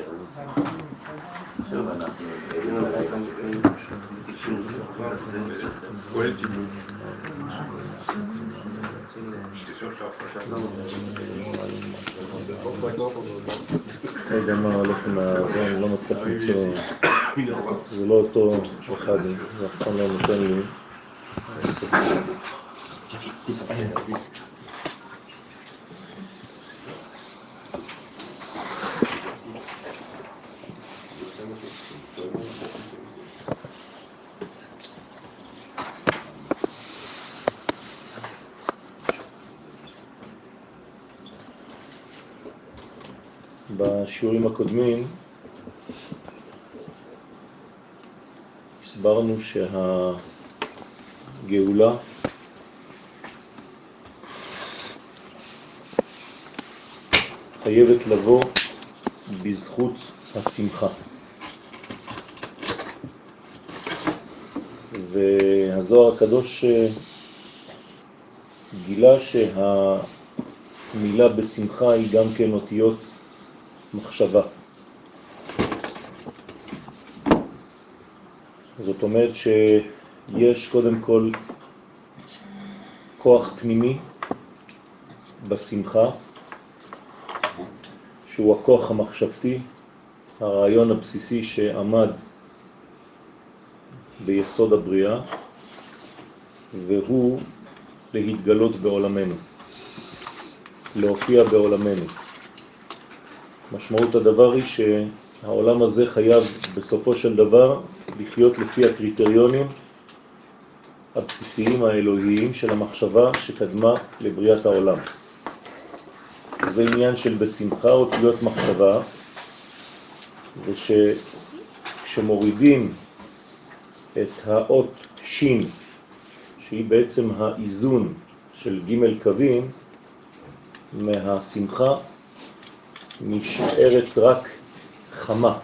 הקשר הזה. שוב, אנחנו עדים לרעיון לא יודע מה הולך עם זה, אני לא מצליח למצוא, זה לא אותו אחד, זה אף פעם לא נותן לי. הקודמים הסברנו שהגאולה חייבת לבוא בזכות השמחה. והזוהר הקדוש גילה שהמילה בשמחה היא גם כן אותיות מחשבה. זאת אומרת שיש קודם כל כוח פנימי בשמחה, שהוא הכוח המחשבתי, הרעיון הבסיסי שעמד ביסוד הבריאה, והוא להתגלות בעולמנו, להופיע בעולמנו. משמעות הדבר היא שהעולם הזה חייב בסופו של דבר לחיות לפי הקריטריונים הבסיסיים האלוהיים של המחשבה שקדמה לבריאת העולם. זה עניין של בשמחה אותיות מחשבה, ושכשמורידים את האות שין, שהיא בעצם האיזון של ג' קווים, מהשמחה נשארת רק חמה.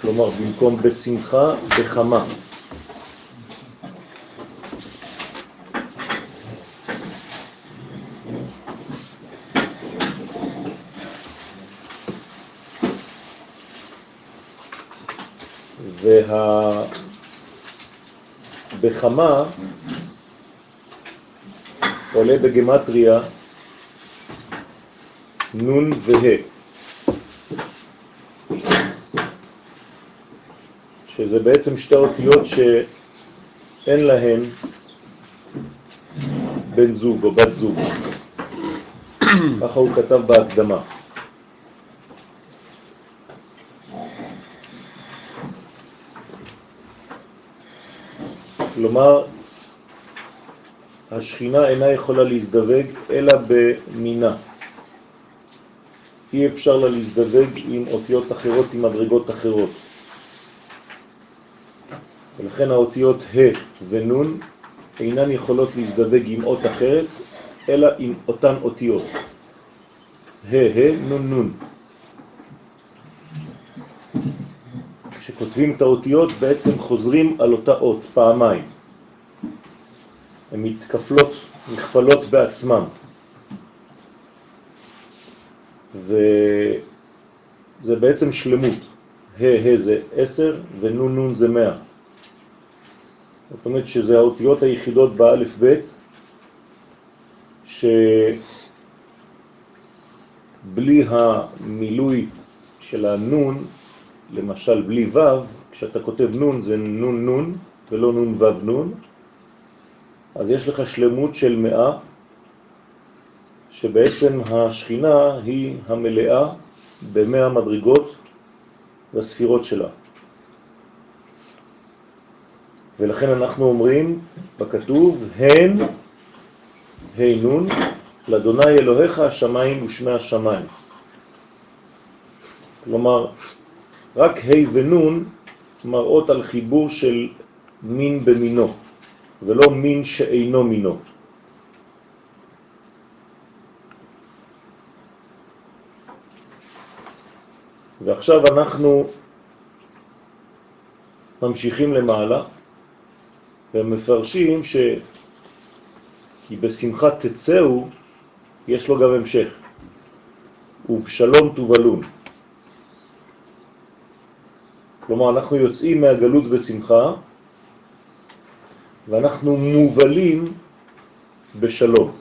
כלומר, במקום בשמחה, בחמה. והבחמה עולה בגמטריה נון וה', שזה בעצם שתי אותיות שאין להן בן זוג או בת זוג. ככה הוא כתב בהקדמה. כלומר, השכינה אינה יכולה להזדווג אלא במינה. אי אפשר לה להזדווג עם אותיות אחרות, עם מדרגות אחרות. ולכן האותיות ה' ונון אינן יכולות להזדווג עם אות אחרת, אלא עם אותן אותיות. ה' ה' נון נון. כשכותבים את האותיות בעצם חוזרים על אותה אות פעמיים. הן מתקפלות, נכפלות בעצמם. וזה בעצם שלמות. ה' ה' זה 10 ונון נון זה 100. זאת אומרת שזה האותיות היחידות באלף בית שבלי המילוי של הנון, למשל בלי ו', כשאתה כותב נון זה נון נון ולא נון ו' נון, אז יש לך שלמות של מאה שבעצם השכינה היא המלאה במאה מדרגות והספירות שלה. ולכן אנחנו אומרים בכתוב, הן, ה' לאדוני אלוהיך השמיים ושמי השמיים. כלומר, רק ה' ונון מראות על חיבור של מין במינו, ולא מין שאינו מינו. ועכשיו אנחנו ממשיכים למעלה ומפרשים ש... כי בשמחה תצאו, יש לו גם המשך. ובשלום תובלון. כלומר, אנחנו יוצאים מהגלות בשמחה, ואנחנו מובלים בשלום.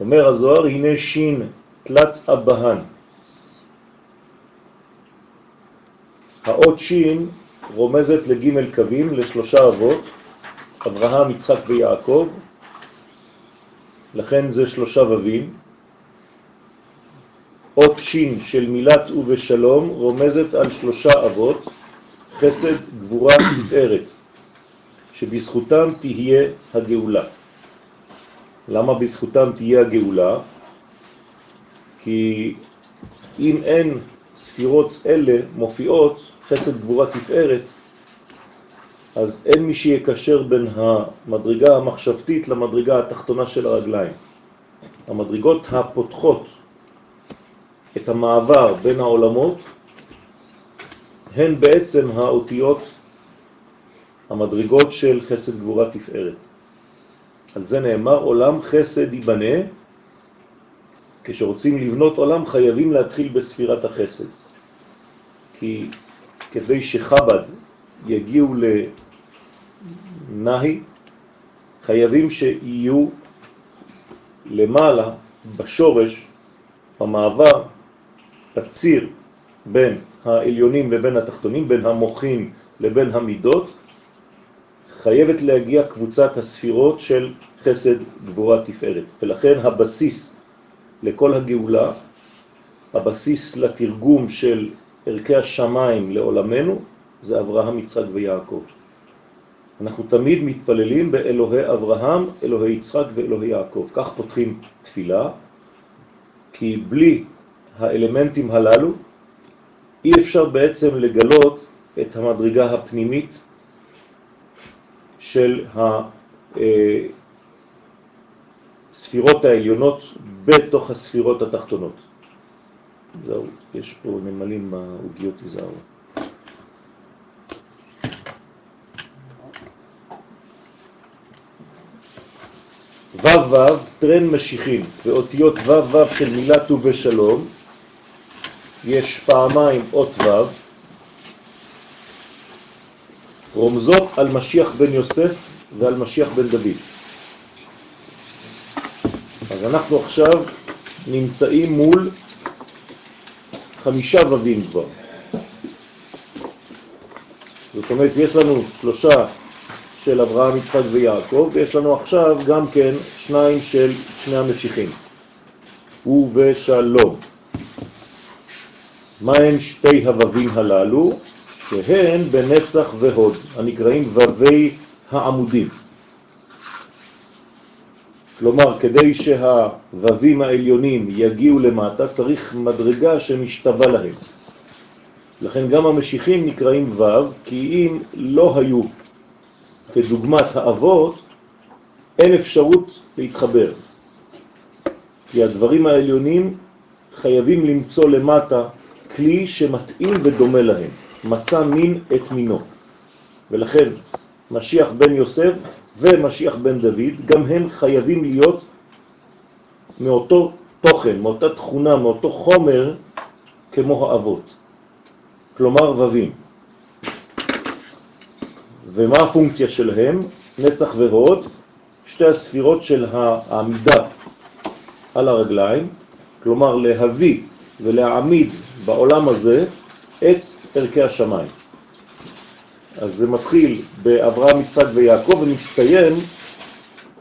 אומר הזוהר, הנה שין תלת אבהן. האות שין רומזת לג' קווים, לשלושה אבות, אברהם, יצחק ויעקב, לכן זה שלושה ובים. אות שין של מילת ובשלום רומזת על שלושה אבות, חסד, גבורה, תפארת, שבזכותם תהיה הגאולה. למה בזכותם תהיה הגאולה? כי אם אין ספירות אלה מופיעות, חסד, גבורה, תפארת, אז אין מי שיקשר בין המדרגה המחשבתית למדרגה התחתונה של הרגליים. המדרגות הפותחות את המעבר בין העולמות הן בעצם האותיות, המדרגות של חסד גבורה תפארת. על זה נאמר עולם חסד ייבנה, כשרוצים לבנות עולם חייבים להתחיל בספירת החסד. כי כדי שחב"ד יגיעו לנהי, חייבים שיהיו למעלה בשורש, במעבר, בציר בין העליונים לבין התחתונים, בין המוחים לבין המידות, חייבת להגיע קבוצת הספירות של חסד, גבורה, תפארת. ולכן הבסיס לכל הגאולה, הבסיס לתרגום של ערכי השמיים לעולמנו, זה אברהם, יצחק ויעקב. אנחנו תמיד מתפללים באלוהי אברהם, אלוהי יצחק ואלוהי יעקב. כך פותחים תפילה, כי בלי האלמנטים הללו אי אפשר בעצם לגלות את המדרגה הפנימית של הספירות העליונות בתוך הספירות התחתונות. זהו, יש פה נמלים בעוגיות, תיזהרו. ו' ו', טרן משיחים, ואותיות ו' ו' של מילה ט"ו בשלום, יש פעמיים אות ו', רומזות על משיח בן יוסף ועל משיח בן דוד. אנחנו עכשיו נמצאים מול חמישה ובים כבר. זאת אומרת, יש לנו שלושה של אברהם, יצחק ויעקב, ויש לנו עכשיו גם כן שניים של שני המשיחים, ובשלום. מה הם שתי הווים הללו? שהן בנצח והוד, הנקראים וווי העמודים. כלומר, כדי שהווים העליונים יגיעו למטה, צריך מדרגה שמשתווה להם. לכן גם המשיחים נקראים וו, כי אם לא היו כדוגמת האבות, אין אפשרות להתחבר. כי הדברים העליונים חייבים למצוא למטה כלי שמתאים ודומה להם. מצא מין את מינו. ולכן משיח בן יוסף ומשיח בן דוד, גם הם חייבים להיות מאותו תוכן, מאותה תכונה, מאותו חומר כמו האבות, כלומר ובים. ומה הפונקציה שלהם? נצח והוד, שתי הספירות של העמידה על הרגליים, כלומר להביא ולהעמיד בעולם הזה את ערכי השמיים. אז זה מתחיל באברהם, יצחק ויעקב ומסתיים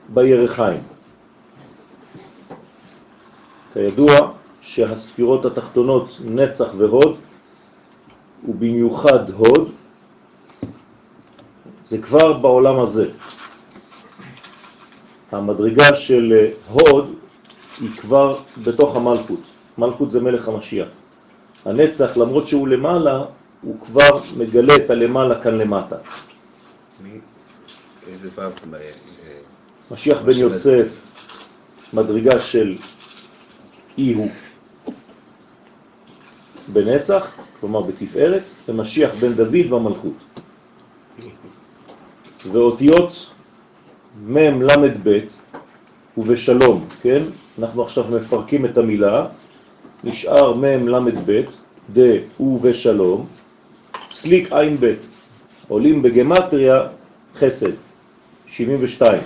בירחיים. כידוע שהספירות התחתונות נצח והוד, ובמיוחד הוד, זה כבר בעולם הזה. המדרגה של הוד היא כבר בתוך המלכות. מלכות זה מלך המשיח. הנצח, למרות שהוא למעלה, הוא כבר מגלה את הלמעלה כאן למטה. איזה ו' משיח בן יוסף, מדרגה של אי הוא בנצח, כלומר בתפארת, ומשיח בן דוד במלכות. ואותיות מ' ל' ב' ובשלום, כן? אנחנו עכשיו מפרקים את המילה, נשאר מ' ל' ב', דו ושלום, סליק עין בית, עולים בגמטריה חסד, 72,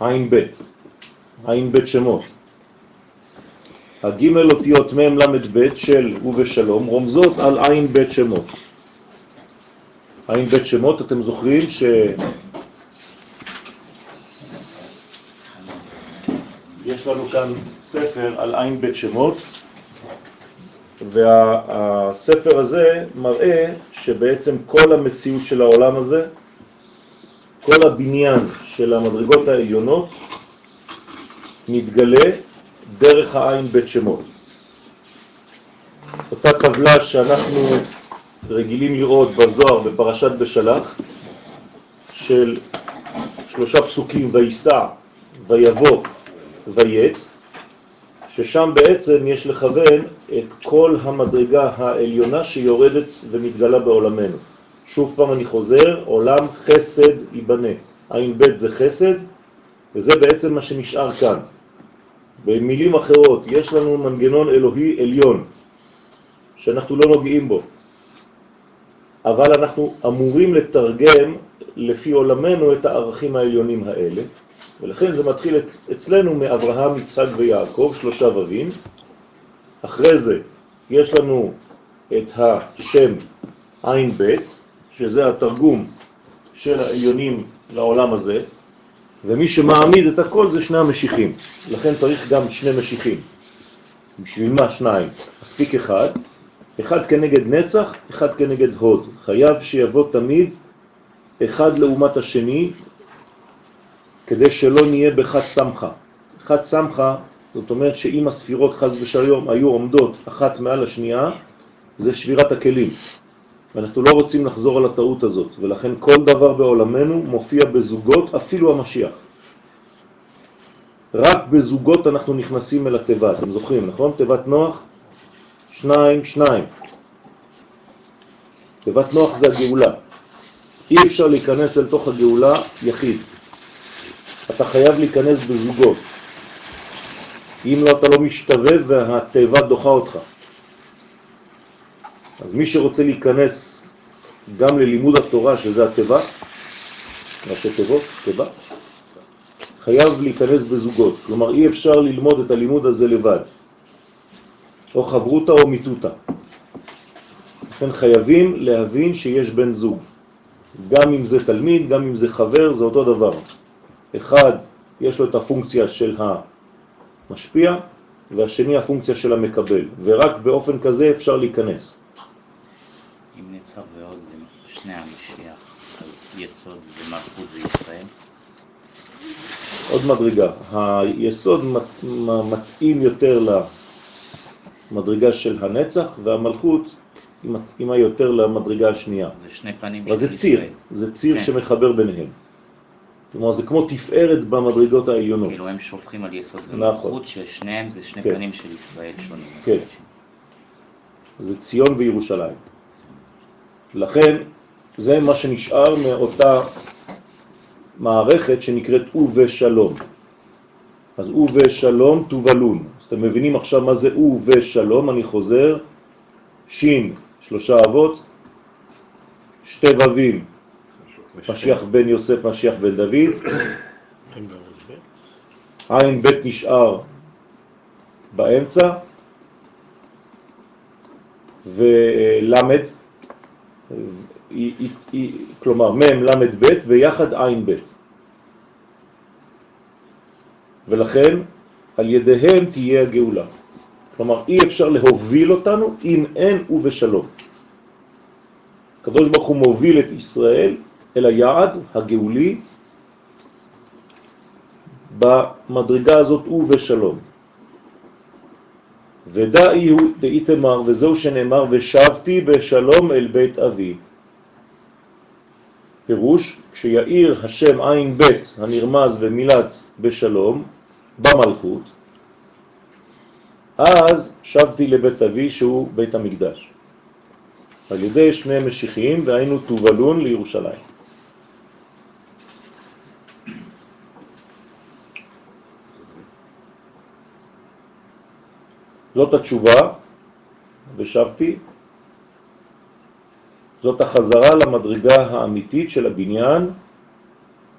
עין בית, עין בית שמות. הג' אותיות מ' ל' ב' של ובשלום רומזות על עין בית שמות. עין בית שמות, אתם זוכרים ש... יש לנו כאן ספר על עין בית שמות, והספר הזה מראה שבעצם כל המציאות של העולם הזה, כל הבניין של המדרגות העליונות, מתגלה דרך העין בית שמות. אותה טבלה שאנחנו רגילים לראות בזוהר בפרשת בשלח, של שלושה פסוקים, ויסע, ויבוא, ויית, ששם בעצם יש לכוון את כל המדרגה העליונה שיורדת ומתגלה בעולמנו. שוב פעם אני חוזר, עולם חסד ייבנה. עין ב' זה חסד, וזה בעצם מה שנשאר כאן. במילים אחרות, יש לנו מנגנון אלוהי עליון, שאנחנו לא נוגעים בו, אבל אנחנו אמורים לתרגם לפי עולמנו את הערכים העליונים האלה, ולכן זה מתחיל אצלנו מאברהם, יצחק ויעקב, שלושה ווים. אחרי זה יש לנו את השם עין ב', שזה התרגום של העליונים לעולם הזה, ומי שמעמיד את הכל זה שני המשיחים. לכן צריך גם שני משיחים. בשביל מה שניים? מספיק אחד. אחד כנגד נצח, אחד כנגד הוד. חייב שיבוא תמיד אחד לעומת השני, כדי שלא נהיה בחד סמכה. חד סמכה, זאת אומרת שאם הספירות חז ושלום היו עומדות אחת מעל השנייה, זה שבירת הכלים. ואנחנו לא רוצים לחזור על הטעות הזאת, ולכן כל דבר בעולמנו מופיע בזוגות, אפילו המשיח. רק בזוגות אנחנו נכנסים אל התיבה, אתם זוכרים, נכון? תיבת נוח, שניים, שניים. תיבת נוח זה הגאולה. אי אפשר להיכנס אל תוך הגאולה יחיד. אתה חייב להיכנס בזוגות. אם לא, אתה לא משתווה והתיבה דוחה אותך. אז מי שרוצה להיכנס גם ללימוד התורה, שזה התיבה, ראשי תיבות, תיבה, חייב להיכנס בזוגות. כלומר, אי אפשר ללמוד את הלימוד הזה לבד. או חברותה או מיטותה. לכן חייבים להבין שיש בן זוג. גם אם זה תלמיד, גם אם זה חבר, זה אותו דבר. אחד, יש לו את הפונקציה של המשפיע, והשני הפונקציה של המקבל, ורק באופן כזה אפשר להיכנס. אם נצר ועוד זה שני המשיח, אז יסוד ומלכות זה ישראל? עוד מדרגה. היסוד מתאים יותר למדרגה של הנצח, והמלכות מתאימה יותר למדרגה השנייה. זה שני פנים של ישראל. זה ציר, זה ציר כן. שמחבר ביניהם. כלומר, זה כמו תפארת במדרגות העליונות. כאילו הם שופכים על יסוד ומלכות, נכון. ששניהם זה שני כן. פנים של ישראל שונים. כן. זה ציון וירושלים. לכן, זה מה שנשאר מאותה מערכת שנקראת ובשלום. אז ובשלום תובלון. אז אתם מבינים עכשיו מה זה ובשלום, אני חוזר, שין, שלושה אבות, שתי ווים, משיח בן יוסף, משיח בן דוד, עין בית נשאר באמצע, ולמד, כלומר מ' למד ב' ויחד עין ב'. ולכן על ידיהם תהיה הגאולה. כלומר אי אפשר להוביל אותנו אם אין ובשלום. הקדוש ברוך הוא מוביל את ישראל אל היעד הגאולי במדרגה הזאת ובשלום. ודאי הוא דאיתמר, וזהו שנאמר, ושבתי בשלום אל בית אבי. פירוש, כשיעיר השם עין בית הנרמז ומילת בשלום במלכות, אז שבתי לבית אבי שהוא בית המקדש. על ידי שני משיחיים, והיינו תובלון לירושלים. זאת התשובה ושבתי, זאת החזרה למדרגה האמיתית של הבניין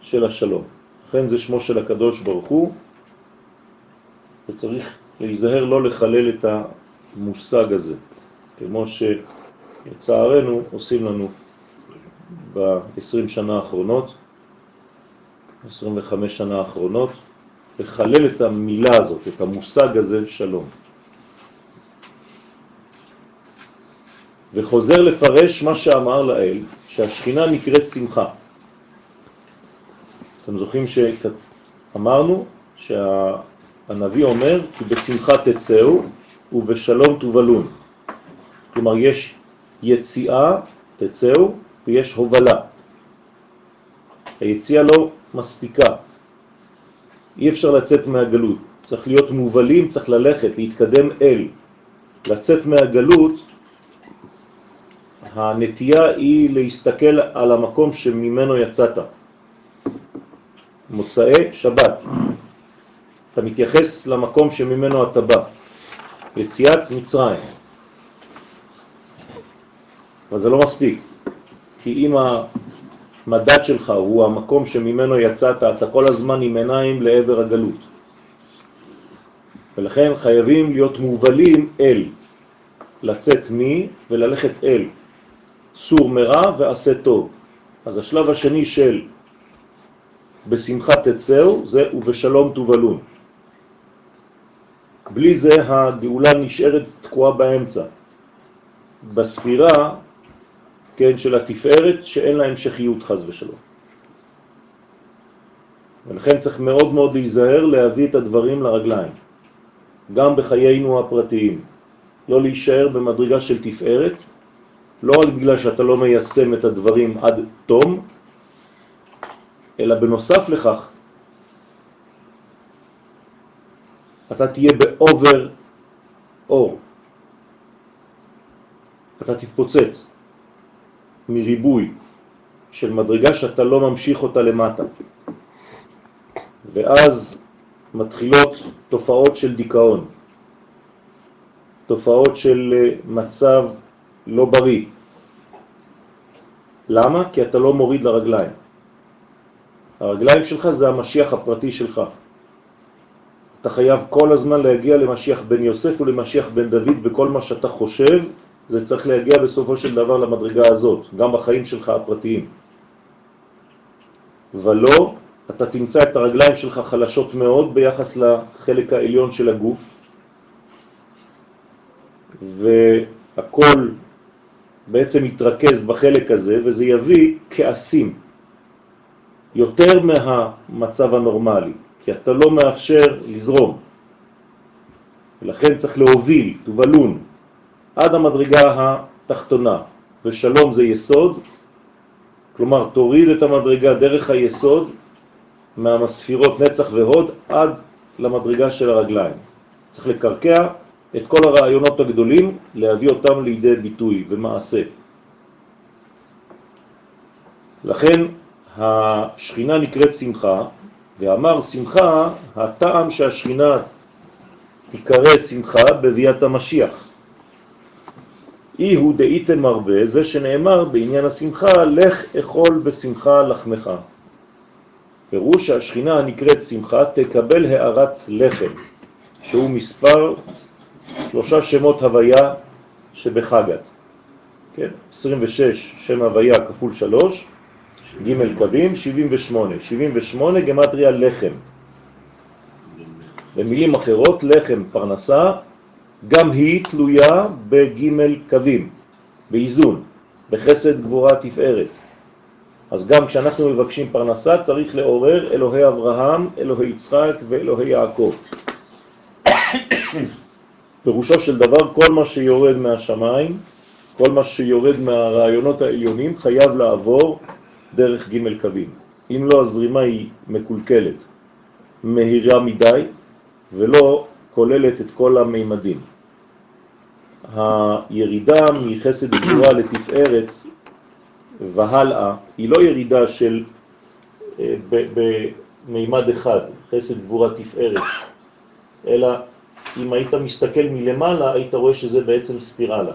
של השלום. לכן זה שמו של הקדוש ברוך הוא, וצריך להיזהר לא לחלל את המושג הזה, כמו שלצערנו עושים לנו ב-20 שנה האחרונות, 25 שנה האחרונות, לחלל את המילה הזאת, את המושג הזה, שלום. וחוזר לפרש מה שאמר לאל, שהשכינה נקראת שמחה. אתם זוכרים שאמרנו שהנביא אומר כי בשמחה תצאו ובשלום תובלון. כלומר יש יציאה, תצאו, ויש הובלה. היציאה לא מספיקה, אי אפשר לצאת מהגלות, צריך להיות מובלים, צריך ללכת, להתקדם אל. לצאת מהגלות, הנטייה היא להסתכל על המקום שממנו יצאת. מוצאי שבת, אתה מתייחס למקום שממנו אתה בא, יציאת מצרים. אבל זה לא מספיק, כי אם המדד שלך הוא המקום שממנו יצאת, אתה כל הזמן עם עיניים לעבר הגלות. ולכן חייבים להיות מובלים אל, לצאת מי וללכת אל. סור מרע ועשה טוב. אז השלב השני של בשמחה תצאו זה ובשלום תובלון. בלי זה הגאולה נשארת תקועה באמצע. בספירה כן, של התפארת שאין לה המשכיות חז ושלום. ולכן צריך מאוד מאוד להיזהר להביא את הדברים לרגליים, גם בחיינו הפרטיים. לא להישאר במדרגה של תפארת, לא רק בגלל שאתה לא מיישם את הדברים עד תום, אלא בנוסף לכך, אתה תהיה באובר אור. אתה תתפוצץ. מריבוי של מדרגה שאתה לא ממשיך אותה למטה. ואז מתחילות תופעות של דיכאון, תופעות של אה, מצב לא בריא. למה? כי אתה לא מוריד לרגליים. הרגליים שלך זה המשיח הפרטי שלך. אתה חייב כל הזמן להגיע למשיח בן יוסף ולמשיח בן דוד בכל מה שאתה חושב זה צריך להגיע בסופו של דבר למדרגה הזאת, גם בחיים שלך הפרטיים. ולא, אתה תמצא את הרגליים שלך חלשות מאוד ביחס לחלק העליון של הגוף, והכל בעצם יתרכז בחלק הזה, וזה יביא כעסים יותר מהמצב הנורמלי, כי אתה לא מאפשר לזרום. ולכן צריך להוביל, תובלון, עד המדרגה התחתונה, ושלום זה יסוד, כלומר תוריד את המדרגה דרך היסוד מהספירות נצח והוד עד למדרגה של הרגליים. צריך לקרקע את כל הרעיונות הגדולים, להביא אותם לידי ביטוי ומעשה. לכן השכינה נקראת שמחה, ואמר שמחה, הטעם שהשכינה תיקרא שמחה בביאת המשיח. אי הוא דאיתם הרבה, זה שנאמר בעניין השמחה, לך אכול בשמחה לחמך. פירוש שהשכינה הנקראת שמחה תקבל הערת לחם, שהוא מספר שלושה שמות הוויה שבחגת. כן? 26 שם הוויה כפול 3, ג' קווים, 78. 78 גמטריה לחם. במילים אחרות, לחם פרנסה גם היא תלויה בג' קווים, באיזון, בחסד גבורה תפארת. אז גם כשאנחנו מבקשים פרנסה צריך לעורר אלוהי אברהם, אלוהי יצחק ואלוהי יעקב. פירושו של דבר כל מה שיורד מהשמיים, כל מה שיורד מהרעיונות העליונים חייב לעבור דרך ג' קווים. אם לא, הזרימה היא מקולקלת, מהירה מדי ולא כוללת את כל המימדים. הירידה מחסד גבורה לתפארת והלאה היא לא ירידה של במימד אחד, חסד גבורה תפארת, אלא אם היית מסתכל מלמעלה, היית רואה שזה בעצם ספירלה.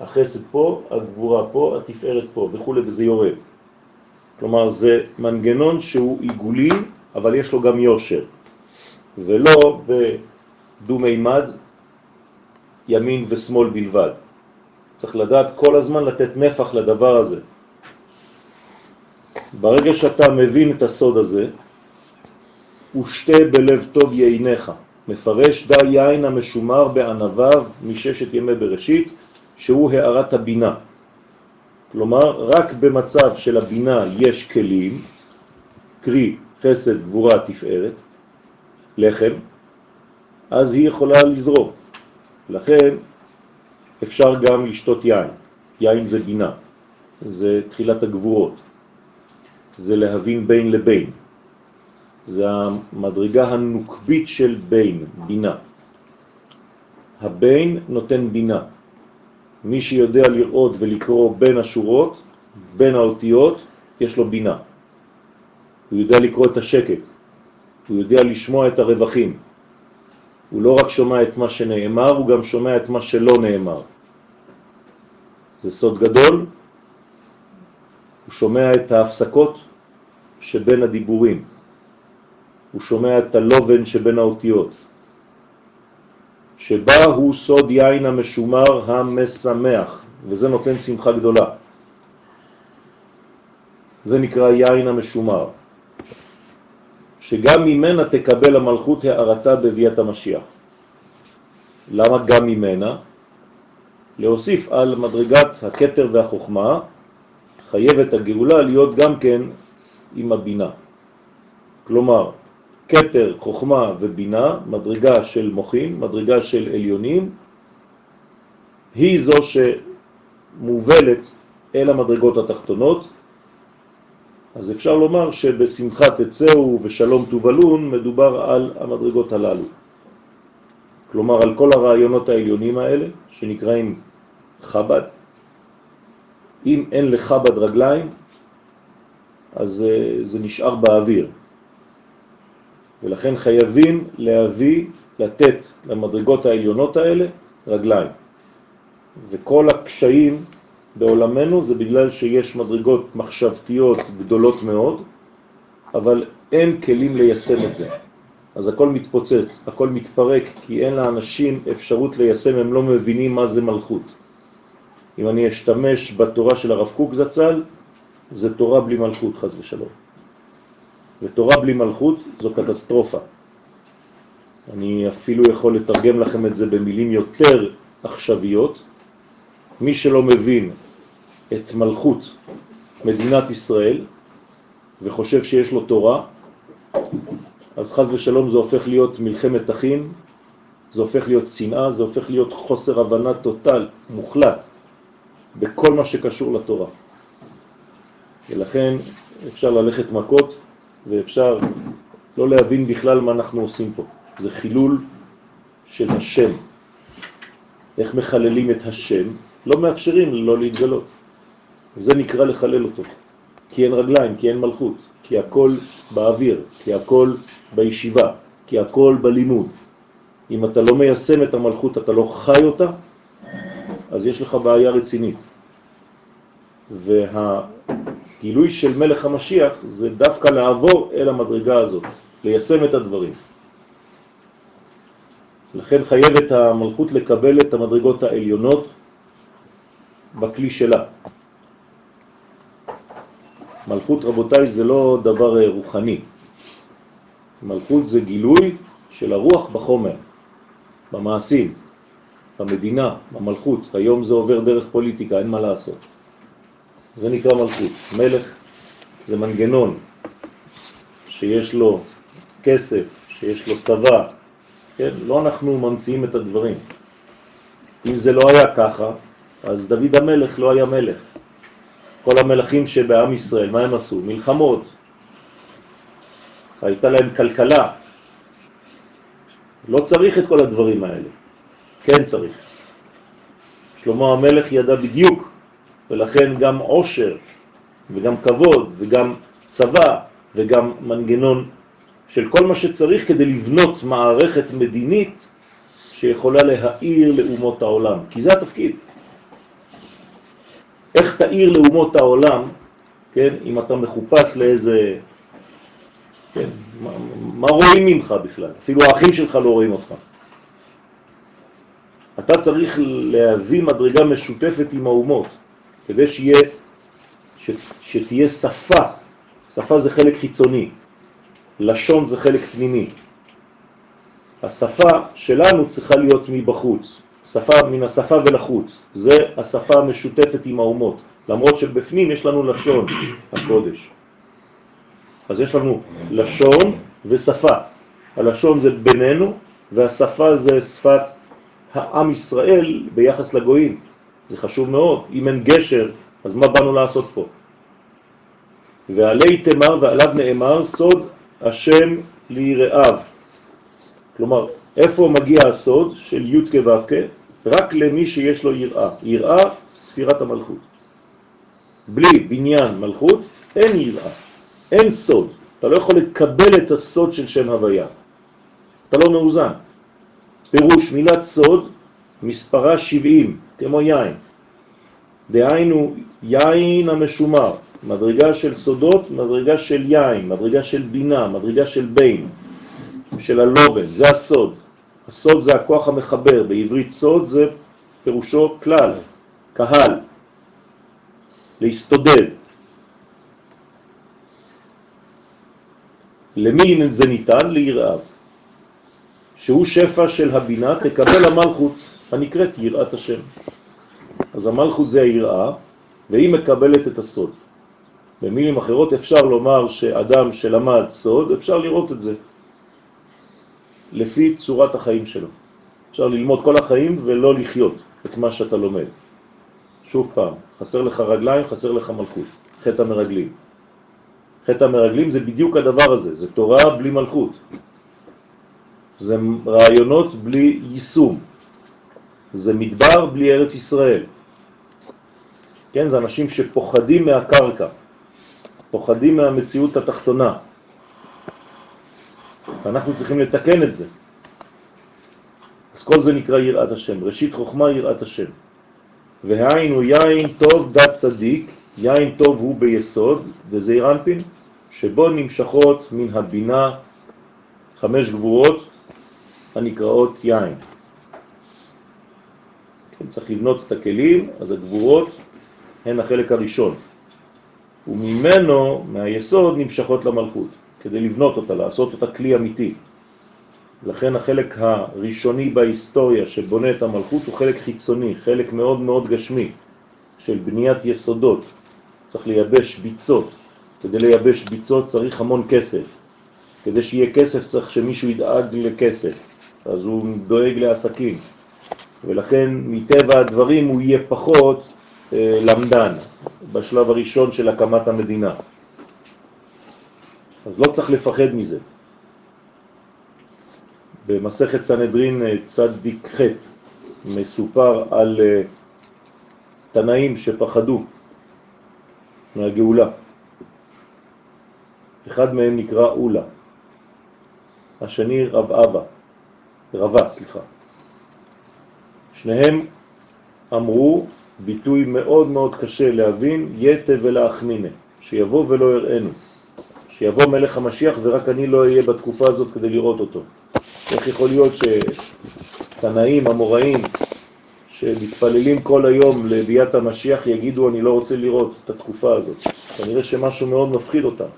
החסד פה, הגבורה פה, התפארת פה וכו', וזה יורד. כלומר, זה מנגנון שהוא עיגולי, אבל יש לו גם יושר, ולא בדו-מימד, ימין ושמאל בלבד. צריך לדעת כל הזמן לתת נפח לדבר הזה. ברגע שאתה מבין את הסוד הזה, ושתה בלב טוב ייניך, מפרש די יין המשומר בענביו מששת ימי בראשית, שהוא הערת הבינה. כלומר, רק במצב של הבינה יש כלים, קרי חסד, גבורה, תפארת, לחם, אז היא יכולה לזרום. לכן אפשר גם לשתות יין. יין זה בינה, זה תחילת הגבורות, זה להבין בין לבין. זה המדרגה הנוקבית של בין, בינה. הבין נותן בינה. מי שיודע לראות ולקרוא בין השורות, בין האותיות, יש לו בינה. הוא יודע לקרוא את השקט, הוא יודע לשמוע את הרווחים. הוא לא רק שומע את מה שנאמר, הוא גם שומע את מה שלא נאמר. זה סוד גדול, הוא שומע את ההפסקות שבין הדיבורים, הוא שומע את הלובן שבין האותיות, שבה הוא סוד יין המשומר המשמח, וזה נותן שמחה גדולה. זה נקרא יין המשומר, שגם ממנה תקבל המלכות הערתה בביאת המשיח. למה גם ממנה? להוסיף על מדרגת הקטר והחוכמה, חייבת הגאולה להיות גם כן עם הבינה. כלומר, קטר, חוכמה ובינה, מדרגה של מוחים, מדרגה של עליונים, היא זו שמובלת אל המדרגות התחתונות. אז אפשר לומר שבשמחה תצאו ושלום תובלון מדובר על המדרגות הללו. כלומר על כל הרעיונות העליונים האלה שנקראים חב"ד. אם אין לחב"ד רגליים, אז זה, זה נשאר באוויר. ולכן חייבים להביא, לתת למדרגות העליונות האלה רגליים. וכל הקשיים בעולמנו זה בגלל שיש מדרגות מחשבתיות גדולות מאוד, אבל אין כלים ליישם את זה. אז הכל מתפוצץ, הכל מתפרק, כי אין לאנשים אפשרות ליישם, הם לא מבינים מה זה מלכות. אם אני אשתמש בתורה של הרב קוק זצ"ל, זה תורה בלי מלכות, חז ושלום. ותורה בלי מלכות זו קטסטרופה. אני אפילו יכול לתרגם לכם את זה במילים יותר עכשוויות. מי שלא מבין את מלכות מדינת ישראל וחושב שיש לו תורה, אז חז ושלום זה הופך להיות מלחמת אחים, זה הופך להיות שנאה, זה הופך להיות חוסר הבנה טוטל, מוחלט, בכל מה שקשור לתורה. ולכן אפשר ללכת מכות ואפשר לא להבין בכלל מה אנחנו עושים פה. זה חילול של השם. איך מחללים את השם? לא מאפשרים לו להתגלות. זה נקרא לחלל אותו. כי אין רגליים, כי אין מלכות, כי הכל באוויר, כי הכל בישיבה, כי הכל בלימוד. אם אתה לא מיישם את המלכות, אתה לא חי אותה, אז יש לך בעיה רצינית. והגילוי של מלך המשיח זה דווקא לעבור אל המדרגה הזאת, ליישם את הדברים. לכן חייבת המלכות לקבל את המדרגות העליונות בכלי שלה. מלכות, רבותיי, זה לא דבר רוחני. מלכות זה גילוי של הרוח בחומר, במעשים, במדינה, במלכות. היום זה עובר דרך פוליטיקה, אין מה לעשות. זה נקרא מלכות. מלך זה מנגנון שיש לו כסף, שיש לו צבא, כן? לא אנחנו ממציאים את הדברים. אם זה לא היה ככה, אז דוד המלך לא היה מלך. כל המלכים שבעם ישראל, מה הם עשו? מלחמות. הייתה להם כלכלה. לא צריך את כל הדברים האלה. כן צריך. שלמה המלך ידע בדיוק, ולכן גם עושר, וגם כבוד, וגם צבא, וגם מנגנון של כל מה שצריך כדי לבנות מערכת מדינית שיכולה להאיר לאומות העולם, כי זה התפקיד. איך תאיר לאומות העולם, כן, אם אתה מחופש לאיזה... כן, מה, מה רואים ממך בכלל? אפילו האחים שלך לא רואים אותך. אתה צריך להביא מדרגה משותפת עם האומות, כדי שיהיה, ש, שתהיה שפה. שפה זה חלק חיצוני, לשון זה חלק פנימי. השפה שלנו צריכה להיות מבחוץ, שפה מן השפה ולחוץ, זה השפה המשותפת עם האומות, למרות שבפנים יש לנו לשון הקודש. אז יש לנו לשון ושפה. הלשון זה בינינו והשפה זה שפת העם ישראל ביחס לגויים. זה חשוב מאוד. אם אין גשר, אז מה באנו לעשות פה? ועלי תמר ועליו נאמר סוד השם ליראיו. כלומר, איפה מגיע הסוד של י' כו' רק למי שיש לו יראה. יראה, ספירת המלכות. בלי בניין מלכות, אין יראה, אין סוד. אתה לא יכול לקבל את הסוד של שם הוויה. אתה לא מאוזן. פירוש מילת סוד, מספרה 70, כמו יין. דהיינו, יין המשומר, מדרגה של סודות, מדרגה של יין, מדרגה של בינה, מדרגה של בין, של הלובן, זה הסוד. הסוד זה הכוח המחבר, בעברית סוד זה פירושו כלל, קהל, להסתודד. למי זה ניתן? ליראיו. שהוא שפע של הבינה, תקבל המלכות הנקראת יראת השם. אז המלכות זה היראה, והיא מקבלת את הסוד. במילים אחרות אפשר לומר שאדם שלמד סוד, אפשר לראות את זה לפי צורת החיים שלו. אפשר ללמוד כל החיים ולא לחיות את מה שאתה לומד. שוב פעם, חסר לך רגליים, חסר לך מלכות, חטא המרגלים. חטא המרגלים זה בדיוק הדבר הזה, זה תורה בלי מלכות. זה רעיונות בלי יישום. זה מדבר בלי ארץ ישראל. כן, זה אנשים שפוחדים מהקרקע, פוחדים מהמציאות התחתונה. ואנחנו צריכים לתקן את זה. אז כל זה נקרא יראת השם. ראשית חוכמה יראת השם. והיינו יין טוב דת צדיק, יין טוב הוא ביסוד, וזה אנפין, שבו נמשכות מן הבינה חמש גבורות הנקראות יין. צריך לבנות את הכלים, אז הגבורות הן החלק הראשון. וממנו, מהיסוד, נמשכות למלכות, כדי לבנות אותה, לעשות אותה כלי אמיתי. לכן החלק הראשוני בהיסטוריה שבונה את המלכות הוא חלק חיצוני, חלק מאוד מאוד גשמי של בניית יסודות. צריך לייבש ביצות. כדי לייבש ביצות צריך המון כסף. כדי שיהיה כסף צריך שמישהו ידאג לכסף, אז הוא דואג לעסקים. ולכן מטבע הדברים הוא יהיה פחות אה, למדן בשלב הראשון של הקמת המדינה. אז לא צריך לפחד מזה. במסכת סנהדרין אה, צדיק ח' מסופר על אה, תנאים שפחדו מהגאולה. אחד מהם נקרא אולה, השני רב אבא, רבה, סליחה. שניהם אמרו ביטוי מאוד מאוד קשה להבין, יתה ולאחמינה, שיבוא ולא יראינו, שיבוא מלך המשיח ורק אני לא אהיה בתקופה הזאת כדי לראות אותו. איך יכול להיות שתנאים, המוראים, שמתפללים כל היום לביאת המשיח, יגידו אני לא רוצה לראות את התקופה הזאת. כנראה שמשהו מאוד מפחיד אותם.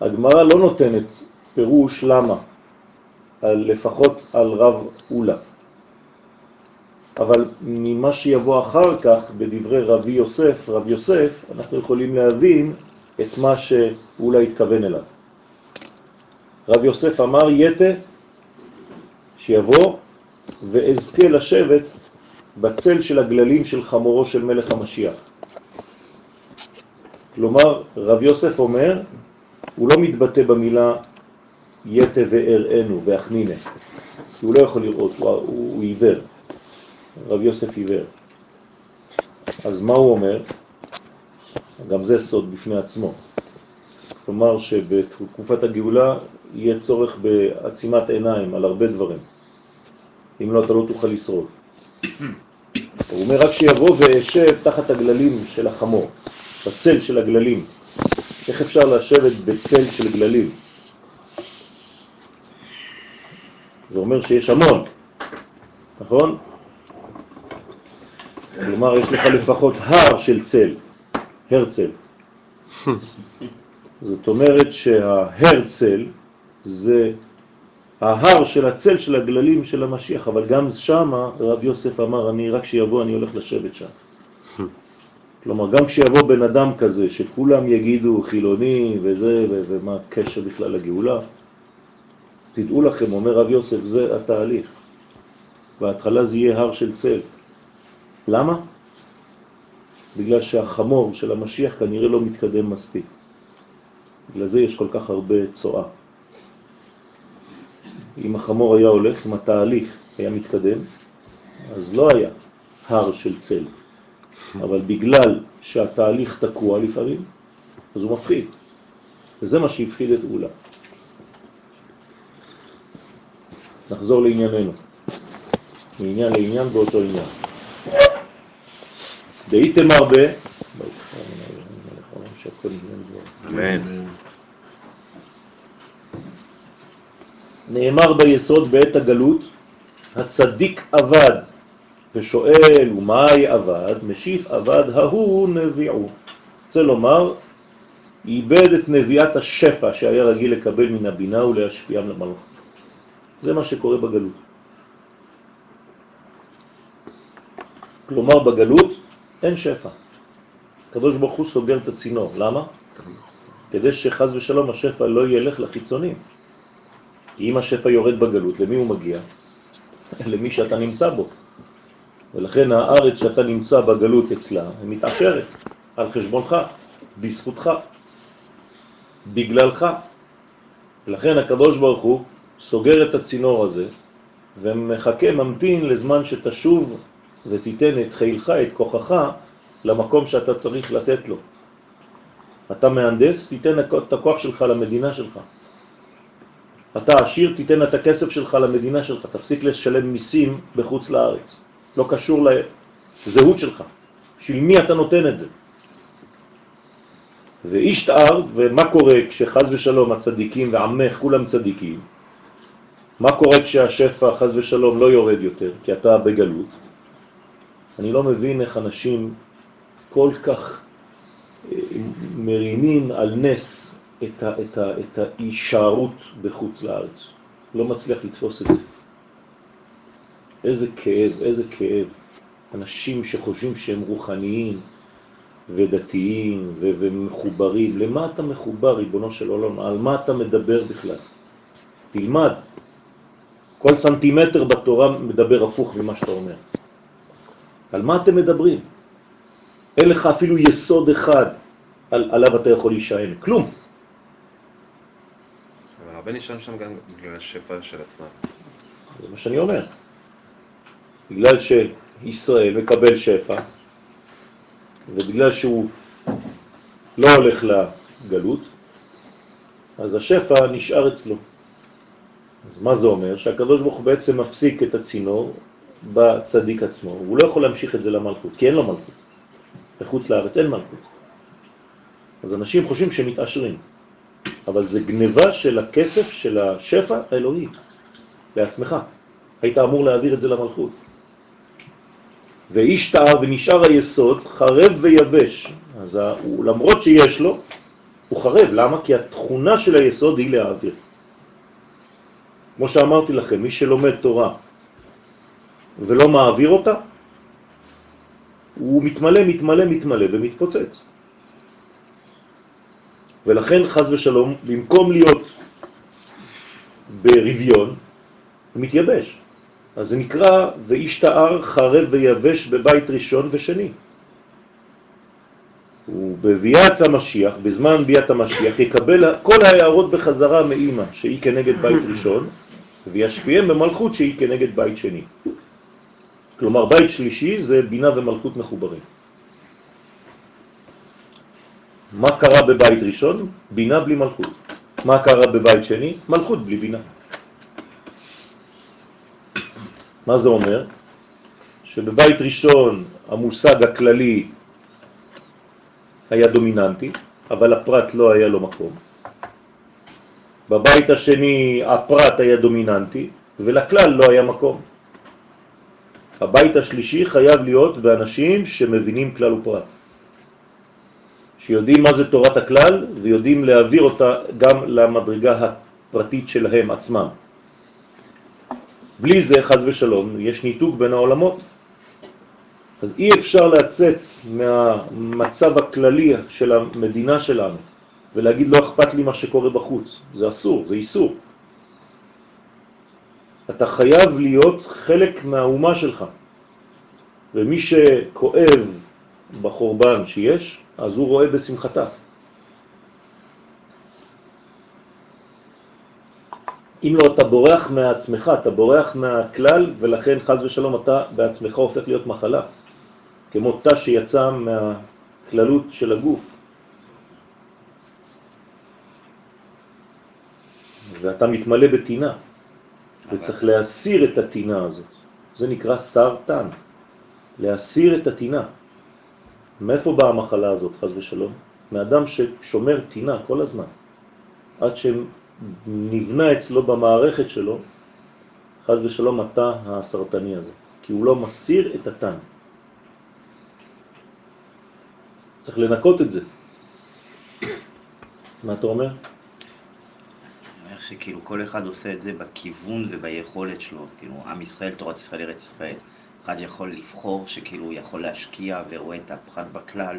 הגמרא לא נותנת פירוש למה, על, לפחות על רב אולה. אבל ממה שיבוא אחר כך בדברי רבי יוסף, רב יוסף, אנחנו יכולים להבין את מה שאולה התכוון אליו. רב יוסף אמר יתה שיבוא ואזכה לשבת בצל של הגללים של חמורו של מלך המשיח. כלומר, רב יוסף אומר, הוא לא מתבטא במילה יתה ואראנו ואחנינה, כי הוא לא יכול לראות, הוא, הוא עיוור. רב יוסף עיוור. אז מה הוא אומר? גם זה סוד בפני עצמו. כלומר שבתקופת הגאולה יהיה צורך בעצימת עיניים על הרבה דברים. אם לא, אתה לא תוכל לשרוד. הוא אומר רק שיבוא וישב תחת הגללים של החמור, בצל של הגללים. איך אפשר לשבת בצל של גללים? זה אומר שיש המון, נכון? כלומר, יש לך לפחות הר של צל, הרצל. זאת אומרת שההרצל זה ההר של הצל של הגללים של המשיח, אבל גם שם רב יוסף אמר, אני רק שיבוא אני הולך לשבת שם. כלומר, גם כשיבוא בן אדם כזה, שכולם יגידו חילוני וזה, ומה הקשר בכלל לגאולה, תדעו לכם, אומר רב יוסף, זה התהליך. בהתחלה זה יהיה הר של צל. למה? בגלל שהחמור של המשיח כנראה לא מתקדם מספיק. בגלל זה יש כל כך הרבה צועה. אם החמור היה הולך, אם התהליך היה מתקדם, אז לא היה הר של צל. אבל בגלל שהתהליך תקוע לפעמים, אז הוא מפחיד. וזה מה שהפחיד את אולה. נחזור לענייננו. מעניין לעניין באותו עניין. דהיתם הרבה, אמן. נאמר ביסוד בעת הגלות, הצדיק עבד ושואל ומאי עבד, משיף עבד, ההוא נביעו. רוצה לומר, איבד את נביאת השפע שהיה רגיל לקבל מן הבינה ולהשפיעם למלוך. זה מה שקורה בגלות. כלומר, בגלות אין שפע. הקדוש ברוך הוא סוגר את הצינור. למה? כדי שחז ושלום השפע לא ילך לחיצונים. כי אם השפע יורד בגלות, למי הוא מגיע? למי שאתה נמצא בו. ולכן הארץ שאתה נמצא בגלות אצלה, היא מתעשרת על חשבונך, בזכותך, בגללך. ולכן הקדוש ברוך הוא סוגר את הצינור הזה ומחכה, ממתין לזמן שתשוב ותיתן את חילך, את כוחך, למקום שאתה צריך לתת לו. אתה מהנדס, תיתן את הכוח שלך למדינה שלך. אתה עשיר, תיתן את הכסף שלך למדינה שלך, תפסיק לשלם מיסים בחוץ לארץ. לא קשור לזהות שלך. בשביל מי אתה נותן את זה? ואיש תאר, ומה קורה כשחז ושלום הצדיקים ועמך כולם צדיקים? מה קורה כשהשפע חז ושלום לא יורד יותר, כי אתה בגלות? אני לא מבין איך אנשים כל כך אה, מרימים על נס את, ה, את, ה, את ההישארות בחוץ לארץ. לא מצליח לתפוס את זה. איזה כאב, איזה כאב. אנשים שחושבים שהם רוחניים ודתיים ו- ומחוברים. למה אתה מחובר, ריבונו של עולם? על מה אתה מדבר בכלל? תלמד. כל סנטימטר בתורה מדבר הפוך ממה שאתה אומר. על מה אתם מדברים? אין לך אפילו יסוד אחד על, עליו אתה יכול להישען, כלום. אבל הרבה נשארים שם גם בגלל השפע של עצמם. זה מה שאני אומר. בגלל שישראל מקבל שפע, ובגלל שהוא לא הולך לגלות, אז השפע נשאר אצלו. אז מה זה אומר? שהקדוש ברוך הוא בעצם מפסיק את הצינור בצדיק עצמו. הוא לא יכול להמשיך את זה למלכות, כי אין לו מלכות. בחוץ לארץ אין מלכות. אז אנשים חושבים שהם מתעשרים, אבל זה גניבה של הכסף של השפע האלוהי לעצמך. היית אמור להעביר את זה למלכות. ואיש טעה ונשאר היסוד חרב ויבש. אז הוא, למרות שיש לו, הוא חרב. למה? כי התכונה של היסוד היא להעביר. כמו שאמרתי לכם, מי שלומד תורה ולא מעביר אותה, הוא מתמלא, מתמלא, מתמלא ומתפוצץ. ולכן חז ושלום, במקום להיות ברביון, מתייבש. אז זה נקרא ואיש תאר חרב ויבש בבית ראשון ושני. ובביאת המשיח, בזמן ביאת המשיח, יקבל כל ההערות בחזרה מאימא, שהיא כנגד בית ראשון, וישפיעם במלכות שהיא כנגד בית שני. כלומר, בית שלישי זה בינה ומלכות מחוברים. מה קרה בבית ראשון? בינה בלי מלכות. מה קרה בבית שני? מלכות בלי בינה. מה זה אומר? שבבית ראשון המושג הכללי היה דומיננטי, אבל הפרט לא היה לו מקום. בבית השני הפרט היה דומיננטי, ולכלל לא היה מקום. הבית השלישי חייב להיות באנשים שמבינים כלל ופרט. שיודעים מה זה תורת הכלל ויודעים להעביר אותה גם למדרגה הפרטית שלהם עצמם. בלי זה, חז ושלום, יש ניתוק בין העולמות. אז אי אפשר לצאת מהמצב הכללי של המדינה שלנו ולהגיד לא אכפת לי מה שקורה בחוץ. זה אסור, זה איסור. אתה חייב להיות חלק מהאומה שלך. ומי שכואב בחורבן שיש, אז הוא רואה בשמחתה. אם לא, אתה בורח מעצמך, אתה בורח מהכלל, ולכן חז ושלום אתה בעצמך הופך להיות מחלה, כמו תא שיצא מהכללות של הגוף. ואתה מתמלא בתינה, וצריך להסיר את התינה הזאת. זה נקרא סרטן, להסיר את התינה. מאיפה באה המחלה הזאת, חז ושלום? מאדם ששומר תינה כל הזמן, עד שנבנה אצלו במערכת שלו, חז ושלום, התא הסרטני הזה, כי הוא לא מסיר את התן. צריך לנקות את זה. מה אתה אומר? אומר שכאילו כל אחד עושה את זה בכיוון וביכולת שלו, כאילו עם ישראל, תורת ישראל, ארץ ישראל. אחד יכול לבחור שכאילו הוא יכול להשקיע ורואה את הפחד בכלל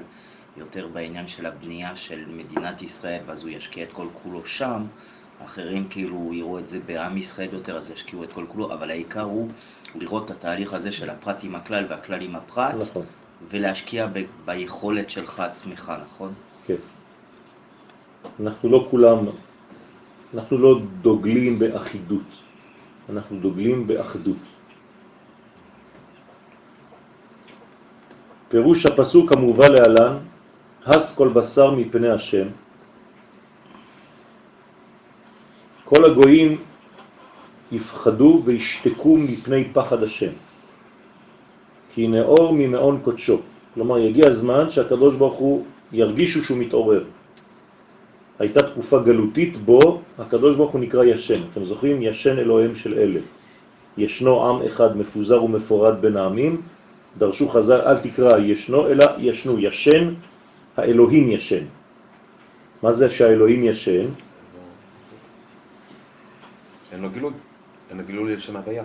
יותר בעניין של הבנייה של מדינת ישראל, ואז הוא ישקיע את כל כולו שם. אחרים כאילו יראו את זה בעם ישראל יותר, אז ישקיעו את כל כולו, אבל העיקר הוא לראות את התהליך הזה של הפרט עם הכלל והכלל עם הפרט, נכון. ולהשקיע ב- ביכולת שלך עצמך, נכון? כן. אנחנו לא כולם, אנחנו לא דוגלים באחידות, אנחנו דוגלים באחדות. פירוש הפסוק המובא להלן, הס כל בשר מפני השם. כל הגויים יפחדו וישתקו מפני פחד השם. כי נאור ממעון קודשו. כלומר, יגיע הזמן שהקדוש ברוך הוא ירגישו שהוא מתעורר. תקופה גלותית בו הקדוש ברוך הוא נקרא ישן. אתם זוכרים? ישן אלוהים של אלה. ישנו עם אחד מפוזר ומפורד בין העמים, דרשו חז"ל, אל תקרא ישנו, אלא ישנו, ישן, האלוהים ישן. מה זה שהאלוהים ישן? אין לו גילוי, אין לו גילוי של הוויה.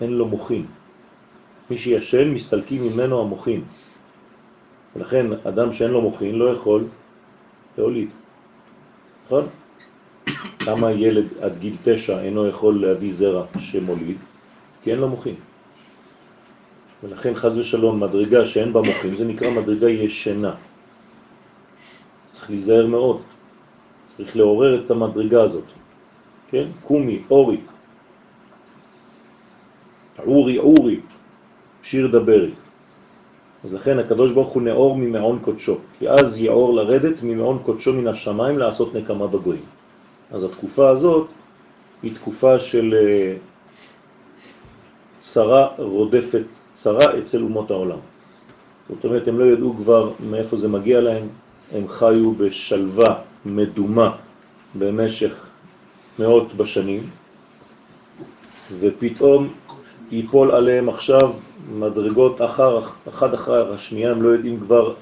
אין לו מוחים. מי שישן, מסתלקים ממנו המוחים. ולכן אדם שאין לו מוחין לא יכול להוליד. נכון? למה ילד עד גיל תשע אינו יכול להביא זרע שמוליד? כי אין לו מוחין. ולכן חז ושלום מדרגה שאין בה מוחין זה נקרא מדרגה ישנה. צריך להיזהר מאוד, צריך לעורר את המדרגה הזאת. כן? קומי, אורי, אורי, אורי, שיר דברי. אז לכן הקדוש ברוך הוא נאור ממעון קודשו, כי אז יאור לרדת ממעון קודשו מן השמיים לעשות נקמה בגויים. אז התקופה הזאת היא תקופה של אה, צרה רודפת צרה אצל אומות העולם. זאת אומרת, הם לא ידעו כבר מאיפה זה מגיע להם, הם חיו בשלווה מדומה במשך מאות בשנים, ופתאום ייפול עליהם עכשיו מדרגות אחר, אחד אחר השנייה, הם לא יודעים כבר,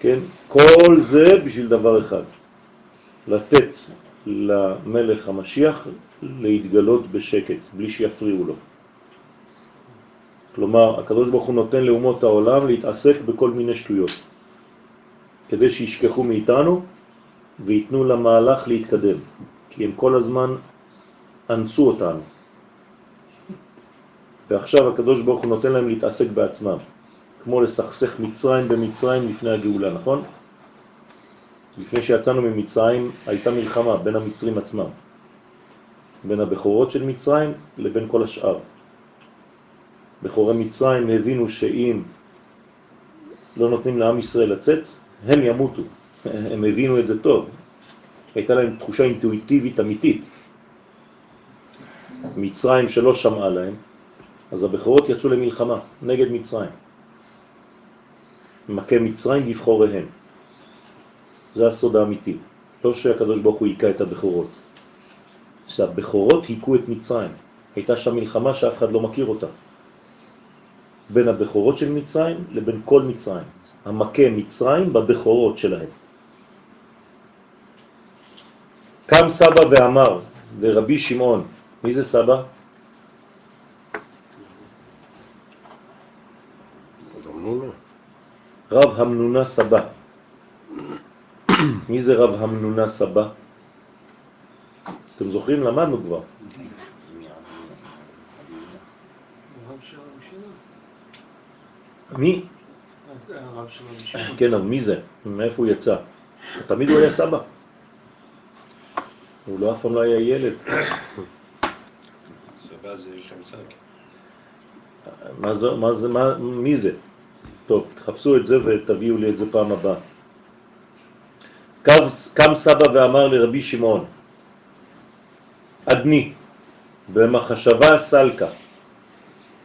כן? כל זה בשביל דבר אחד, לתת למלך המשיח להתגלות בשקט, בלי שיפריעו לו. כלומר, הקדוש ברוך הוא נותן לאומות העולם להתעסק בכל מיני שטויות, כדי שישכחו מאיתנו ויתנו למהלך להתקדם, כי הם כל הזמן אנסו אותנו. ועכשיו הקדוש ברוך הוא נותן להם להתעסק בעצמם, כמו לסכסך מצרים במצרים לפני הגאולה, נכון? לפני שיצאנו ממצרים הייתה מלחמה בין המצרים עצמם, בין הבכורות של מצרים לבין כל השאר. בכורי מצרים הבינו שאם לא נותנים לעם ישראל לצאת, הם ימותו, הם הבינו את זה טוב. הייתה להם תחושה אינטואיטיבית אמיתית. מצרים שלא שמעה להם, אז הבכורות יצאו למלחמה נגד מצרים. מכה מצרים בבחוריהם. זה הסוד האמיתי. לא שהקדוש ברוך הוא היכה את הבכורות. שהבכורות היכו את מצרים. הייתה שם מלחמה שאף אחד לא מכיר אותה. בין הבכורות של מצרים לבין כל מצרים. המכה מצרים בבכורות שלהם. קם סבא ואמר לרבי שמעון, מי זה סבא? רב המנונה סבא. מי זה רב המנונה סבא? אתם זוכרים? למדנו כבר. מי? כן, אבל מי זה? מאיפה הוא יצא? תמיד הוא היה סבא. הוא לא אף פעם לא היה ילד. סבא זה שם שק. מה זה, מה זה, מה, מי זה? טוב, תחפשו את זה ותביאו לי את זה פעם הבאה. קם, סבא ואמר לרבי שמעון, אדני, במחשבה סלקה,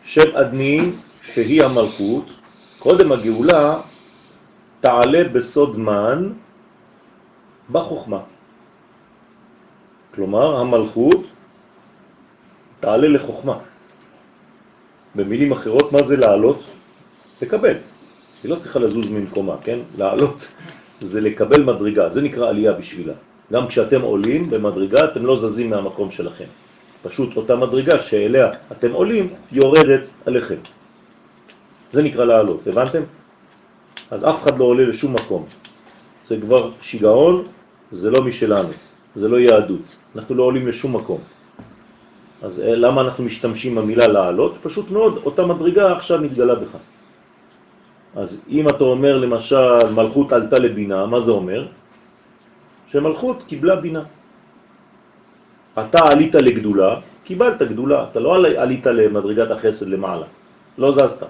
שם אדני שהיא המלכות, קודם הגאולה תעלה בסוד מן בחוכמה. כלומר, המלכות תעלה לחוכמה. במילים אחרות, מה זה לעלות? לקבל. היא לא צריכה לזוז ממקומה, כן? לעלות זה לקבל מדרגה, זה נקרא עלייה בשבילה. גם כשאתם עולים במדרגה, אתם לא זזים מהמקום שלכם. פשוט אותה מדרגה שאליה אתם עולים, יורדת עליכם. זה נקרא לעלות, הבנתם? אז אף אחד לא עולה לשום מקום. זה כבר שיגעון, זה לא משלנו, זה לא יהדות. אנחנו לא עולים לשום מקום. אז אה, למה אנחנו משתמשים במילה לעלות? פשוט מאוד, אותה מדרגה עכשיו מתגלה בך. אז אם אתה אומר למשל מלכות עלתה לבינה, מה זה אומר? שמלכות קיבלה בינה. אתה עלית לגדולה, קיבלת גדולה, אתה לא עלית למדרגת החסד למעלה, לא זזת.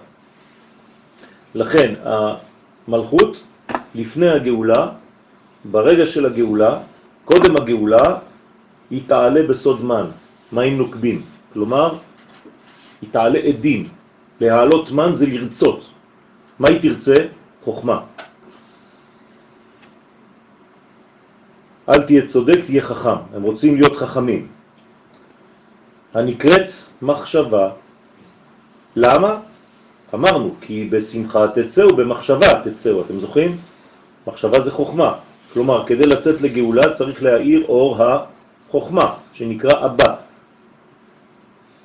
לכן המלכות לפני הגאולה, ברגע של הגאולה, קודם הגאולה, היא תעלה בסוד מן, מים נוקבים, כלומר, היא תעלה עדים. להעלות מן זה לרצות. מה היא תרצה? חוכמה. אל תהיה צודק, תהיה חכם. הם רוצים להיות חכמים. הנקראת מחשבה. למה? אמרנו, כי בשמחה תצאו, במחשבה תצאו. אתם זוכרים? מחשבה זה חוכמה. כלומר, כדי לצאת לגאולה צריך להאיר אור החוכמה, שנקרא אבא.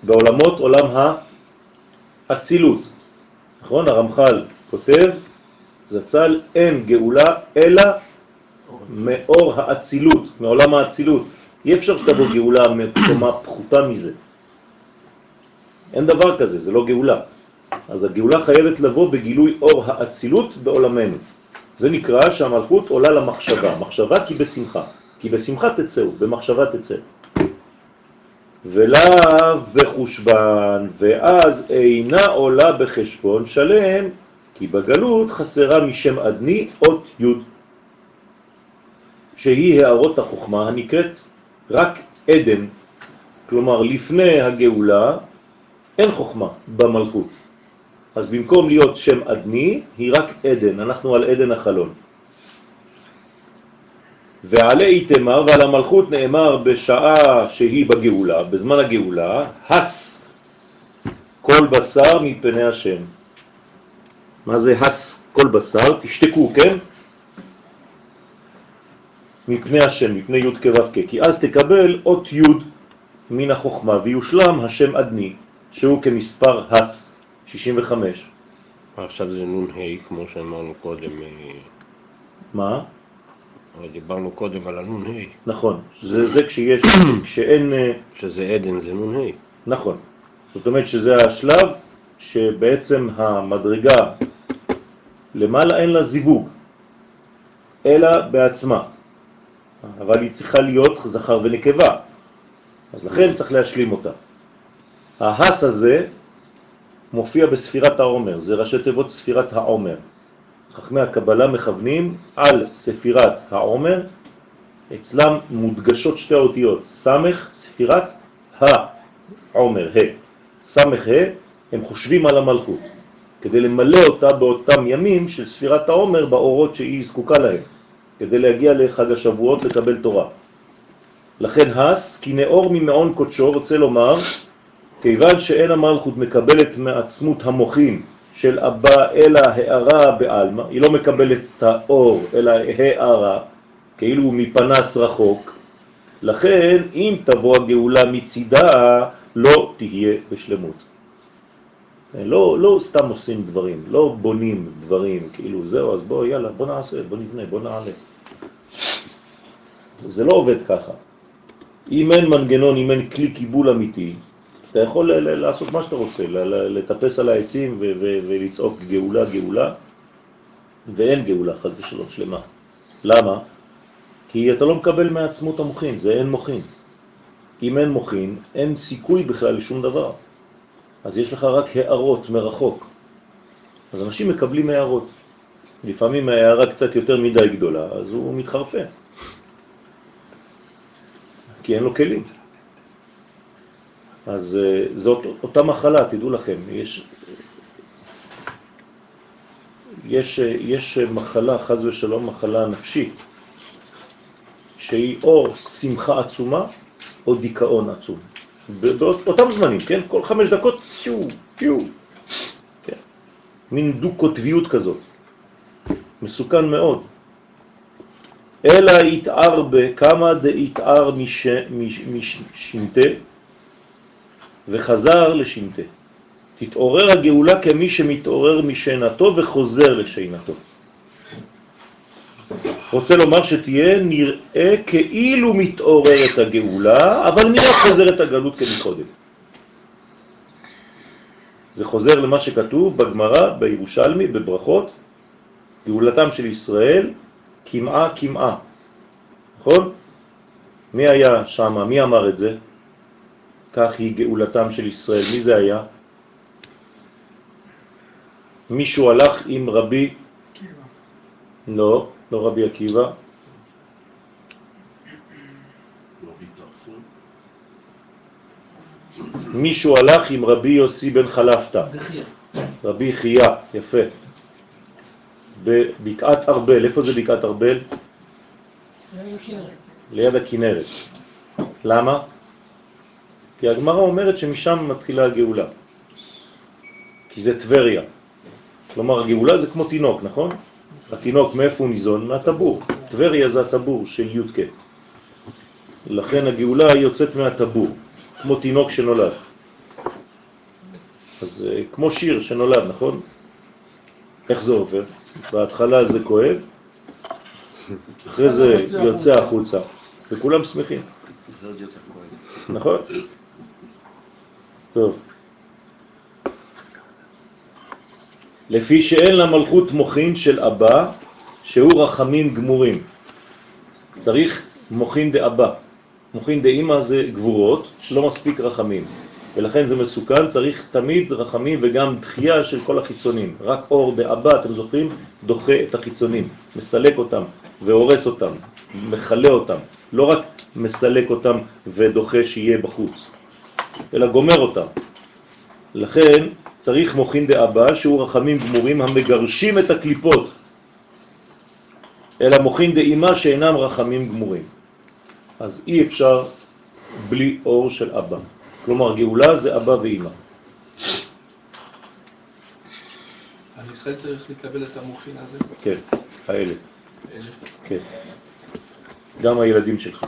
בעולמות עולם האצילות. נכון? הרמח"ל כותב, זצ"ל, אין גאולה אלא מאור האצילות, מעולם האצילות. אי אפשר שתבוא גאולה מקומה פחותה מזה. אין דבר כזה, זה לא גאולה. אז הגאולה חייבת לבוא בגילוי אור האצילות בעולמנו. זה נקרא שהמלכות עולה למחשבה. מחשבה כי בשמחה. כי בשמחה תצאו, במחשבה תצא. ולאו בחושבן, ואז אינה עולה בחשבון שלם, כי בגלות חסרה משם אדני אות י', שהיא הערות החוכמה הנקראת רק עדן, כלומר לפני הגאולה אין חוכמה במלכות. אז במקום להיות שם אדני, היא רק עדן, אנחנו על עדן החלון. ועלי איתמר ועל המלכות נאמר בשעה שהיא בגאולה, בזמן הגאולה, הס כל בשר מפני השם. מה זה הס כל בשר? תשתקו, כן? מפני השם, מפני י' כו' כ', כי אז תקבל אות י' מן החוכמה ויושלם השם אדני, שהוא כמספר הס, 65. עכשיו זה נון ה' כמו שאמרנו קודם. אה, מה? אבל דיברנו קודם על הנון ה'. נכון, זה, זה כשיש, כשאין... אה, שזה עדן זה נון ה'. נכון. זאת אומרת שזה השלב שבעצם המדרגה למעלה אין לה זיווג, אלא בעצמה. אבל היא צריכה להיות זכר ונקבה, אז לכן צריך להשלים אותה. ההס הזה מופיע בספירת העומר, זה ראשי תיבות ספירת העומר. חכמי הקבלה מכוונים על ספירת העומר, אצלם מודגשות שתי האותיות, סמך, ספירת העומר, ה', סמך ה', הם חושבים על המלכות, כדי למלא אותה באותם ימים של ספירת העומר באורות שהיא זקוקה להם, כדי להגיע לחג השבועות לקבל תורה. לכן הס, כי נאור ממעון קודשו, רוצה לומר, כיוון שאין המלכות מקבלת מעצמות המוחים של אבא אלא הערה בעלמא, היא לא מקבלת את האור אלא הערה, כאילו מפנס רחוק, לכן אם תבוא הגאולה מצידה לא תהיה בשלמות. לא, לא סתם עושים דברים, לא בונים דברים, כאילו זהו, אז בוא, יאללה, בוא נעשה, בוא נבנה, בוא נעלה. זה לא עובד ככה. אם אין מנגנון, אם אין כלי קיבול אמיתי, אתה יכול לעשות מה שאתה רוצה, לטפס על העצים ולצעוק גאולה, גאולה, ואין גאולה חד ושלום שלמה. למה? כי אתה לא מקבל מעצמות המוחין, זה אין מוחין. אם אין מוחין, אין סיכוי בכלל לשום דבר. אז יש לך רק הערות מרחוק. אז אנשים מקבלים הערות. לפעמים ההערה קצת יותר מדי גדולה, אז הוא מתחרפן. כי אין לו כלים. אז אה, זאת אותה מחלה, תדעו לכם, יש, יש, יש מחלה, חז ושלום, מחלה נפשית, שהיא או שמחה עצומה או דיכאון עצום. באותם זמנים, כן? כל חמש דקות, פיו, פיו. כן? מין דו-קוטביות כזאת. מסוכן מאוד. אלא יתאר בכמה דהתאר משנתה וחזר לשנתה. תתעורר הגאולה כמי שמתעורר משנתו וחוזר לשנתו. רוצה לומר שתהיה נראה כאילו מתעוררת הגאולה, אבל מיד חוזרת הגלות כמקודם. זה חוזר למה שכתוב בגמרא, בירושלמי, בברכות, גאולתם של ישראל כמעה כמעה. נכון? מי היה שם? מי אמר את זה? כך היא גאולתם של ישראל. מי זה היה? מישהו הלך עם רבי... לא, לא רבי עקיבא. מישהו הלך עם רבי יוסי בן חלפתא. רבי חייה, יפה. בבקעת ארבל, איפה זה בקעת ארבל? ליד הכנרת. למה? כי הגמרא אומרת שמשם מתחילה הגאולה. כי זה טבריה. כלומר, הגאולה זה כמו תינוק, נכון? התינוק מאיפה הוא ניזון? מהטבור. טבריה זה הטבור של י"ק. לכן הגאולה יוצאת מהטבור, כמו תינוק שנולד. אז אה, כמו שיר שנולד, נכון? איך זה עובר? בהתחלה זה כואב, אחרי זה יוצא החוצה, וכולם שמחים. זה עוד יותר כואב. נכון? טוב. לפי שאין למלכות מוכין של אבא, שהוא רחמים גמורים. צריך מוכין דאבא. מוכין דאמא זה גבורות, שלא מספיק רחמים. ולכן זה מסוכן, צריך תמיד רחמים וגם דחייה של כל החיצונים. רק אור דאבא, אתם זוכרים? דוחה את החיצונים, מסלק אותם והורס אותם, מחלה אותם. לא רק מסלק אותם ודוחה שיהיה בחוץ, אלא גומר אותם. לכן צריך מוכין דאבא שהוא רחמים גמורים המגרשים את הקליפות, אלא מוכין דאימה שאינם רחמים גמורים. אז אי אפשר בלי אור של אבא. כלומר, גאולה זה אבא ואימא. עם ישראל צריך לקבל את המוכין הזה? כן, האלה. אלה. כן. גם הילדים שלך.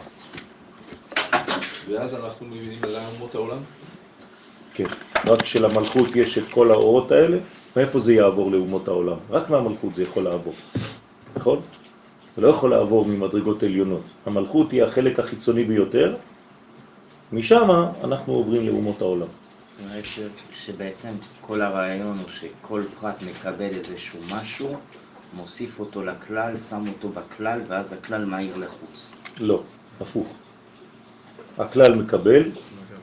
ואז אנחנו מבינים על אומות העולם? כן. רק שלמלכות יש את כל האורות האלה, מאיפה זה יעבור לאומות העולם? רק מהמלכות זה יכול לעבור. נכון? זה לא יכול לעבור ממדרגות עליונות. המלכות היא החלק החיצוני ביותר, משם אנחנו עוברים לאומות העולם. זאת אומרת ש, שבעצם כל הרעיון הוא שכל פרט מקבל איזשהו משהו, מוסיף אותו לכלל, שם אותו בכלל, ואז הכלל מהיר לחוץ. לא, הפוך. הכלל מקבל,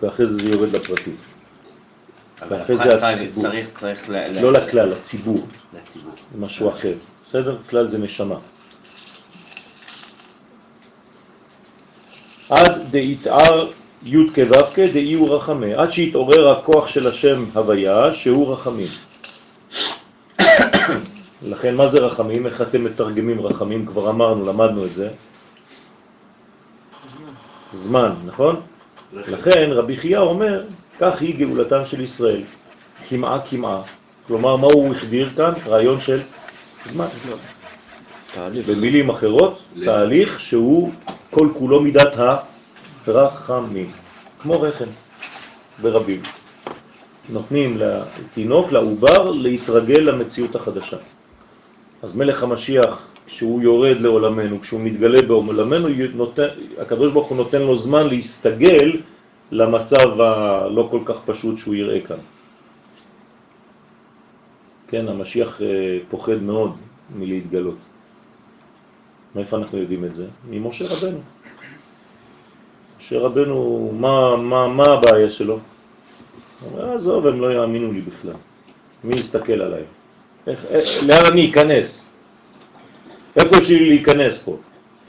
ואחרי זה זה יורד לפרטים. אבל ואחרי הפרט זה הציבור. וצריך, צריך ל... ל- לא לכלל, לציבור. לציבור. זה משהו אחר. בסדר? כלל זה נשמה. עד דהתער י' כו' דאי הוא רחמי, עד שהתעורר הכוח של השם הוויה שהוא רחמים. לכן מה זה רחמים? איך אתם מתרגמים רחמים? כבר אמרנו, למדנו את זה. זמן, נכון? לכן רבי חייא אומר, כך היא גאולתם של ישראל, כמעה כמעה. כלומר, מה הוא החדיר כאן? רעיון של זמן. במילים אחרות, תהליך שהוא כל כולו מידת הרחמים, כמו רחם ברבים. נותנים לתינוק, לעובר, להתרגל למציאות החדשה. אז מלך המשיח, כשהוא יורד לעולמנו, כשהוא מתגלה בעולמנו, נותן, הקדוש ברוך הוא נותן לו זמן להסתגל למצב הלא כל כך פשוט שהוא יראה כאן. כן, המשיח אה, פוחד מאוד מלהתגלות. מאיפה אנחנו יודעים את זה? ממשה רבנו. משה רבנו, מה, מה, מה הבעיה שלו? הוא אומר, עזוב, הם לא יאמינו לי בכלל. מי יסתכל עליי? איך, איך, לאן אני אכנס? איפה שלי להיכנס פה?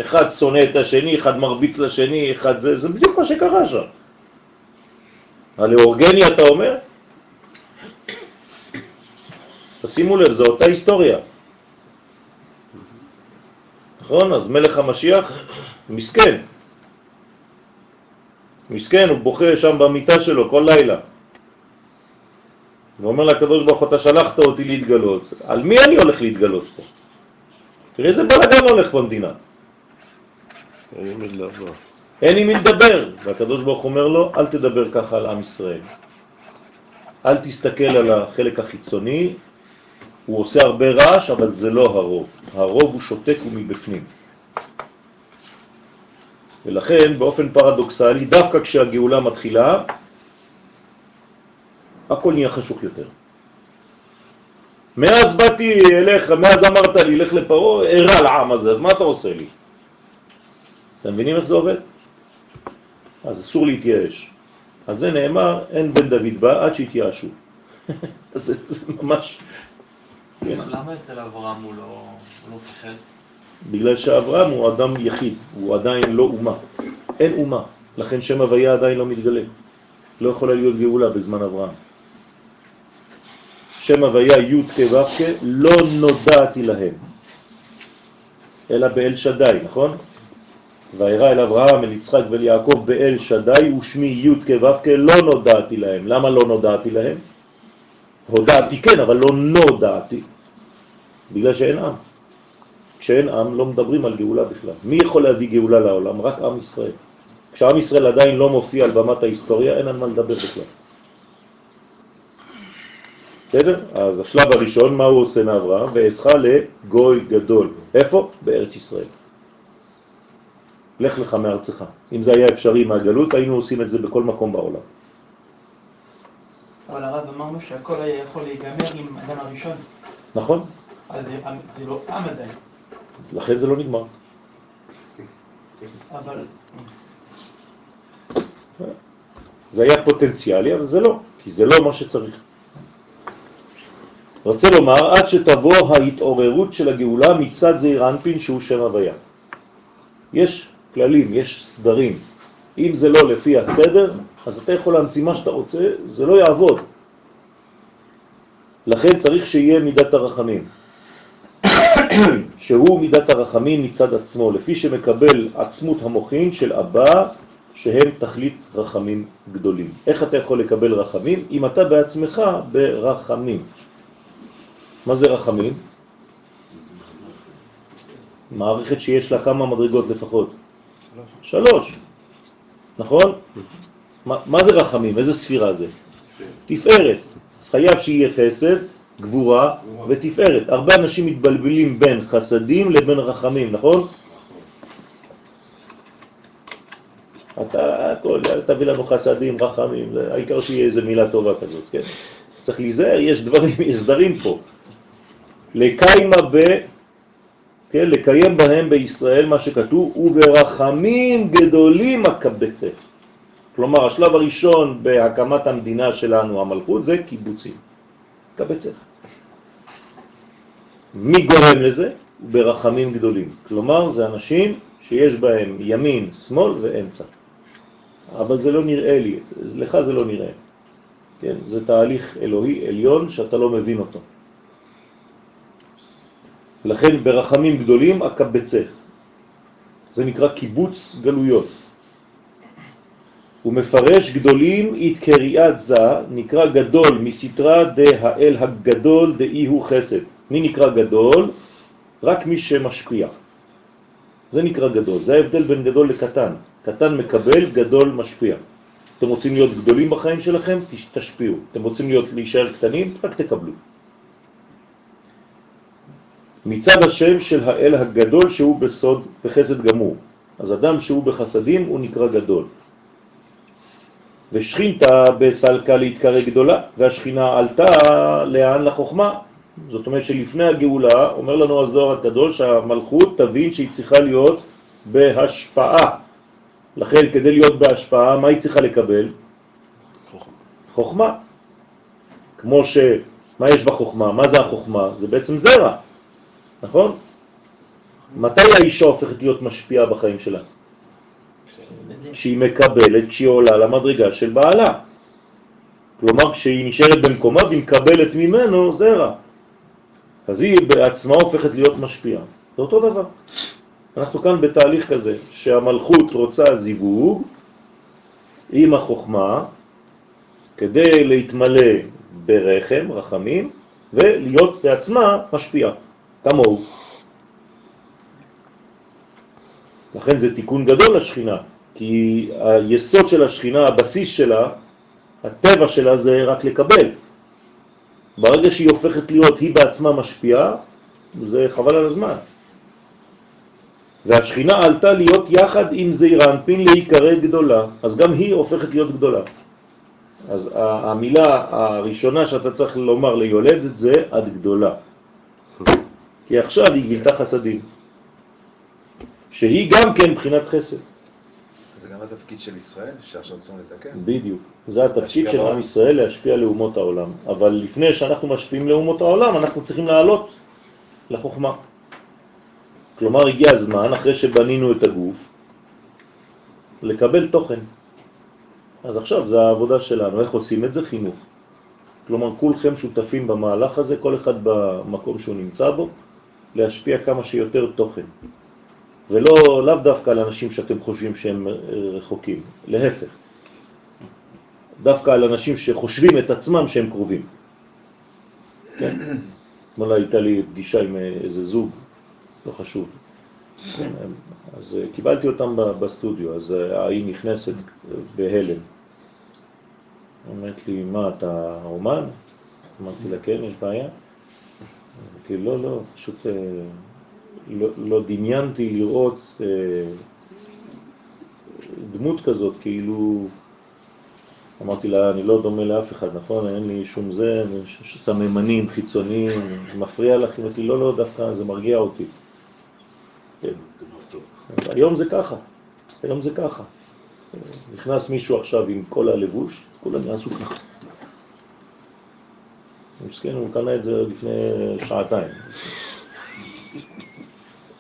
אחד שונא את השני, אחד מרביץ לשני, אחד זה, זה בדיוק מה שקרה שם. הלאורגני אתה אומר? תשימו לב, זו אותה היסטוריה. נכון? אז מלך המשיח מסכן. מסכן, הוא בוכה שם במיטה שלו כל לילה. ואומר לקדוש ברוך אתה שלחת אותי להתגלות. על מי אני הולך להתגלות פה? תראה איזה בלגן הולך במדינה. אין עם מי לדבר. והקדוש ברוך אומר לו, אל תדבר ככה על עם ישראל. אל תסתכל על החלק החיצוני, הוא עושה הרבה רעש, אבל זה לא הרוב. הרוב הוא שותק ומבפנים. ולכן, באופן פרדוקסלי, דווקא כשהגאולה מתחילה, הכל נהיה חשוך יותר. מאז באתי אליך, מאז אמרת לי, לך לפרו, ערה לעם הזה, אז מה אתה עושה לי? אתם מבינים איך זה עובד? אז אסור להתייאש. על זה נאמר, אין בן דוד בא עד שהתייאשו. זה, זה ממש... כן. למה אצל אברהם הוא לא, לא פחד? בגלל שאברהם הוא אדם יחיד, הוא עדיין לא אומה. אין אומה, לכן שם הוויה עדיין לא מתגלה. לא יכולה להיות גאולה בזמן אברהם. שם הוויה י' כו' לא נודעתי להם, אלא באל שדי, נכון? והראה אל אברהם, אל יצחק ואל יעקב באל שדי ושמי י' כו' לא נודעתי להם. למה לא נודעתי להם? הודעתי כן, אבל לא נודעתי, בגלל שאין עם. כשאין עם לא מדברים על גאולה בכלל. מי יכול להביא גאולה לעולם? רק עם ישראל. כשעם ישראל עדיין לא מופיע על במת ההיסטוריה, אין על מה לדבר בכלל. בסדר? אז השלב הראשון, מה הוא עושה מאברהם? ועזך לגוי גדול. איפה? בארץ ישראל. לך לך מארצך. אם זה היה אפשרי מהגלות, היינו עושים את זה בכל מקום בעולם. אבל הרב אמרנו שהכל היה יכול להיגמר עם אדם הראשון. נכון? אז זה, זה לא עם עדיין. לכן זה לא נגמר. אבל... זה היה פוטנציאלי, אבל זה לא, כי זה לא מה שצריך. רוצה לומר, עד שתבוא ההתעוררות של הגאולה מצד זעיר אנפין שהוא שם הוויה. יש כללים, יש סדרים. אם זה לא לפי הסדר, אז אתה יכול להמציא מה שאתה רוצה, זה לא יעבוד. לכן צריך שיהיה מידת הרחמים, שהוא מידת הרחמים מצד עצמו, לפי שמקבל עצמות המוחין של אבא, שהם תכלית רחמים גדולים. איך אתה יכול לקבל רחמים? אם אתה בעצמך ברחמים. מה זה רחמים? מערכת שיש לה כמה מדרגות לפחות? שלוש. נכון? מה, זה רחמים? איזה ספירה זה? תפארת. אז חייב שיהיה חסד, גבורה ותפארת. הרבה אנשים מתבלבלים בין חסדים לבין רחמים, נכון? אתה הכל, תביא לנו חסדים, רחמים, העיקר שיהיה איזה מילה טובה כזאת, כן? צריך להיזהר, יש דברים, יש סדרים פה. לקיימה ב... כן, לקיים בהם בישראל מה שכתוב, וברחמים גדולים הקבצה. כלומר, השלב הראשון בהקמת המדינה שלנו, המלכות, זה קיבוצים. קבצה. מי גורם לזה? ברחמים גדולים. כלומר, זה אנשים שיש בהם ימין, שמאל ואמצע. אבל זה לא נראה לי, לך זה לא נראה. כן, זה תהליך אלוהי עליון שאתה לא מבין אותו. לכן ברחמים גדולים הקבצך. זה נקרא קיבוץ גלויות. הוא מפרש גדולים את קריאת זה, נקרא גדול מסתרה דה האל הגדול דאי הוא חסד. מי נקרא גדול? רק מי שמשפיע. זה נקרא גדול, זה ההבדל בין גדול לקטן. קטן מקבל, גדול משפיע. אתם רוצים להיות גדולים בחיים שלכם? תשפיעו. אתם רוצים להיות להישאר קטנים? רק תקבלו. מצד השם של האל הגדול שהוא בסוד בחסד גמור. אז אדם שהוא בחסדים הוא נקרא גדול. ושכינתה בסלקה להתקרא גדולה, והשכינה עלתה לאן לחוכמה. זאת אומרת שלפני הגאולה, אומר לנו הזוהר הקדוש, המלכות תבין שהיא צריכה להיות בהשפעה. לכן כדי להיות בהשפעה, מה היא צריכה לקבל? חוכמה. חוכמה. כמו ש... מה יש בחוכמה? מה זה החוכמה? זה בעצם זרע. נכון? מתי האישה הופכת להיות משפיעה בחיים שלה? כשהיא מקבלת, כשהיא עולה למדרגה של בעלה. כלומר, כשהיא נשארת במקומה והיא מקבלת ממנו זרע. אז היא בעצמה הופכת להיות משפיעה. זה אותו דבר. אנחנו כאן בתהליך כזה, שהמלכות רוצה זיווג עם החוכמה כדי להתמלא ברחם, רחמים, ולהיות בעצמה משפיעה. כמוהו. לכן זה תיקון גדול לשכינה, כי היסוד של השכינה, הבסיס שלה, הטבע שלה זה רק לקבל. ברגע שהיא הופכת להיות, היא בעצמה משפיעה, זה חבל על הזמן. והשכינה עלתה להיות יחד עם זעיר אנפין להיקרא גדולה, אז גם היא הופכת להיות גדולה. אז המילה הראשונה שאתה צריך לומר ליולדת זה עד גדולה. כי עכשיו היא גילתה חסדים, שהיא גם כן מבחינת חסד. זה גם התפקיד של ישראל, שעכשיו צריכים לתקן. בדיוק. זה התפקיד של עם ישראל להשפיע לאומות העולם. אבל לפני שאנחנו משפיעים לאומות העולם, אנחנו צריכים לעלות לחוכמה. כלומר, הגיע הזמן, אחרי שבנינו את הגוף, לקבל תוכן. אז עכשיו זה העבודה שלנו. איך עושים את זה? חינוך. כלומר, כולכם שותפים במהלך הזה, כל אחד במקום שהוא נמצא בו, להשפיע כמה שיותר תוכן. ולא לאו דווקא על אנשים שאתם חושבים שהם רחוקים, להפך. דווקא על אנשים שחושבים את עצמם שהם קרובים. כן? אתמול הייתה לי פגישה עם איזה זוג, לא חשוב. כן, אז קיבלתי אותם בסטודיו, אז היא נכנסת בהלם. אומרת לי, מה, אתה אומן? אמרתי לה, כן, יש בעיה. אמרתי, לא, לא, פשוט אה, לא, לא דמיינתי לראות אה, דמות כזאת, כאילו, אמרתי לה, אני לא דומה לאף אחד, נכון? אין לי שום זה, סממנים חיצוניים, מפריע לך? אמרתי, לא, לא, דווקא זה מרגיע אותי. כן. היום זה ככה, היום זה ככה. נכנס מישהו עכשיו עם כל הלבוש, כולם יעשו ככה. מסכן, הוא קנה את זה לפני שעתיים.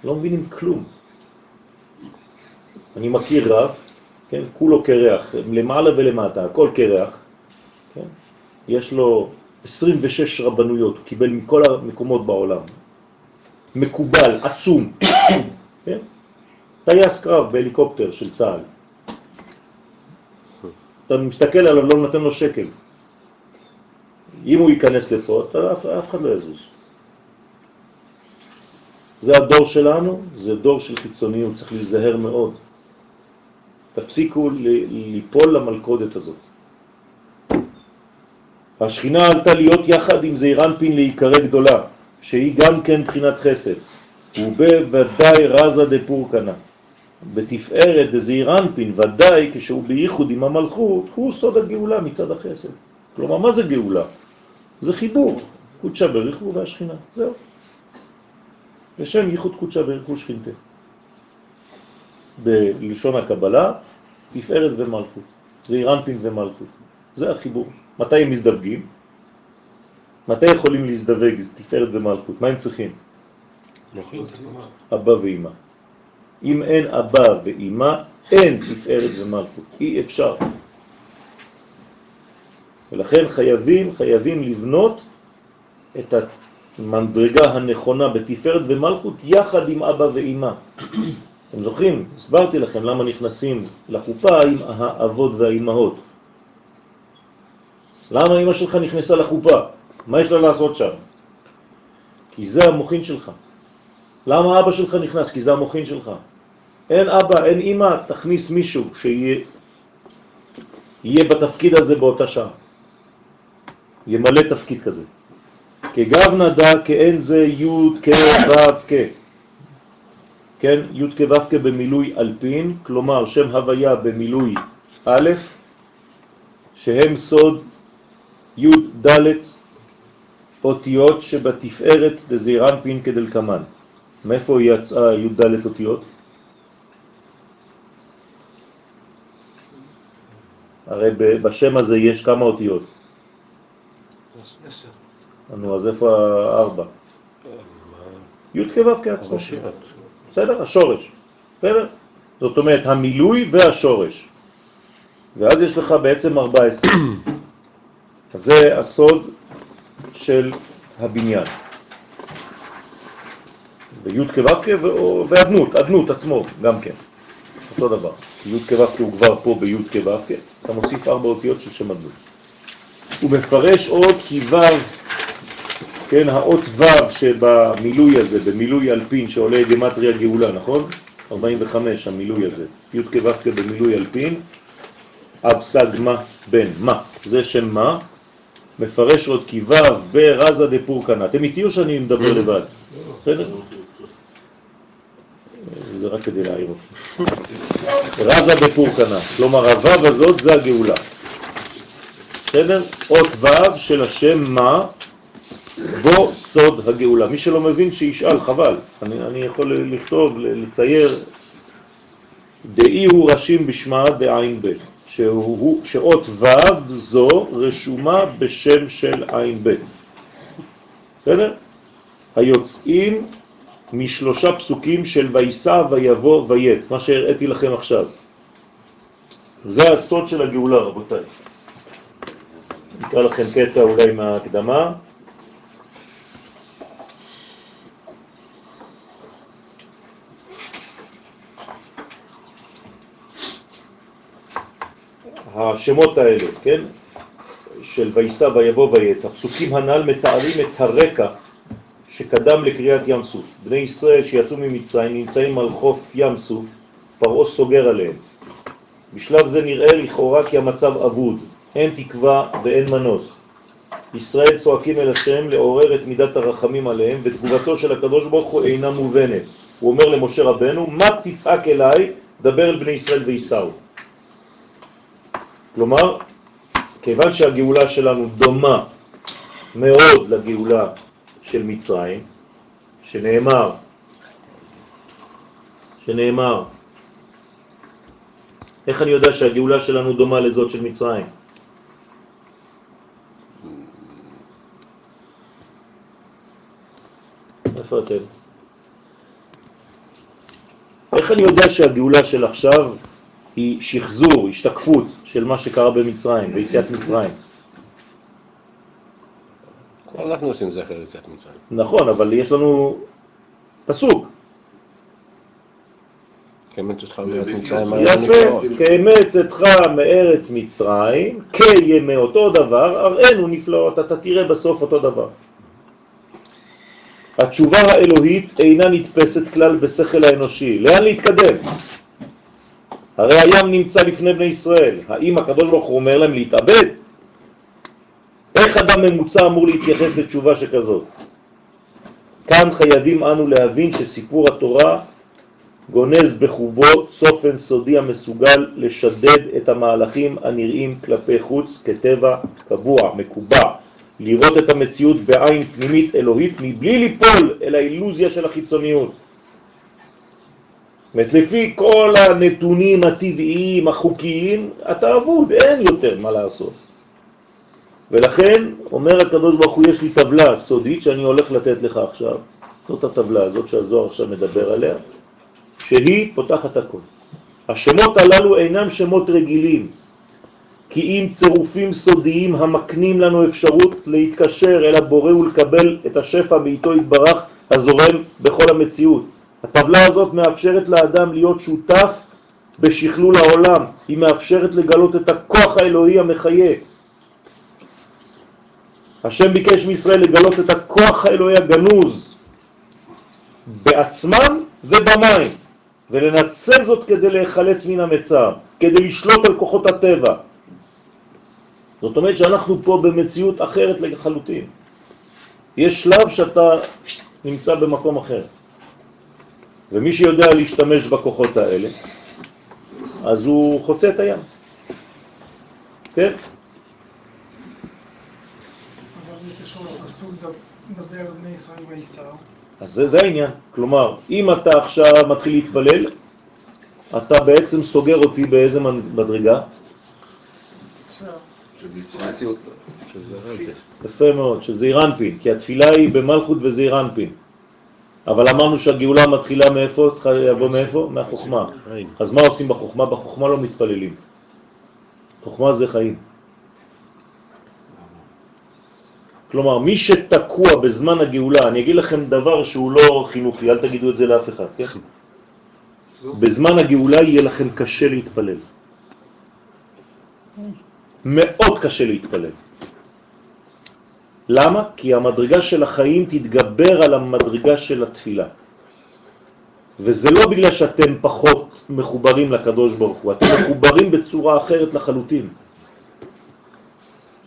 לא מבינים כלום. אני מכיר רב, כן, כולו קרח, למעלה ולמטה, הכל קרח, כן? יש לו 26 רבנויות, הוא קיבל מכל המקומות בעולם. מקובל, עצום, כן? טייס קרב בהליקופטר של צה"ל. אתה מסתכל עליו, לא נותן לו שקל. אם הוא ייכנס לפה, אף, אף אחד לא יזוז. זה הדור שלנו, זה דור של חיצוניות, צריך להיזהר מאוד. תפסיקו ליפול למלכודת הזאת. השכינה עלתה להיות יחד עם זעירנפין להיקרא גדולה, שהיא גם כן בחינת חסד, ובוודאי רזה דפורקנה. בתפארת דזעירנפין, ודאי כשהוא בייחוד עם המלכות, הוא סוד הגאולה מצד החסד. כלומר, מה זה גאולה? זה חיבור, קודשה בריחו והשכינה, זהו. לשם ייחוד קודשה בריחו שכינתה. בלשון הקבלה, תפארת ומלכות, זעירנפין ומלכות. זה החיבור. מתי הם מזדווגים? מתי יכולים להזדווג תפארת ומלכות? מה הם צריכים? אבא ואמא. אם אין אבא ואמא, אין תפארת ומלכות. אי אפשר. ולכן חייבים, חייבים לבנות את המדרגה הנכונה בתפארת ומלכות יחד עם אבא ואמא. אתם זוכרים? הסברתי לכם למה נכנסים לחופה עם האבות והאימהות. למה אמא שלך נכנסה לחופה? מה יש לה לעשות שם? כי זה המוכין שלך. למה אבא שלך נכנס? כי זה המוכין שלך. אין אבא, אין אמא, תכניס מישהו שיהיה בתפקיד הזה באותה שעה. ימלא תפקיד כזה. כגב נדע כאין זה י' כ' כ'. כן, י' כ' כ' במילוי אלפין, כלומר שם הוויה במילוי א', שהם סוד י' ד' אותיות שבתפארת דזעירנפין כדלקמן. מאיפה יצאה ד' אותיות? הרי בשם הזה יש כמה אותיות? נו, אז איפה הארבע? י' כו' כעצמו. בסדר? השורש. בסדר? זאת אומרת, המילוי והשורש. ואז יש לך בעצם 14. אז זה הסוד של הבניין. וי' כו' ואדנות, אדנות עצמו גם כן, אותו דבר. י' כו' הוא כבר פה בי' כו', אתה מוסיף ארבע אותיות של שם אדנות. הוא מפרש עוד כי ו', כן, האות ו' שבמילוי הזה, במילוי אלפין שעולה גמטריה גאולה, נכון? 45 המילוי הזה, י' כו' במילוי אלפין, אבסג מה בן מה, זה שם מה, מפרש עוד כי ו' ברזה דפורקנה. אתם איתי או שאני מדבר לבד? בסדר? זה רק כדי להעיר אותי. רזה בפורקנה, כלומר הו' הזאת זה הגאולה. בסדר? אות ו' של השם מה, בו סוד הגאולה. מי שלא מבין שישאל, חבל. אני, אני יכול לכתוב, לצייר, דאי הוא רשים בשמה דעין ב', שאות ו' זו רשומה בשם של עין ב'. בסדר? היוצאים משלושה פסוקים של ויסע ויבוא וית, מה שהראיתי לכם עכשיו. זה הסוד של הגאולה, רבותיי. נקרא לכם קטע אולי מההקדמה. השמות האלה, כן, של ויסע ויבוא וית, הפסוקים הנ"ל מתארים את הרקע שקדם לקריאת ים סוף. בני ישראל שיצאו ממצרים נמצאים על חוף ים סוף, פרעה סוגר עליהם. בשלב זה נראה לכאורה כי המצב אבוד, אין תקווה ואין מנוס. ישראל צועקים אל השם לעורר את מידת הרחמים עליהם, ותגובתו של הקדוש ברוך הוא אינה מובנת. הוא אומר למשה רבנו, מה תצעק אליי, דבר אל בני ישראל ויסעו. כלומר, כיוון שהגאולה שלנו דומה מאוד לגאולה של מצרים, שנאמר, שנאמר, איך אני יודע שהגאולה שלנו דומה לזאת של מצרים? איפה אתם? איך אני יודע שהגאולה של עכשיו היא שחזור, השתקפות של מה שקרה במצרים, ביציאת מצרים? אנחנו עושים זכר ליציאת מצרים. נכון, אבל יש לנו פסוק. כאמץ אותך מארץ מצרים יפה, כאמץ אתך מארץ מצרים, כימי אותו דבר, הראינו נפלאות, אתה תראה בסוף אותו דבר. התשובה האלוהית אינה נתפסת כלל בשכל האנושי. לאן להתקדם? הרי הים נמצא לפני בני ישראל. האם הקדוש ברוך הוא אומר להם להתאבד? איך אדם ממוצע אמור להתייחס לתשובה שכזאת? כאן חייבים אנו להבין שסיפור התורה גונז בחובו צופן סודי המסוגל לשדד את המהלכים הנראים כלפי חוץ כטבע קבוע, מקובע, לראות את המציאות בעין פנימית אלוהית מבלי ליפול אל האילוזיה של החיצוניות. זאת לפי כל הנתונים הטבעיים, החוקיים, אתה אבוד, אין יותר מה לעשות. ולכן אומר הקדוש ברוך הוא, יש לי טבלה סודית שאני הולך לתת לך עכשיו. זאת הטבלה הזאת שהזוהר עכשיו מדבר עליה, שהיא פותחת הכל. השמות הללו אינם שמות רגילים, אם צירופים סודיים המקנים לנו אפשרות להתקשר אל הבורא ולקבל את השפע בעיתו התברך הזורם בכל המציאות. הטבלה הזאת מאפשרת לאדם להיות שותף בשכלול העולם, היא מאפשרת לגלות את הכוח האלוהי המחיה. השם ביקש מישראל לגלות את הכוח האלוהי הגנוז בעצמם ובמים, ולנצל זאת כדי להיחלץ מן המצר, כדי לשלוט על כוחות הטבע. זאת אומרת שאנחנו פה במציאות אחרת לחלוטין. יש שלב שאתה נמצא במקום אחר. ומי שיודע להשתמש בכוחות האלה, אז הוא חוצה את הים. כן? אז זה, זה העניין. כלומר, אם אתה עכשיו מתחיל להתפלל, אתה בעצם סוגר אותי באיזה מדרגה? יפה מאוד, של זעיר אנפין, כי התפילה היא במלכות וזעיר אנפין. אבל אמרנו שהגאולה מתחילה מאיפה? יבוא מאיפה? מהחוכמה. אז מה עושים בחוכמה? בחוכמה לא מתפללים. חוכמה זה חיים. כלומר, מי שתקוע בזמן הגאולה, אני אגיד לכם דבר שהוא לא חינוכי, אל תגידו את זה לאף אחד, כן? בזמן הגאולה יהיה לכם קשה להתפלל. מאוד קשה להתפלל. למה? כי המדרגה של החיים תתגבר על המדרגה של התפילה. וזה לא בגלל שאתם פחות מחוברים לקדוש ברוך הוא, אתם מחוברים בצורה אחרת לחלוטין.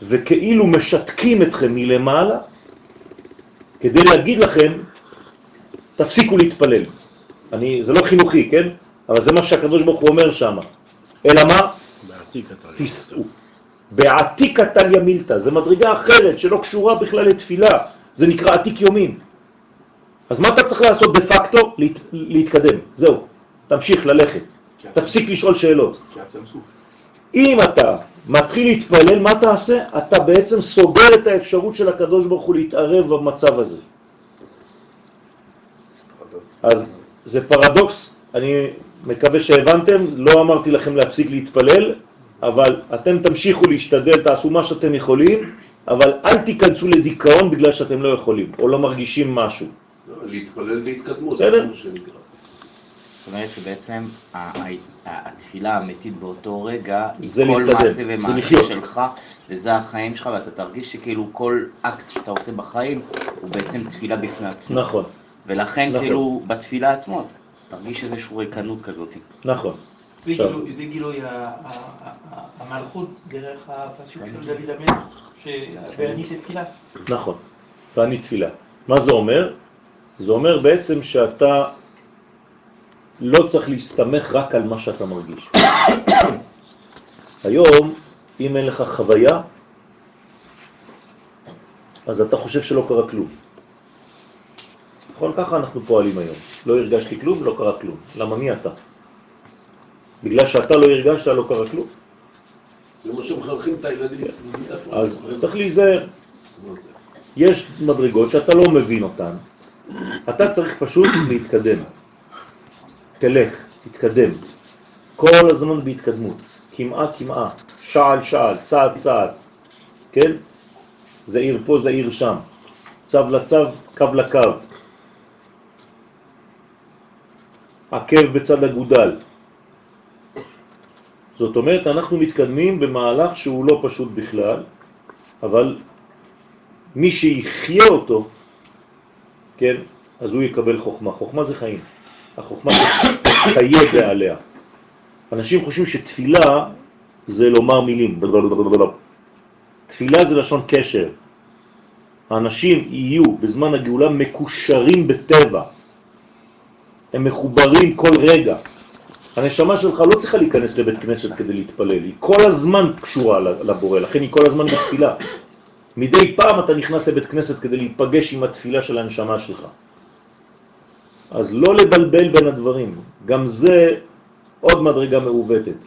וכאילו משתקים אתכם מלמעלה כדי להגיד לכם, תפסיקו להתפלל. אני, זה לא חינוכי, כן? אבל זה מה שהקדוש ברוך הוא אומר שם. אלא מה? תיסעו. בעתיק התליה מילתא, זה מדרגה אחרת שלא קשורה בכלל לתפילה, זה נקרא עתיק יומין. אז מה אתה צריך לעשות דה פקטו? להת, להתקדם, זהו, תמשיך ללכת, תפסיק לשאול שאלות. סוף. אם אתה מתחיל להתפלל, מה תעשה? אתה בעצם סוגר את האפשרות של הקדוש ברוך הוא להתערב במצב הזה. אז זה פרדוקס, אני מקווה שהבנתם, לא אמרתי לכם להפסיק להתפלל, אבל אתם תמשיכו להשתדל, תעשו מה שאתם יכולים, אבל אל תיכנסו לדיכאון בגלל שאתם לא יכולים, או לא מרגישים משהו. לא, להתפלל בהתקדמות, בסדר. זה מה שנקרא. זאת אומרת שבעצם התפילה האמיתית באותו רגע, היא זה כל להתקדם, מעשה זה ומעשה לחיות. שלך, וזה החיים שלך, ואתה תרגיש שכאילו כל אקט שאתה עושה בחיים הוא בעצם תפילה בפני עצמו. נכון, ולכן נכון. כאילו בתפילה עצמו, תרגיש איזושהי ריקנות כזאת. נכון. זה. גילוי- המלכות דרך הפסוק של דוד המלך, שאני תפילה. נכון, ואני תפילה. מה זה אומר? זה אומר בעצם שאתה לא צריך להסתמך רק על מה שאתה מרגיש. היום, אם אין לך חוויה, אז אתה חושב שלא קרה כלום. נכון? ככה אנחנו פועלים היום. לא הרגשתי כלום, לא קרה כלום. למה מי אתה? בגלל שאתה לא הרגשת, לא קרה כלום. זה מה שמחנכים את הילדים. איפה אז? צריך להיזהר. זה? יש מדרגות שאתה לא מבין אותן, אתה צריך פשוט להתקדם. תלך, תתקדם. כל הזמן בהתקדמות, כמעה כמעה, שעל שעל, צעד צעד, כן? זעיר פה, זעיר שם, צו לצו, קו לקו. עקב בצד אגודל. זאת אומרת, אנחנו מתקדמים במהלך שהוא לא פשוט בכלל, אבל מי שיחיה אותו, כן, אז הוא יקבל חוכמה. חוכמה זה חיים. החוכמה זה חיה בעליה. אנשים חושבים שתפילה זה לומר מילים. תפילה זה לשון קשר. האנשים יהיו בזמן הגאולה מקושרים בטבע. הם מחוברים כל רגע. הנשמה שלך לא צריכה להיכנס לבית כנסת כדי להתפלל, היא כל הזמן קשורה לבורא, לכן היא כל הזמן בתפילה. מדי פעם אתה נכנס לבית כנסת כדי להיפגש עם התפילה של הנשמה שלך. אז לא לבלבל בין הדברים, גם זה עוד מדרגה מעוותת,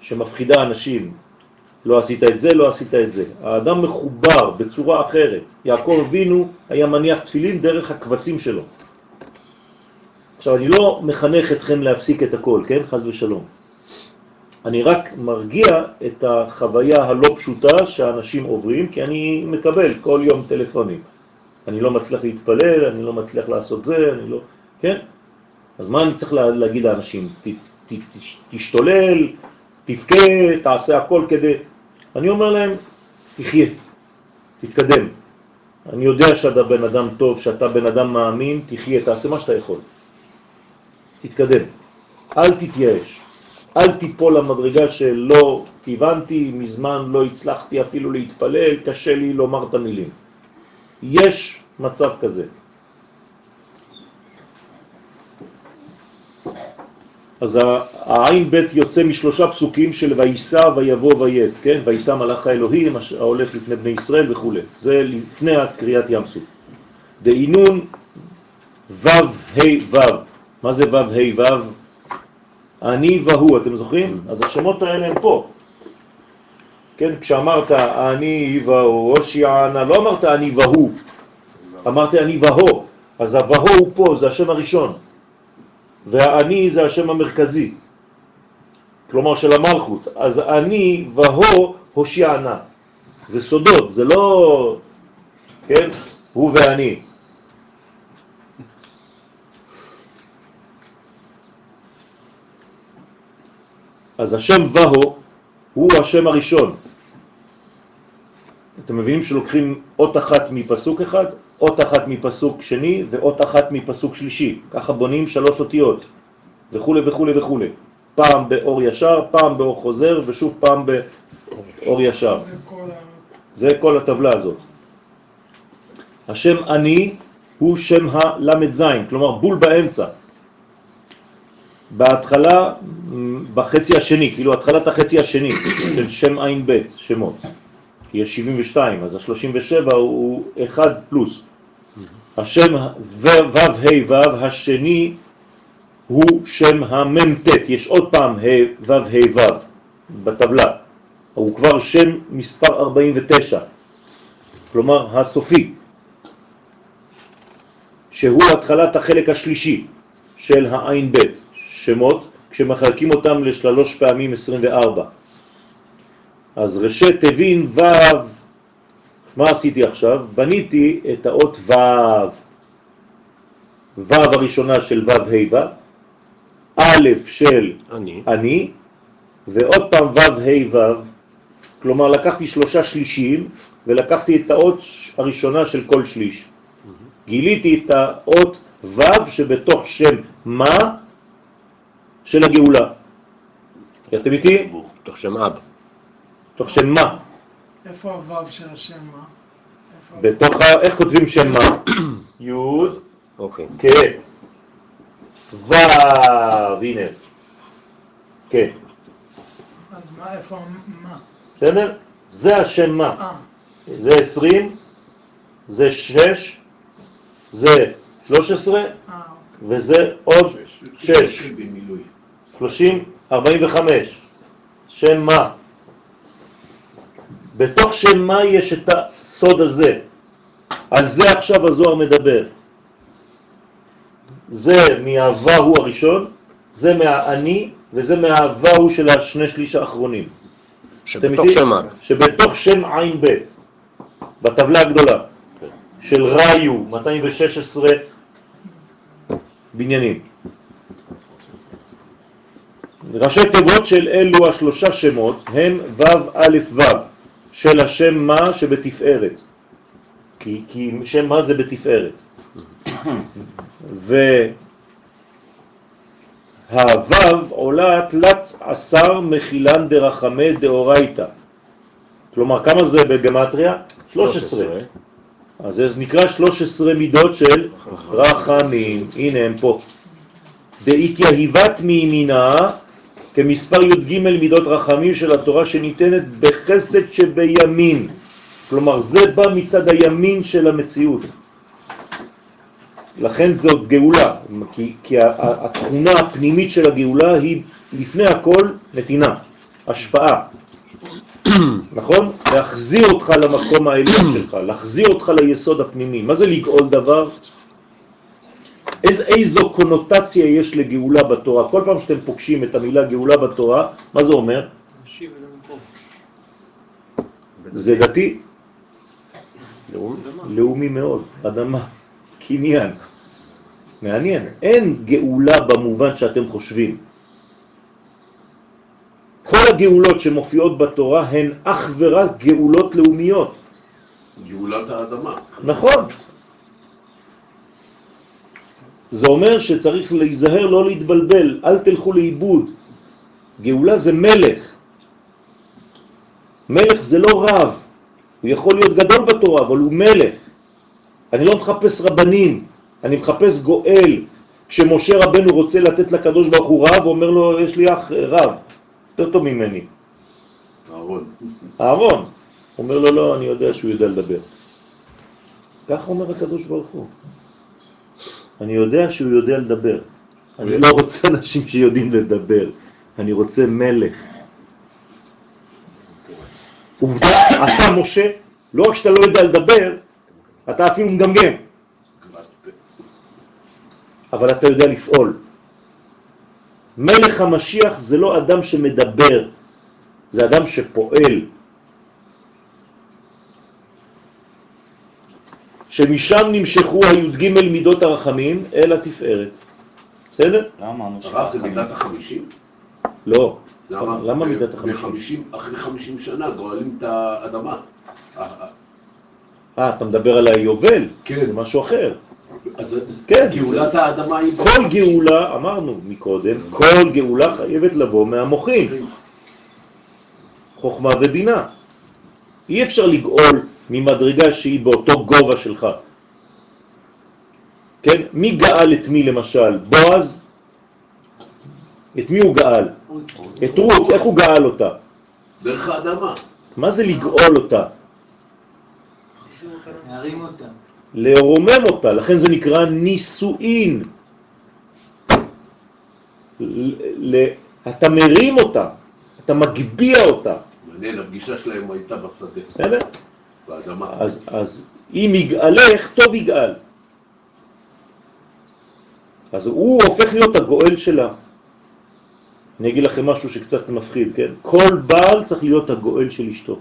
שמפחידה אנשים. לא עשית את זה, לא עשית את זה. האדם מחובר בצורה אחרת. יעקב אבינו היה מניח תפילין דרך הכבשים שלו. עכשיו, אני לא מחנך אתכם להפסיק את הכל, כן? חז ושלום. אני רק מרגיע את החוויה הלא פשוטה שאנשים עוברים, כי אני מקבל כל יום טלפונים. אני לא מצליח להתפלל, אני לא מצליח לעשות זה, אני לא... כן? אז מה אני צריך להגיד לאנשים? ת, ת, ת, תשתולל, תבכה, תעשה הכל כדי... אני אומר להם, תחיה, תתקדם. אני יודע שאתה בן אדם טוב, שאתה בן אדם מאמין, תחיה, תעשה מה שאתה יכול. תתקדם. אל תתייאש. אל תיפול למדרגה שלא כיוונתי, מזמן לא הצלחתי אפילו להתפלל, קשה לי לומר את המילים. יש מצב כזה. אז העין ב' יוצא משלושה פסוקים של ויסע ויבוא ויית, כן? ויסע מלאך האלוהים ההולך לפני בני ישראל וכו'. זה לפני הקריאת ים סוף. דהינון ו' ה' ו'. מה זה ו' ה' ו'? אני והוא, אתם זוכרים? אז השמות האלה הם פה. כן, כשאמרת אני והוא, הושיענה, לא אמרת אני והוא, אמרת אני והוא. אז הווהו הוא פה, זה השם הראשון. והאני זה השם המרכזי, כלומר של המלכות. אז אני והו הושיענה. זה סודות, זה לא, כן, הוא ואני. אז השם והו הוא השם הראשון. אתם מבינים שלוקחים אות אחת מפסוק אחד, אות אחת מפסוק שני ואות אחת מפסוק שלישי. ככה בונים שלוש אותיות וכו' וכו' וכו'. פעם באור ישר, פעם באור חוזר ושוב פעם באור ישר. זה כל ה... זה כל הטבלה הזאת. השם אני הוא שם זין, כלומר בול באמצע. בהתחלה, בחצי השני, כאילו התחלת החצי השני של שם עין ב' שמות. כי יש 72, אז ה-37 הוא 1 פלוס. השם ו' ה' ו' השני הוא שם המ"ט, יש עוד פעם ה' ו' ה' ו' בטבלה, הוא כבר שם מספר 49, כלומר הסופי, שהוא התחלת החלק השלישי של העין ב', שמות, כשמחלקים אותם לשלוש פעמים 24. אז ראשי תבין ו', מה עשיתי עכשיו? בניתי את האות ו', ו' הראשונה של ו' ה' ו', א' של אני. אני, ועוד פעם ו' ה' ו', כלומר לקחתי שלושה שלישים ולקחתי את האות הראשונה של כל שליש. גיליתי את האות ו' שבתוך שם מה של הגאולה. אתם איתי? תוך שם אב. תוך שם מה? איפה הוו של השם מה? בתוך ה... איך כותבים שם מה? י' אוקיי. כן. ו', הנה. כן. אז מה, איפה מה? בסדר? זה השם מה. אה, זה 20, זה 6, זה 13, אה, וזה עוד 6. במילוי. 30, 45. שם מה? בתוך שם מה יש את הסוד הזה. על זה עכשיו הזוהר מדבר. זה מהווה הוא הראשון, זה מהאני, וזה מהווה הוא של השני שליש האחרונים. שבתוך? שם אב. שבתוך שם עין ב', בטבלה הגדולה, של ראיו, 216 בניינים. ראשי תיבות של אלו השלושה שמות הם ו' א' ו' של השם מה שבתפארת. כי, כי שם מה זה בתפארת. והו' עולה תלת עשר מחילן דרחמי דאורייתא. כלומר, כמה זה בגמטריה? 13. אז זה נקרא 13 מידות של רחמים. הנה הם פה. דאיתיהיבת מימינה כמספר י"ג מידות רחמים של התורה שניתנת בחסד שבימין. כלומר, זה בא מצד הימין של המציאות. לכן זאת גאולה, כי, כי התכונה הפנימית של הגאולה היא לפני הכל נתינה, השפעה. נכון? להחזיר אותך למקום העליון שלך, להחזיר אותך ליסוד הפנימי. מה זה לגאול דבר? איז, איזו קונוטציה יש לגאולה בתורה. כל פעם שאתם פוגשים את המילה גאולה בתורה, מה זה אומר? זה דתי? לאומי מאוד, אדמה, קניין. מעניין, אין גאולה במובן שאתם חושבים. כל הגאולות שמופיעות בתורה הן אך ורק גאולות לאומיות. גאולת האדמה. נכון. זה אומר שצריך להיזהר לא להתבלבל, אל תלכו לאיבוד. גאולה זה מלך. מלך זה לא רב, הוא יכול להיות גדול בתורה, אבל הוא מלך. אני לא מחפש רבנים, אני מחפש גואל. כשמשה רבנו רוצה לתת לקדוש ברוך הוא רב, הוא אומר לו, יש לי אח רב, יותר טוב ממני. אהרון. אהרון. אומר לו, לא, אני יודע שהוא יודע לדבר. ככה אומר הקדוש ברוך הוא. אני יודע שהוא יודע לדבר. אני לא רוצה אנשים שיודעים לדבר, אני רוצה מלך. עובדה, אתה משה, לא רק שאתה לא יודע לדבר, אתה אפילו מגמגם. אבל אתה יודע לפעול. מלך המשיח זה לא אדם שמדבר, זה אדם שפועל. שמשם נמשכו הי"ג מידות הרחמים אל התפארת. בסדר? לא אמרנו הרב זה. מידת החמישים? לא. למה? למה מידת החמישים? אחרי חמישים שנה גואלים את האדמה. אה, אתה מדבר על היובל? כן. זה משהו אחר. אז כן. גאולת האדמה היא... כל גאולה, אמרנו מקודם, כל גאולה חייבת לבוא מהמוחים, חוכמה ובינה. אי אפשר לגאול ממדרגה שהיא באותו גובה שלך. כן? מי גאל את מי למשל? בועז? את מי הוא גאל? את רות, איך הוא גאל אותה? דרך האדמה. מה זה לגאול אותה? להרים אותה. לרומם אותה, לכן זה נקרא נישואין. אתה מרים אותה, אתה מגביע אותה, מעניין, הפגישה שלהם הייתה בשדה, בסדר? אז, אז אם יגאלך, טוב יגאל. אז הוא הופך להיות הגואל שלה. אני אגיד לכם משהו שקצת מפחיד, כן? כל בעל צריך להיות הגואל של אשתו.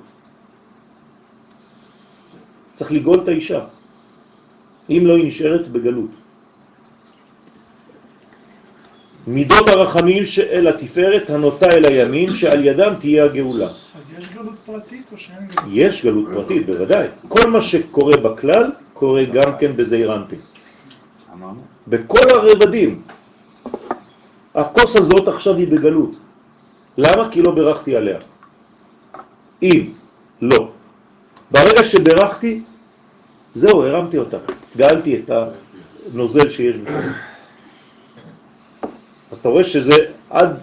צריך לגאול את האישה. אם לא, היא נשארת בגלות. מידות הרחמים שאל התפארת הנוטה אל הימין, שעל ידם תהיה הגאולה. גלות פרטית או שאין גלות? יש גלות פרטית, בוודאי. כל מה שקורה בכלל, קורה גם כן בזעיר אנפין. אמרנו? בכל הרבדים. הכוס הזאת עכשיו היא בגלות. למה? כי לא ברכתי עליה. אם לא. ברגע שברכתי, זהו, הרמתי אותה. גאלתי את הנוזל שיש בפנים. אז אתה רואה שזה עד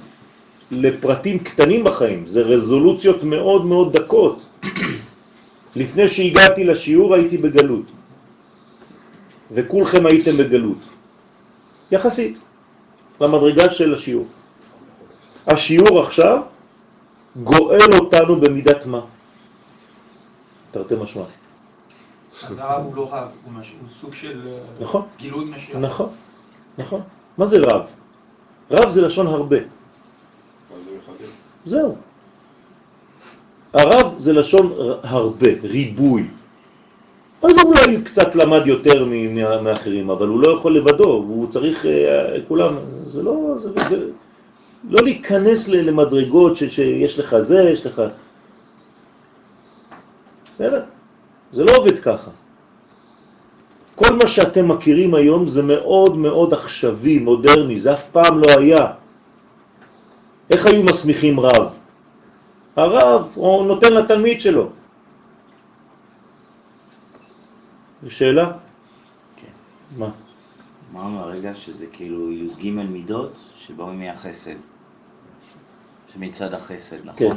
לפרטים קטנים בחיים, זה רזולוציות מאוד מאוד דקות. לפני שהגעתי לשיעור הייתי בגלות, וכולכם הייתם בגלות, יחסית למדרגה של השיעור. השיעור עכשיו גואל אותנו במידת מה. תרתי משמע. אז הרב הוא לא רב, הוא מש- הוא סוג של אה, נכון. גילוי משיח. נכון, נכון. מה זה רב? רב זה לשון הרבה. זהו. הרב זה לשון הרבה, ריבוי. אז אולי קצת למד יותר מאחרים, אבל הוא לא יכול לבדו, הוא צריך, אה, כולם, זה לא, זה, זה, לא להיכנס למדרגות ש, שיש לך זה, יש לך... בסדר? זה לא עובד ככה. כל מה שאתם מכירים היום זה מאוד מאוד עכשווי, מודרני, זה אף פעם לא היה. איך היו מסמיכים רב? הרב, הוא נותן לתלמיד שלו. זו שאלה? כן. מה? אמרנו הרגע שזה כאילו י"ג מידות שבאו מהחסד. שמצד החסד, נכון? כן.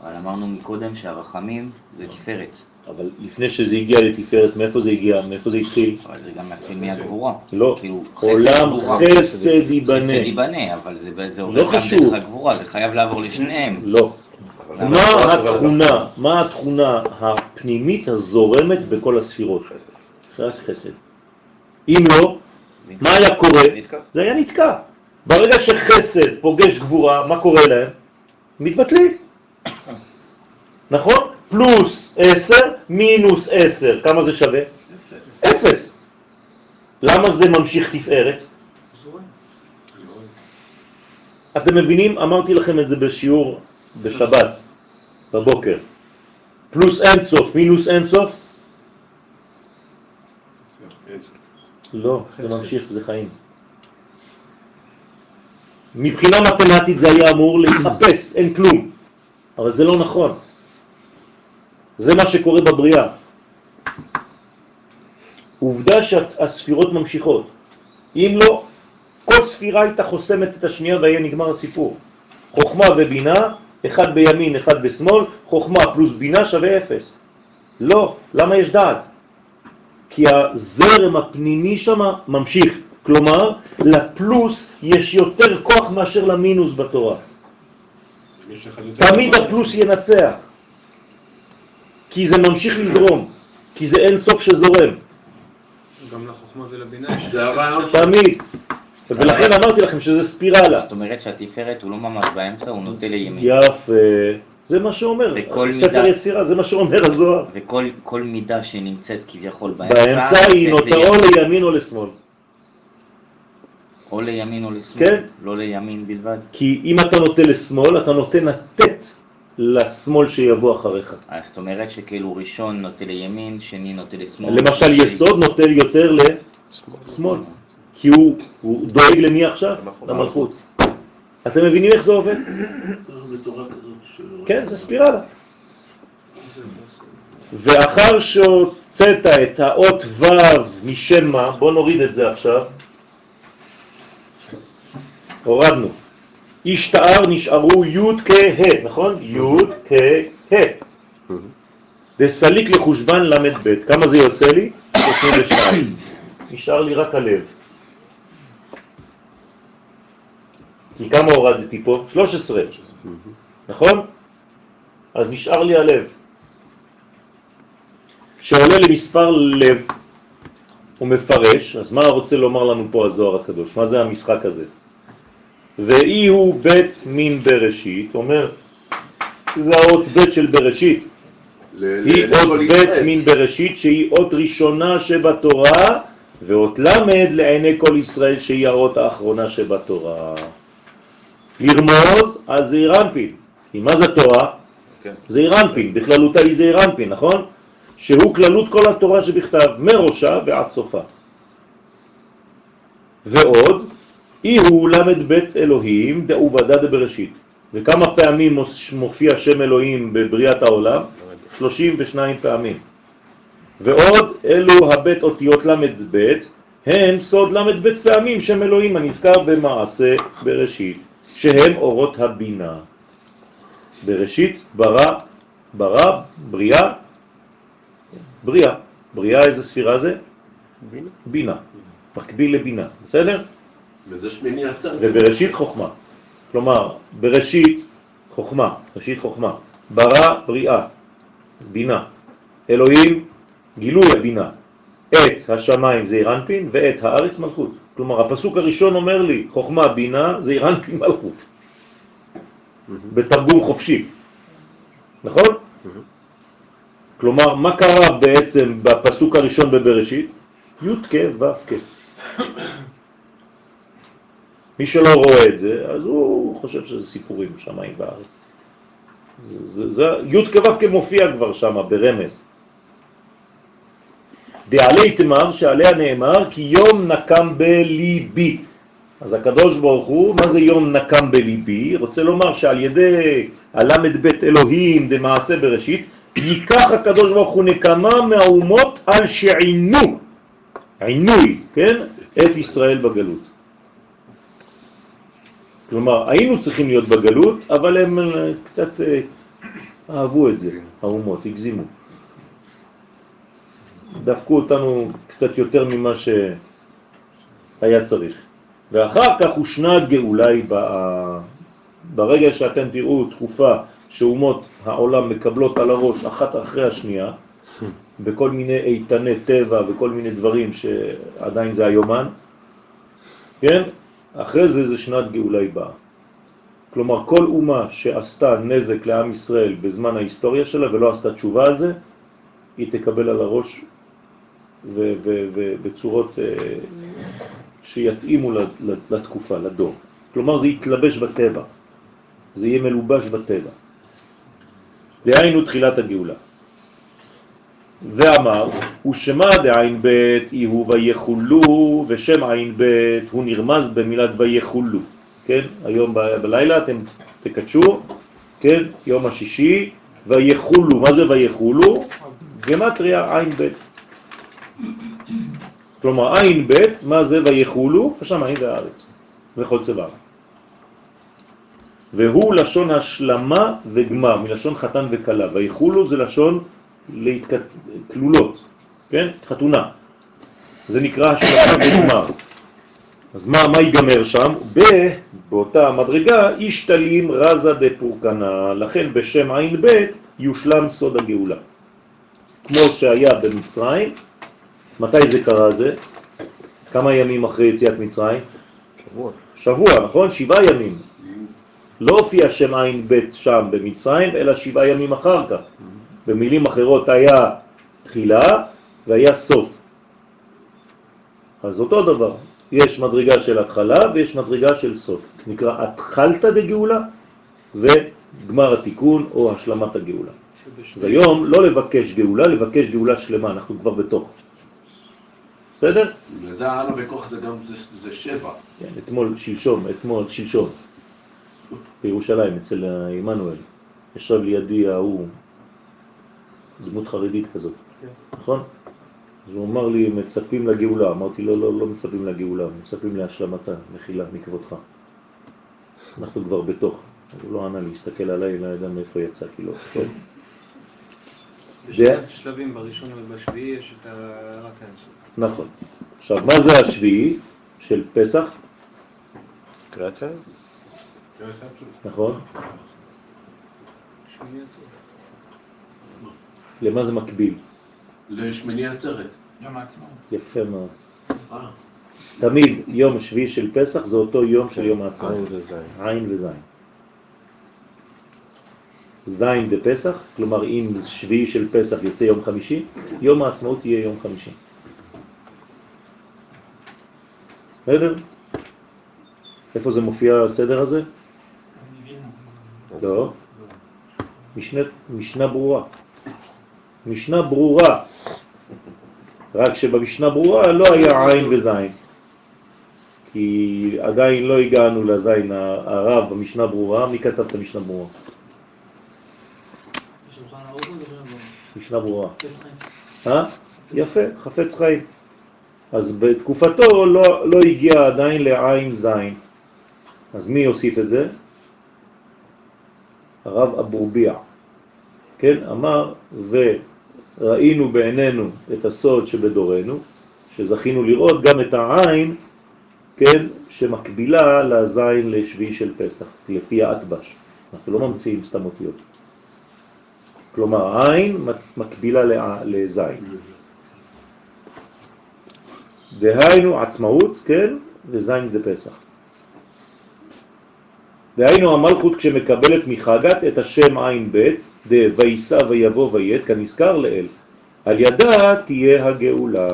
אבל אמרנו מקודם שהרחמים זה תפארת. אבל לפני שזה הגיע לתפארת, מאיפה זה הגיע? מאיפה זה התחיל? אבל זה גם מתחיל מהגבורה. לא. כאילו, חסד עולם. חסד ייבנה. חסד ייבנה, אבל זה, זה לא עובד גם חשוב. דרך הגבורה, זה חייב לעבור לשניהם. לא. מה התכונה, מה התכונה הפנימית הזורמת בכל הספירות? רק חסד. אם לא, מה היה קורה? נתקע. זה היה נתקע. ברגע שחסד פוגש גבורה, מה קורה להם? מתבטלים. נכון? פלוס 10 מינוס 10, כמה זה שווה? אפס. למה זה ממשיך תפארת? אתם מבינים? אמרתי לכם את זה בשיעור בשבת, בבוקר. פלוס אין סוף, מינוס אין סוף? לא, זה ממשיך, זה חיים. מבחינה מתמטית זה היה אמור להתאפס, אין כלום, אבל זה לא נכון. זה מה שקורה בבריאה. עובדה שהספירות ממשיכות. אם לא, כל ספירה הייתה חוסמת את השנייה והיה נגמר הסיפור. חוכמה ובינה, אחד בימין, אחד בשמאל, חוכמה פלוס בינה שווה אפס. לא, למה יש דעת? כי הזרם הפנימי שם ממשיך. כלומר, לפלוס יש יותר כוח מאשר למינוס בתורה. תמיד. הפלוס ינצח. כי זה ממשיך לזרום, כי זה אין סוף שזורם, גם לחוכמה ולבינה יש... זה הרעיון תמיד. ולכן אמרתי לכם שזה ספירלה. זאת אומרת שהתפארת הוא לא ממש באמצע, הוא נוטה לימין. יפה, זה מה שאומר, ספר. יצירה, זה מה שאומר הזוהר. וכל כל מידה שנמצאת כביכול באמצע, באמצע היא נוטה נוטה או לימין. או לשמאל. או לימין או לשמאל, כן. לא לימין בלבד. כי אם אתה נוטה לשמאל, אתה נוטה לתת לשמאל שיבוא אחריך. אז זאת אומרת שכאילו ראשון נוטה לימין, שני נוטה לשמאל. למשל יסוד נוטה יותר לשמאל, כי הוא, הוא דואג למי עכשיו? למלכות. אתם מבינים איך זה עובד? כן, זה ספירלה. ואחר שהוצאת את האות ו' משם מה, בוא נוריד את זה עכשיו. הורדנו. השתער נשארו י' כ' ה', נכון? י' כ' ה'. דסליק לחושבן ל"ב, כמה זה יוצא לי? 32. נשאר לי רק הלב. כי כמה הורדתי פה? 13. נכון? אז נשאר לי הלב. שעולה למספר לב, הוא מפרש, אז מה רוצה לומר לנו פה הזוהר הקדוש? מה זה המשחק הזה? ואי הוא בית מין בראשית, אומר, זה האות בית של בראשית, היא אות לכל בית. מין בראשית שהיא אות ראשונה שבתורה, ואות למד לעיני כל ישראל שהיא האות האחרונה שבתורה. לרמוז על זעיר אנפין, כי מה זה תורה? כן. זעיר אנפין, בכללותה היא זעיר אנפין, נכון? שהוא כללות כל התורה שבכתב, מראשה ועד סופה. ועוד, אי הוא למד בית אלוהים דעובדה דבראשית. וכמה פעמים מופיע שם אלוהים בבריאת העולם? 32 פעמים. ועוד אלו הבית אותיות למד בית, הם סוד למד בית פעמים שם אלוהים הנזכר במעשה בראשית, שהם אורות הבינה. בראשית ברא, ברא, בריאה, בריאה. בריאה איזה ספירה זה? בינה. בינה. מקביל לבינה, בסדר? וזה שמיני עצר. ובראשית חוכמה. כלומר, בראשית חוכמה, ראשית חוכמה. ברא בריאה, בינה. אלוהים, גילוי הבינה. את השמיים זה אירנפין ואת הארץ מלכות. כלומר, הפסוק הראשון אומר לי, חוכמה, בינה, זה אירנפין מלכות. בתרגום חופשי. נכון? כלומר, מה קרה בעצם בפסוק הראשון בבראשית? י' כ' ו' כ'. מי שלא רואה את זה, אז הוא חושב שזה סיפורים, שמיים בארץ. זה, י' כו' כמופיע כבר שם ברמז. דעלי תמר שעליה נאמר כי יום נקם בליבי. אז הקדוש ברוך הוא, מה זה יום נקם בליבי? רוצה לומר שעל ידי הלמד בית אלוהים דמעשה בראשית, ייקח הקדוש ברוך הוא נקמה מהאומות על שעינו, עינוי, כן? את ישראל בגלות. כלומר, היינו צריכים להיות בגלות, אבל הם אה, קצת אה, אהבו את זה, האומות, הגזימו. דפקו אותנו קצת יותר ממה שהיה צריך. ואחר כך הושנה גאולה היא ב- ברגע שאתם תראו תקופה שאומות העולם מקבלות על הראש אחת אחרי השנייה, בכל מיני איתני טבע וכל מיני דברים שעדיין זה היומן, כן? אחרי זה זה שנת גאולה היא באה. כלומר, כל אומה שעשתה נזק לעם ישראל בזמן ההיסטוריה שלה ולא עשתה תשובה על זה, היא תקבל על הראש ובצורות אה, שיתאימו לתקופה, לדור. כלומר, זה יתלבש בטבע, זה יהיה מלובש בטבע. דהיינו תחילת הגאולה. ואמר, ושמה דעין בית יהיו ויחולו, ושם עין בית הוא נרמז במילת ויחולו. כן, היום בלילה אתם תקדשו, כן, יום השישי, ויחולו, מה זה ויחולו? גמטריה עין בית. כלומר, עין בית, מה זה ויחולו? השמיים והארץ, וכל צבא. והוא לשון השלמה וגמר, מלשון חתן וקלה. ויחולו זה לשון כלולות, כן? חתונה. זה נקרא השלמה וגמר. אז מה, מה ייגמר שם? ב, באותה מדרגה, ישתלים רזה דפורקנה, לכן בשם עין ב' יושלם סוד הגאולה. כמו שהיה במצרים, מתי זה קרה זה? כמה ימים אחרי יציאת מצרים? שבוע. שבוע, נכון? שבעה ימים. לא הופיע שם עין ב' שם במצרים, אלא שבעה ימים אחר כך. במילים אחרות היה תחילה והיה סוף. אז אותו דבר, יש מדרגה של התחלה ויש מדרגה של סוף. נקרא התחלת דגאולה וגמר התיקון או השלמת הגאולה. אז היום לא לבקש גאולה, לבקש גאולה שלמה, אנחנו כבר בתוך. בסדר? וזה הלאה בכוח זה גם, זה, זה שבע. כן, אתמול, שלשום, אתמול, שלשום, בירושלים, אצל עמנואל, ישב לידי ההוא, דמות חרדית כזאת, כן. נכון? אז הוא אמר לי, מצפים לגאולה. אמרתי לו, לא, לא מצפים לגאולה, מצפים להשלמתה, מחילה מכבודך. אנחנו כבר בתוך. הוא לא ענה לי, הסתכל עליי, לא יודע מאיפה יצא, כאילו. יש שני שלבים, בראשון ובשביעי יש את הערת האינסוף. נכון. עכשיו, מה זה השביעי של פסח? קריאת הערב. נכון. שמיני עצוב. למה זה מקביל? לשמיני עצרת. יום העצמאות. יפה מאוד. אה, תמיד יום שביעי של פסח זה אותו יום של יום העצמאות. עין וזין. זין בפסח, כלומר אם שביעי של פסח יצא יום חמישי, יום העצמאות יהיה יום חמישי. בסדר? איפה זה מופיע הסדר הזה? לא. משנה, משנה ברורה. משנה ברורה. רק שבמשנה ברורה לא היה עין וזין. כי עדיין לא הגענו לזין הרב במשנה ברורה. מי כתב את המשנה ברורה? משנה ברורה. חפץ חיים. אה? יפה, חפץ חיים. אז בתקופתו לא, לא הגיע עדיין לעין זין. אז מי יוסיף את זה? הרב אבורביע. כן, אמר, וראינו בעינינו את הסוד שבדורנו, שזכינו לראות גם את העין, כן, שמקבילה לזין לשביעי של פסח, לפי האטבש. אנחנו לא ממציאים סתם אותיות. כלומר, עין מקבילה לזין. דהיינו עצמאות, כן, וזין דפסח. דהיינו המלכות כשמקבלת מחגת את השם עין ב' דויסה ויבוא ויית, כנזכר לאל, על ידה תהיה הגאולה.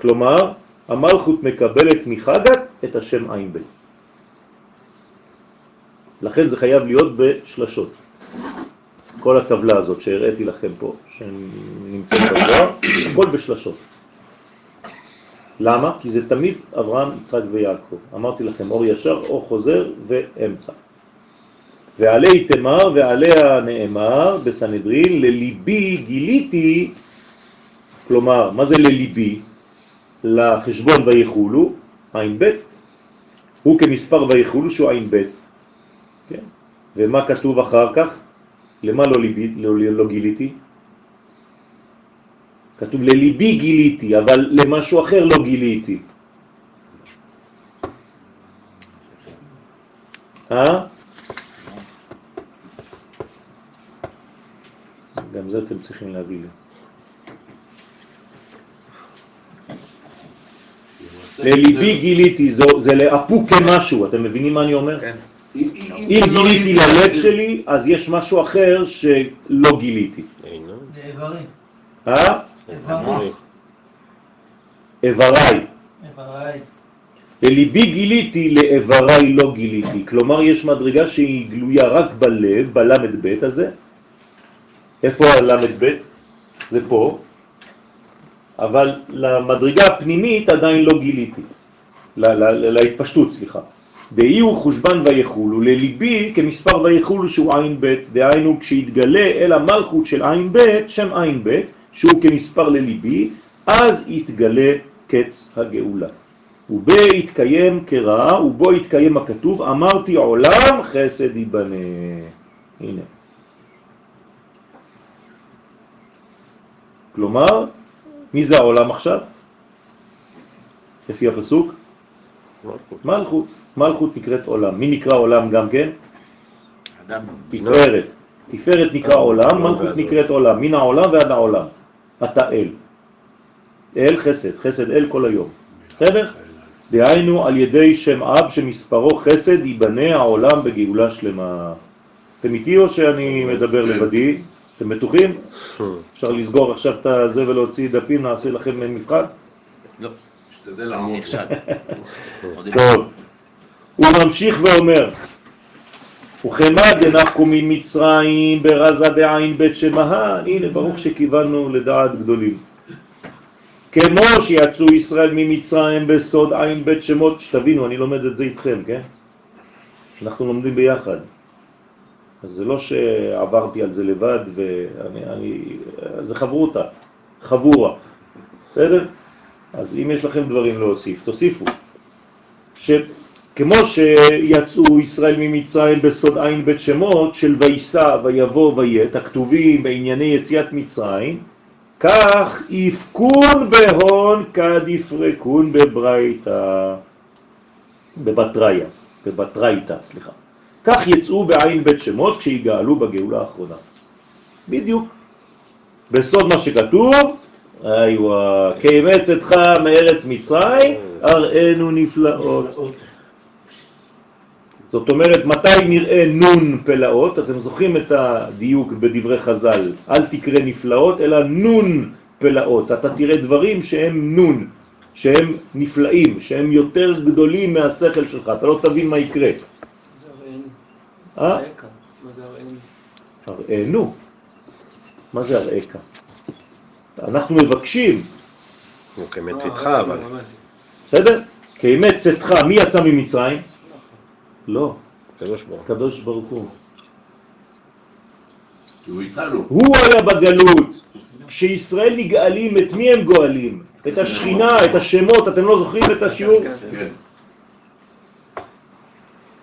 כלומר, המלכות מקבלת מחגת את השם עין ב'. לכן זה חייב להיות בשלשות. כל הטבלה הזאת שהראיתי לכם פה, שנמצאת בזוהר, הכל בשלשות. למה? כי זה תמיד אברהם, יצחק ויעקב. אמרתי לכם, אור ישר, אור חוזר ואמצע. ועלי תמר ועליה נאמר בסנהדרין, לליבי גיליתי, כלומר, מה זה לליבי? לחשבון ויחולו, עין ב', הוא כמספר ויחולו שהוא עין ב', כן? ומה כתוב אחר כך? למה לא, ליבי, לא, לא גיליתי? כתוב לליבי גיליתי, אבל למשהו אחר לא גיליתי. אה? זה אתם צריכים להביא לי. לליבי גיליתי, זה, זה לאפוק כמשהו, אתם מבינים מה אני אומר? כן. אם אם גיליתי ללב שלי, אז יש משהו אחר שלא גיליתי. לאיברים. אה? איברים. איבריי. איבריי. לליבי גיליתי, לאיבריי לא גיליתי. כלומר, יש מדרגה שהיא גלויה רק בלב, בלמד ב' הזה. איפה הלמד ב'? זה פה. אבל למדרגה הפנימית עדיין לא גיליתי. ל- ל- להתפשטות, סליחה. דאי הוא חושבן ויחול, ולליבי כמספר ויחול שהוא עין ב', דהיינו כשהתגלה אל המלכות של עין ב', שם עין ב', שהוא כמספר לליבי, אז יתגלה קץ הגאולה. ובו יתקיים כרעה, ובו יתקיים הכתוב, אמרתי עולם חסד ייבנה. הנה. כלומר, מי זה העולם עכשיו? לפי הפסוק? מלכות. מלכות. מלכות נקראת עולם. מי נקרא עולם גם כן? אדם. תפארת. תפארת נקרא עולם, מלכות נקראת עולם. מן העולם ועד העולם. אתה אל. אל חסד, חסד אל כל היום. בסדר? דהיינו על ידי שם אב שמספרו חסד ייבנה העולם בגאולה שלמה. אתם איתי או שאני מדבר כן. לבדי? אתם בטוחים? אפשר לסגור עכשיו את הזה ולהוציא דפים, נעשה לכם מבחן? לא, אני לעמוד. טוב. הוא ממשיך ואומר, וכמה דנחקו ממצרים ברזה דעין בית שמהן, הנה ברוך שכיוונו לדעת גדולים. כמו שיצאו ישראל ממצרים בסוד עין בית שמות, שתבינו, אני לומד את זה איתכם, כן? אנחנו לומדים ביחד. אז זה לא שעברתי על זה לבד ואני, אני, זה חברותה, חבורה, בסדר? אז אם יש לכם דברים להוסיף, תוסיפו. שכמו שיצאו ישראל ממצרים בסוד עין בית שמות של ויסע ויבוא ויית, הכתובים בענייני יציאת מצרים, כך יפקון בהון כד יפרקון בברייתא, בבטרייתא, סליחה. כך יצאו בעין בית שמות כשיגאלו בגאולה האחרונה. בדיוק. בסוד מה שכתוב, איווה, כאמץ אתך מארץ מצרים, אראנו נפלאות. זאת אומרת, מתי נראה נון פלאות? אתם זוכרים את הדיוק בדברי חז"ל, אל תקרא נפלאות, אלא נון פלאות. אתה תראה דברים שהם נון, שהם נפלאים, שהם יותר גדולים מהשכל שלך, אתה לא תבין מה יקרה. אה? הראינו. מה זה הראיך? אנחנו מבקשים, הוא כמת איתך, אבל... בסדר? כאמת צאתך, מי יצא ממצרים? לא, קדוש ברוך הוא. הקדוש ברוך הוא. כי הוא היה בגלות. כשישראל נגאלים, את מי הם גואלים? את השכינה, את השמות, אתם לא זוכרים את השיעור? כן.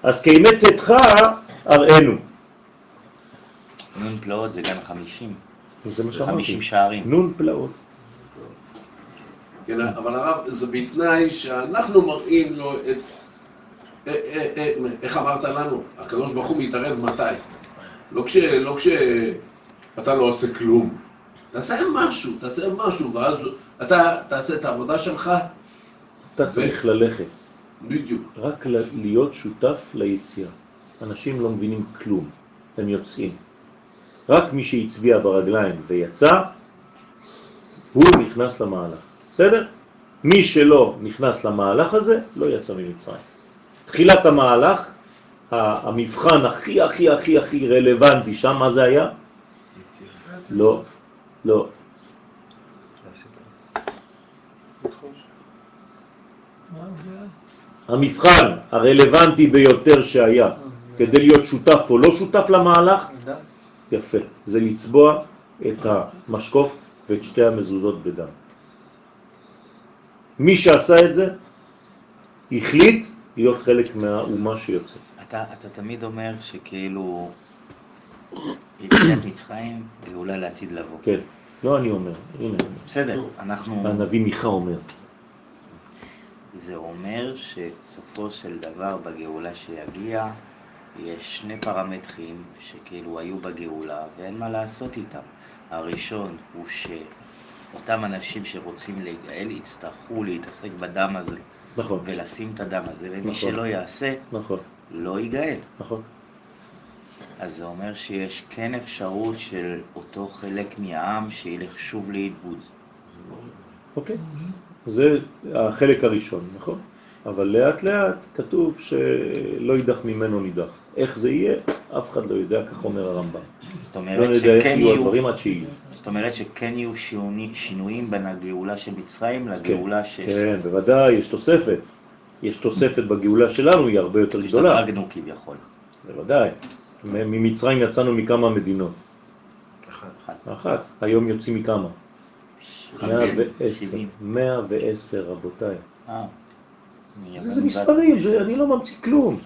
אז כאמת צאתך, הראינו. נון פלאות זה גם חמישים. זה מה שאמרתי. חמישים שערים. נון פלאות. כן, אבל הרב, זה בתנאי שאנחנו מראים לו את... אה, אה, אה, איך אמרת לנו? הקדוש ברוך הוא מתערב מתי? לא כש... לא כש... אתה לא עושה כלום. תעשה משהו, תעשה משהו, ואז אתה תעשה את העבודה שלך אתה צריך ללכת, בדיוק. רק ל- להיות שותף ליציאה. אנשים לא מבינים כלום, הם יוצאים. רק מי שהצביע ברגליים ויצא, הוא נכנס למהלך. בסדר? מי שלא נכנס למהלך הזה, לא יצא ממצרים. תחילת המהלך, המבחן הכי הכי הכי הכי רלוונטי שם, מה זה היה? לא, לא. המבחן הרלוונטי ביותר שהיה כדי להיות שותף או לא שותף למהלך, יפה, זה לצבוע את המשקוף ואת שתי המזוזות בדם. מי שעשה את זה, החליט להיות חלק מהאומה שיוצאת. אתה, אתה תמיד אומר שכאילו יציאת מצרים גאולה לעתיד לבוא. כן, לא אני אומר, הנה, בסדר, אנחנו... הנביא מיכה אומר. זה אומר שסופו של דבר בגאולה שיגיע, יש שני פרמטרים שכאילו היו בגאולה ואין מה לעשות איתם. הראשון הוא שאותם אנשים שרוצים להיגאל יצטרכו להתעסק בדם הזה נכון, ולשים את הדם הזה, ומי נכון. שלא יעשה, נכון, לא ייגאל. נכון. אז זה אומר שיש כן אפשרות של אותו חלק מהעם שילך שוב לאיבוד. אוקיי. זה החלק הראשון, נכון? אבל לאט לאט כתוב שלא יידח ממנו נידח. איך זה יהיה, אף אחד לא יודע, כך אומר הרמב"ם. זאת לא אומרת נדע איך שכן יהיו הדברים עד שיהיו. זאת אומרת שכן יהיו שיוני- שינויים בין הגאולה של מצרים לגאולה ש... כן, בוודאי, יש תוספת. יש תוספת בגאולה שלנו, היא הרבה יותר גדולה. השתדרגנו כביכול. בוודאי. ממצרים יצאנו מכמה מדינות. אחת. אחת. היום יוצאים מכמה? 110. שבעים. 110, רבותיי. אה. זה, זה מספרים, זה, אני לא ממציא כלום.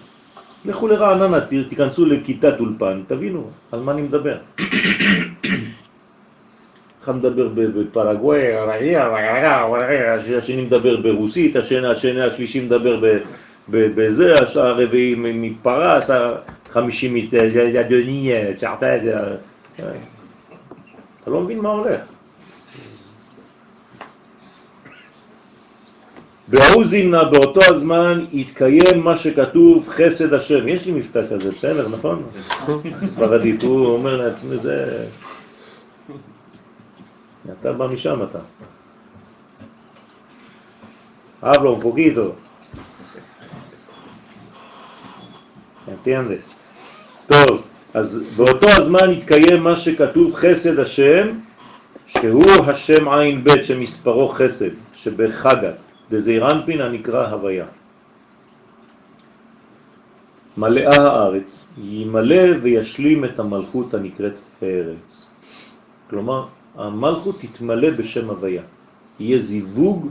לכו לרעננה, תיכנסו לכיתת אולפן, תבינו על מה אני מדבר. אחד מדבר בפרגוואי, השני מדבר ברוסית, השני, השני השלישי מדבר בזה, הרביעי מ- מפרס, החמישי צ'רתה, אתה לא מבין מה הולך. בהוא זימנה באותו הזמן התקיים מה שכתוב חסד השם. יש לי מבטא כזה, בסדר, נכון? ספרדית, הוא אומר לעצמי, זה... אתה בא משם אתה. Habla un poquito. טוב, אז באותו הזמן התקיים מה שכתוב חסד השם, שהוא השם עין ב' שמספרו חסד, שבחגת, דזעיר אנפין הנקרא הוויה. מלאה הארץ, ימלא וישלים את המלכות הנקראת ארץ. כלומר, המלכות תתמלא בשם הוויה. יהיה זיווג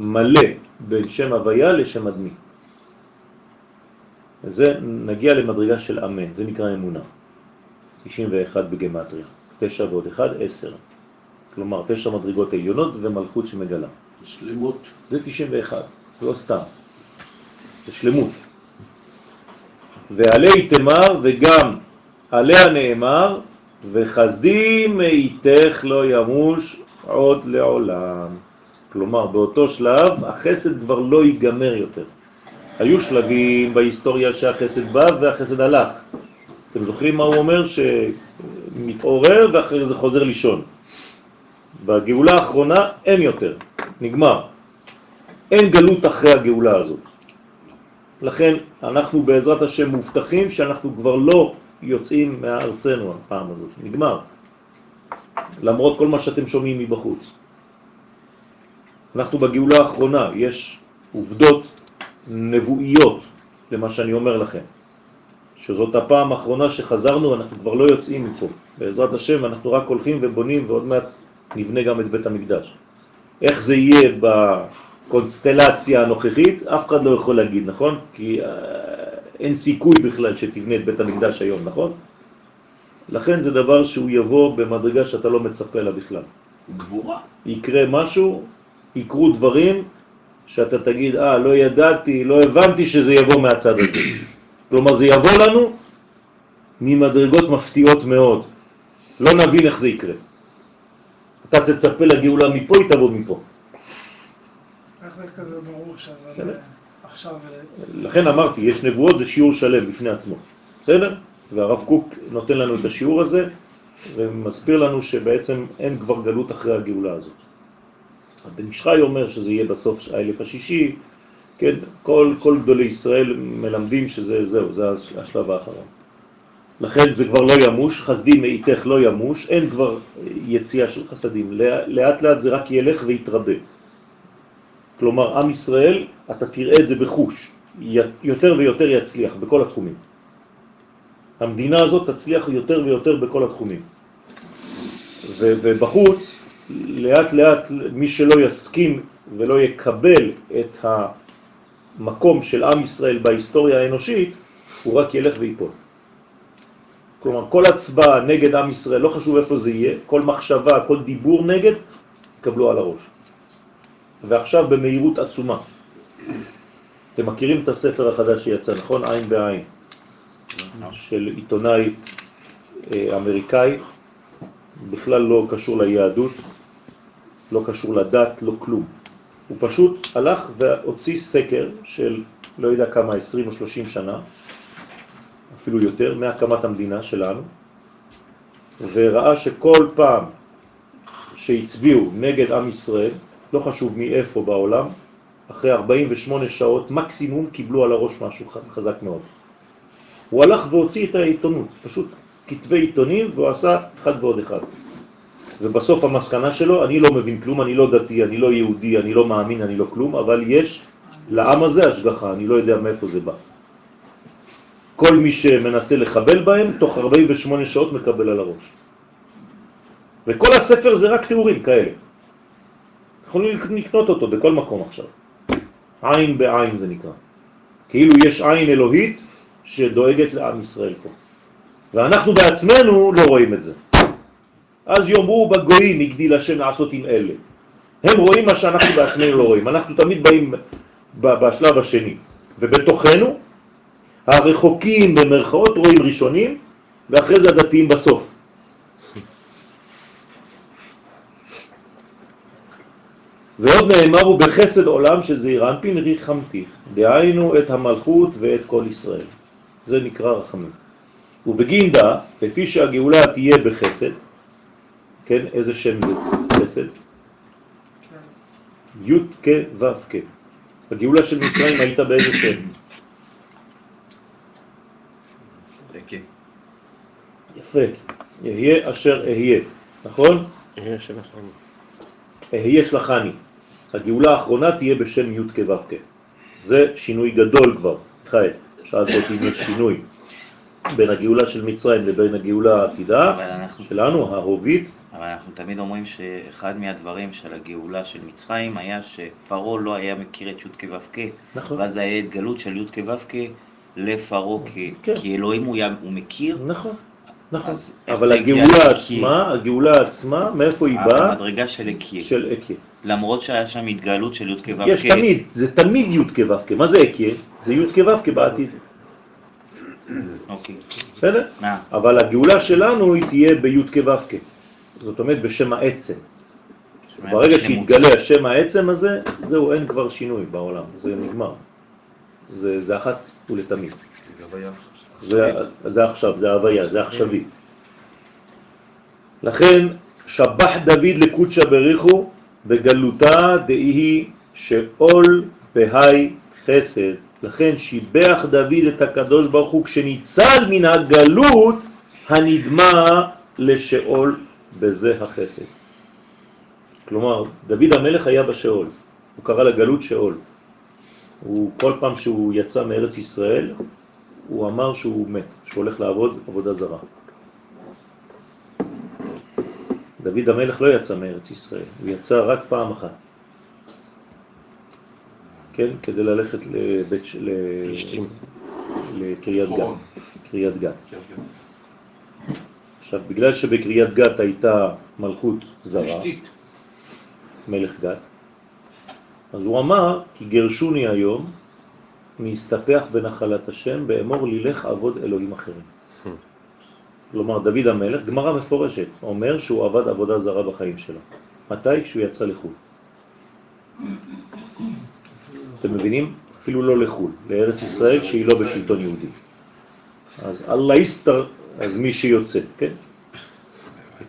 מלא בין שם הוויה לשם אדמי. זה נגיע למדרגה של אמן, זה נקרא אמונה. 91 בגמטריה, 9 ועוד 1, 10. כלומר, 9 מדרגות עליונות ומלכות שמגלה. שלמות. זה 91, לא סתם. זה שלמות. ועלי תמר וגם עליה נאמר, וחסדים מאיתך לא ימוש עוד לעולם. כלומר, באותו שלב החסד כבר לא ייגמר יותר. היו שלבים בהיסטוריה שהחסד בא והחסד הלך. אתם זוכרים מה הוא אומר? שמתעורר ואחרי זה חוזר לישון. בגאולה האחרונה אין יותר, נגמר. אין גלות אחרי הגאולה הזאת. לכן אנחנו בעזרת השם מובטחים שאנחנו כבר לא יוצאים מארצנו הפעם הזאת, נגמר. למרות כל מה שאתם שומעים מבחוץ. אנחנו בגאולה האחרונה, יש עובדות נבואיות למה שאני אומר לכם, שזאת הפעם האחרונה שחזרנו, אנחנו כבר לא יוצאים מפה. בעזרת השם אנחנו רק הולכים ובונים ועוד מעט נבנה גם את בית המקדש. איך זה יהיה בקונסטלציה הנוכחית, אף אחד לא יכול להגיד, נכון? כי אה, אין סיכוי בכלל שתבנה את בית המקדש היום, נכון? לכן זה דבר שהוא יבוא במדרגה שאתה לא מצפה לה בכלל. גבורה. יקרה משהו, יקרו דברים, שאתה תגיד, אה, לא ידעתי, לא הבנתי שזה יבוא מהצד הזה. כלומר, זה יבוא לנו ממדרגות מפתיעות מאוד. לא נבין איך זה יקרה. אתה תצפה לגאולה מפה, היא תבוא מפה. איך זה כזה ברור שזה בסדר. לא- עכשיו... אה, לכן אמרתי, יש נבואות, זה שיעור שלם בפני עצמו. בסדר? והרב קוק נותן לנו את השיעור הזה, ומסביר לנו שבעצם אין כבר גלות אחרי הגאולה הזאת. בן ישחי אומר שזה יהיה בסוף האלף השישי, כן, כל, כל גדולי ישראל מלמדים שזה זהו, זה השלב האחרון. לכן זה כבר לא ימוש, חסדים מאיתך לא ימוש, אין כבר יציאה של חסדים, לאט לאט זה רק ילך ויתרבה. כלומר, עם ישראל, אתה תראה את זה בחוש, יותר ויותר יצליח בכל התחומים. המדינה הזאת תצליח יותר ויותר בכל התחומים. ובחוץ, לאט לאט מי שלא יסכים ולא יקבל את המקום של עם ישראל בהיסטוריה האנושית, הוא רק ילך ויפול. כלומר, כל הצבעה נגד עם ישראל, לא חשוב איפה זה יהיה, כל מחשבה, כל דיבור נגד, יקבלו על הראש. ועכשיו במהירות עצומה. אתם מכירים את הספר החדש שיצא, נכון? עין בעין, של עיתונאי אה, אמריקאי בכלל לא קשור ליהדות, לא קשור לדת, לא כלום. הוא פשוט הלך והוציא סקר של לא יודע כמה, 20 או 30 שנה, אפילו יותר, מהקמת המדינה שלנו, וראה שכל פעם שהצביעו נגד עם ישראל, לא חשוב מאיפה בעולם, אחרי 48 שעות מקסימום קיבלו על הראש משהו חזק מאוד. הוא הלך והוציא את העיתונות, פשוט כתבי עיתונים, והוא עשה אחד ועוד אחד. ובסוף המסקנה שלו, אני לא מבין כלום, אני לא דתי, אני לא יהודי, אני לא מאמין, אני לא כלום, אבל יש לעם הזה השגחה, אני לא יודע מאיפה זה בא. כל מי שמנסה לחבל בהם, תוך 48 שעות מקבל על הראש. וכל הספר זה רק תיאורים כאלה. יכולים לקנות אותו בכל מקום עכשיו. עין בעין זה נקרא. כאילו יש עין אלוהית שדואגת לעם ישראל פה. ואנחנו בעצמנו לא רואים את זה. אז יאמרו בגויים הגדיל השם לעשות עם אלה. הם רואים מה שאנחנו בעצמנו לא רואים. אנחנו תמיד באים בשלב השני. ובתוכנו הרחוקים במרכאות רואים ראשונים, ואחרי זה הדתיים בסוף. ועוד נאמר הוא בחסד עולם של זעיר אנפין ריחמתיך, דהיינו את המלכות ואת כל ישראל. זה נקרא רחמים. ובגינדה, לפי שהגאולה תהיה בחסד, כן, איזה שם זה חסד? י' כ' ו' כ'. הגאולה של מצרים הייתה באיזה שם? יפה. אהיה אשר אהיה, נכון? אהיה שלחני. אהיה שלחני. הגאולה האחרונה תהיה בשם י' כ' ו' כ'. זה שינוי גדול כבר. מיכאל, שאלת אותי אם יש שינוי בין הגאולה של מצרים לבין הגאולה העתידה אנחנו... שלנו, ההובית. אבל אנחנו תמיד אומרים שאחד מהדברים של הגאולה של מצרים היה שפרעה לא היה מכיר את י' כ' ו' כ', נכון. ואז היה התגלות של י' כ' ו' כ' לפרעה, כי, כן. כי אלוהים הוא, היה- הוא מכיר, נכון, נכון. אבל הגאולה? עצמה, הגאולה עצמה, מאיפה היא באה? המדרגה של אקיה, של אקיה. למרות שהיה שם התגלות של י' כ' ו' יש תמיד, זה תמיד י' כ' ו' כ'. מה זה אקיה? זה י' כ' ו' כ' בעתיד. אוקיי, בסדר? אבל הגאולה שלנו היא תהיה בי' כ' ו' כ'. זאת אומרת בשם העצם. ברגע. שיתגלה השם העצם הזה, זהו, אין כבר שינוי בעולם, זה נגמר. זה, זה אחת ולתמיד. הוויה זה, זה עכשיו, זה הוויה, זה עכשווי. לכן, שבח דוד לקודשא בריחו בגלותה דהי שאול בהי חסד. לכן שיבח דוד את הקדוש ברוך הוא כשניצל מן הגלות הנדמה לשאול בזה החסד. כלומר, דוד המלך היה בשאול, הוא קרא לגלות שאול. הוא, כל פעם שהוא יצא מארץ ישראל, הוא אמר שהוא מת, שהוא הולך לעבוד עבודה זרה. דוד המלך לא יצא מארץ ישראל, הוא יצא רק פעם אחת. כן, כדי ללכת לבית, ל-. לקריית גת. קריית גת. כן, כן. עכשיו, בגלל שבקריית גת הייתה מלכות זרה. מלך גת, אז הוא אמר, כי גרשוני היום מהסתפח בנחלת השם, באמור לי לך עבוד אלוהים אחרים. כלומר, דוד המלך, גמרא מפורשת, אומר שהוא עבד עבודה זרה בחיים שלו. מתי? כשהוא יצא לחו"ל. אתם מבינים? אפילו לא לחו"ל, לארץ ישראל שהיא לא בשלטון יהודי. אז אללה יסתר, אז מי שיוצא, כן?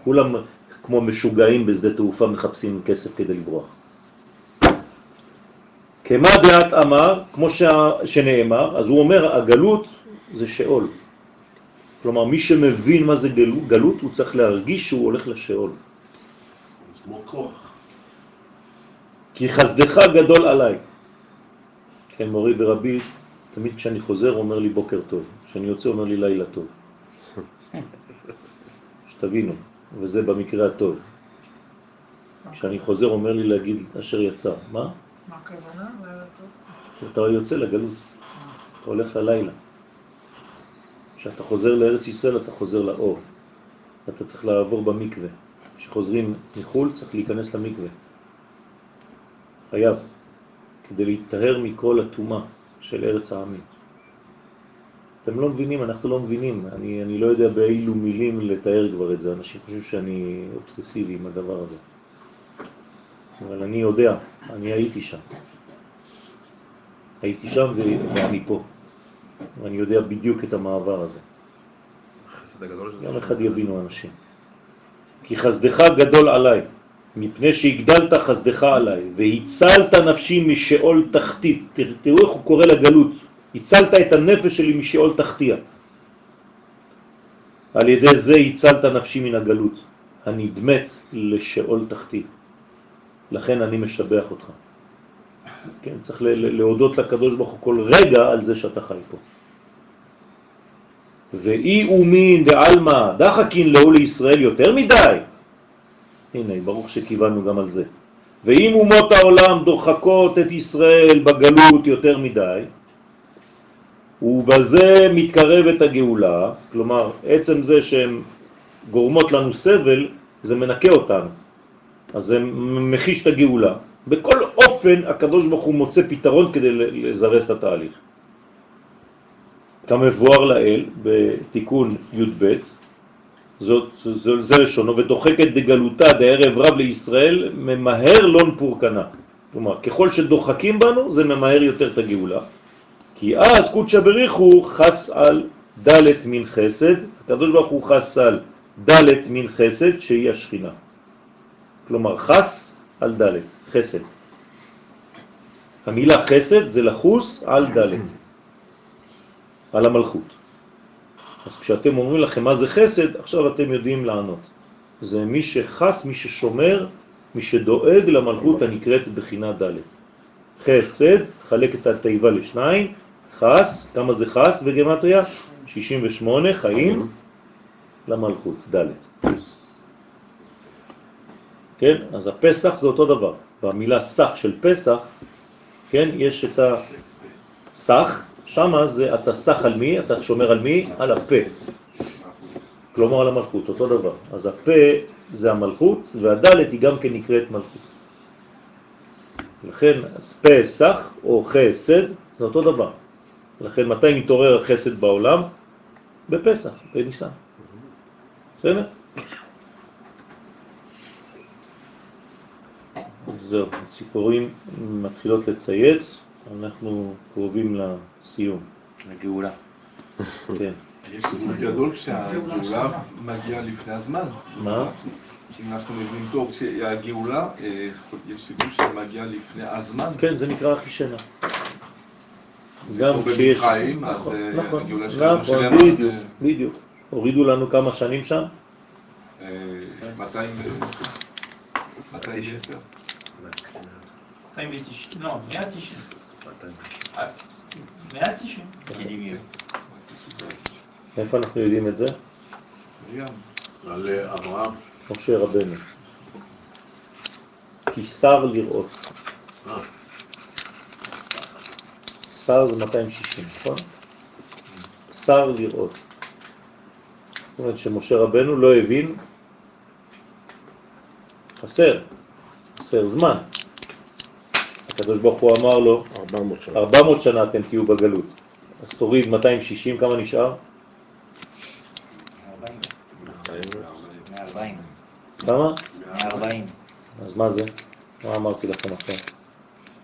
כולם כמו משוגעים בשדה תעופה מחפשים כסף כדי לברוח. כמה דעת אמר, כמו שנאמר, אז הוא אומר, הגלות זה שאול. כלומר, מי שמבין מה זה גלות, גלות הוא צריך להרגיש שהוא הולך לשאול. זה כמו כוח. כי חסדך גדול עליי. כן, מורי ורבי, תמיד כשאני חוזר אומר לי בוקר טוב, כשאני יוצא אומר לי לילה טוב. שתבינו, וזה במקרה הטוב. כשאני חוזר אומר לי להגיד אשר יצא. מה? כשאתה יוצא לגלות, אתה הולך ללילה. כשאתה חוזר לארץ ישראל אתה חוזר לאור. אתה צריך לעבור במקווה. כשחוזרים מחו"ל צריך להיכנס למקווה. חייב, כדי להתאהר מכל התאומה של ארץ העמים. אתם לא מבינים, אנחנו לא מבינים. אני, אני לא יודע באילו מילים לתאר כבר את זה. אנשים חושבים שאני אובססיבי עם הדבר הזה. אבל אני יודע, אני הייתי שם. הייתי שם ואני פה. ואני יודע בדיוק את המעבר הזה. יום אחד יבינו אנשים. כי חסדך גדול עליי, מפני שהגדלת חסדך עליי, והצלת נפשי משאול תחתית. תר- תראו איך הוא קורא לגלות. הצלת את הנפש שלי משאול תחתיה. על ידי זה הצלת נפשי מן הגלות, הנדמת לשאול תחתי. לכן אני משבח אותך. כן, צריך להודות לקדוש ברוך הוא כל רגע על זה שאתה חי פה. ואי אומין דעלמא דחקין לאו לישראל יותר מדי. הנה, ברוך שכיוונו גם על זה. ואם אומות העולם דוחקות את ישראל בגלות יותר מדי, ובזה מתקרבת הגאולה, כלומר, עצם זה שהן גורמות לנו סבל, זה מנקה אותנו. אז זה מחיש את הגאולה. בכל אופן, הקדוש ברוך הוא מוצא פתרון כדי לזרס את התהליך. כמבואר לאל בתיקון י"ב, זאת, זה, זה לשונו, ודוחקת דגלותה דערב רב לישראל, ממהר לון פורקנה. כלומר, ככל שדוחקים בנו, זה ממהר יותר את הגאולה. כי אז קודשא בריחו חס על דלת מן חסד, הקדוש ברוך הוא חס על דלת מן חסד שהיא השכינה. כלומר חס על דלת, חסד. המילה חסד זה לחוס על דלת, על המלכות. אז כשאתם אומרים לכם מה זה חסד, עכשיו אתם יודעים לענות. זה מי שחס, מי ששומר, מי שדואג למלכות הנקראת בחינה ד'. חסד, חלק את התיבה לשניים, חס, כמה זה חס בגמטריה? 68 חיים למלכות, ד'. כן? אז הפסח זה אותו דבר. במילה סך של פסח, כן, יש את הסך, שמה זה אתה סך על מי, אתה שומר על מי? על הפה. כלומר על המלכות, אותו דבר. אז הפה זה המלכות, והדלת היא גם כן נקראת מלכות. לכן פסח או חסד זה אותו דבר. לכן מתי מתעורר החסד בעולם? בפסח, בניסן. בסדר? זהו, הציפורים מתחילות לצייץ, אנחנו קרובים לסיום. לגאולה. כן. יש סיפור גדול כשהגאולה מגיעה לפני הזמן. מה? אם אנחנו מבינים טוב, שהגאולה, אה, יש סיפור שמגיעה לפני הזמן. כן, זה נקרא אחישנה. גם כמו כשיש... במצרים, אז, נכון, אה, נכון, הגאולה שלנו נכון, שלמה, בדיוק, זה- בדיוק. הורידו לנו כמה שנים שם? אה, 200 ו- 210. 290, לא, 190. אה, 190. קידים איפה אנחנו יודעים את זה? על אברהם. משה רבנו. כי שר לראות. שר זה 260, נכון? שר לראות. זאת אומרת שמשה רבנו לא הבין, חסר, חסר זמן. הקדוש ברוך הוא אמר לו, 400 שנה. 400 שנה אתם תהיו בגלות. אז תוריד 260, כמה נשאר? 140. כמה? 140. אז מה זה? מה אמרתי לכם עכשיו?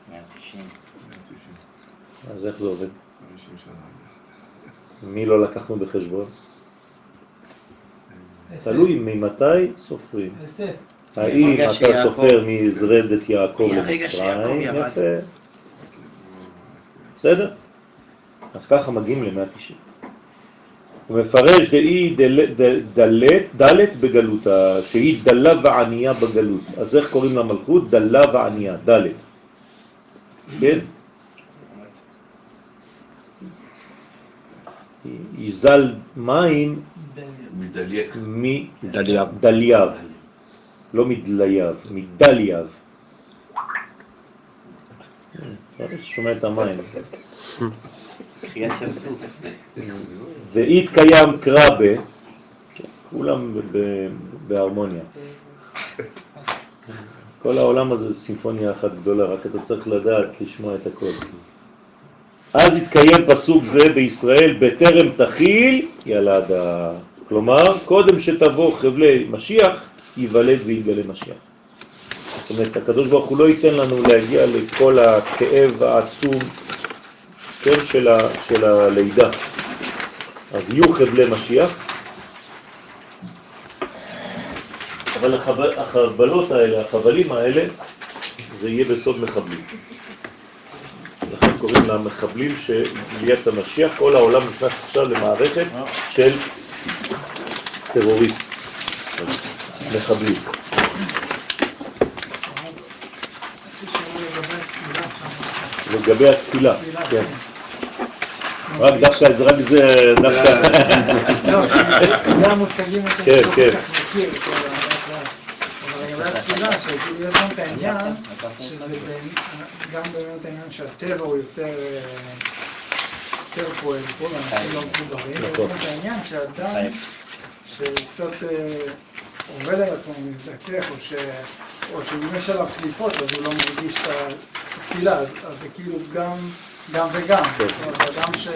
190. 190, אז איך זה עובד? 50 שנה. מי לא לקחנו בחשבון? תלוי ממתי סופרים. האם אתה סופר מזרד את יעקב למצרים? יפה. בסדר? אז ככה מגיעים ל-190. הוא מפרש דאי דלת, דלת בגלותה, שהיא דלה וענייה בגלות. אז איך קוראים למלכות? דלה וענייה, דלת. כן? יזל מים. מדלייב, לא מדלייב. אתה שומע את המים. ואית קיים קרבה, כולם בהרמוניה. כל העולם הזה זה סימפוניה אחת גדולה, רק אתה צריך לדעת לשמוע את הכל. אז יתקיים פסוק זה בישראל בטרם תחיל ילדה. כלומר, קודם שתבוא חבלי משיח, ייוולד ויתגלה משיח. זאת אומרת, הקדוש ברוך הוא לא ייתן לנו להגיע לכל הכאב העצום כן, של, ה, של הלידה. אז יהיו חבלי משיח, אבל החבל, החבלות האלה, החבלים האלה, זה יהיה בסוד מחבלים. לכן קוראים לה מחבלים שליאת המשיח, כל העולם נכנס עכשיו למערכת של טרוריסט, מחבלים. לגבי התפילה, כן. רק דווקא, רק זה, דווקא... לא, זה המושגים כן, שאני לא כן. כל כך מכיר. אבל לגבי התפילה, שכאילו יש גם את העניין, שזה גם באמת העניין שהטבע הוא יותר אה, יותר פועל פה, ואנשים לא מחוברים, ויש גם את העניין שאדם שקצת אה, עובד על עצמו, מזדכך, או ש- או שאם יש עליו קליפות, אז הוא לא מרגיש את התפילה, אז אז זה כאילו גם גם וגם. כן. זאת אומרת, אדם ש...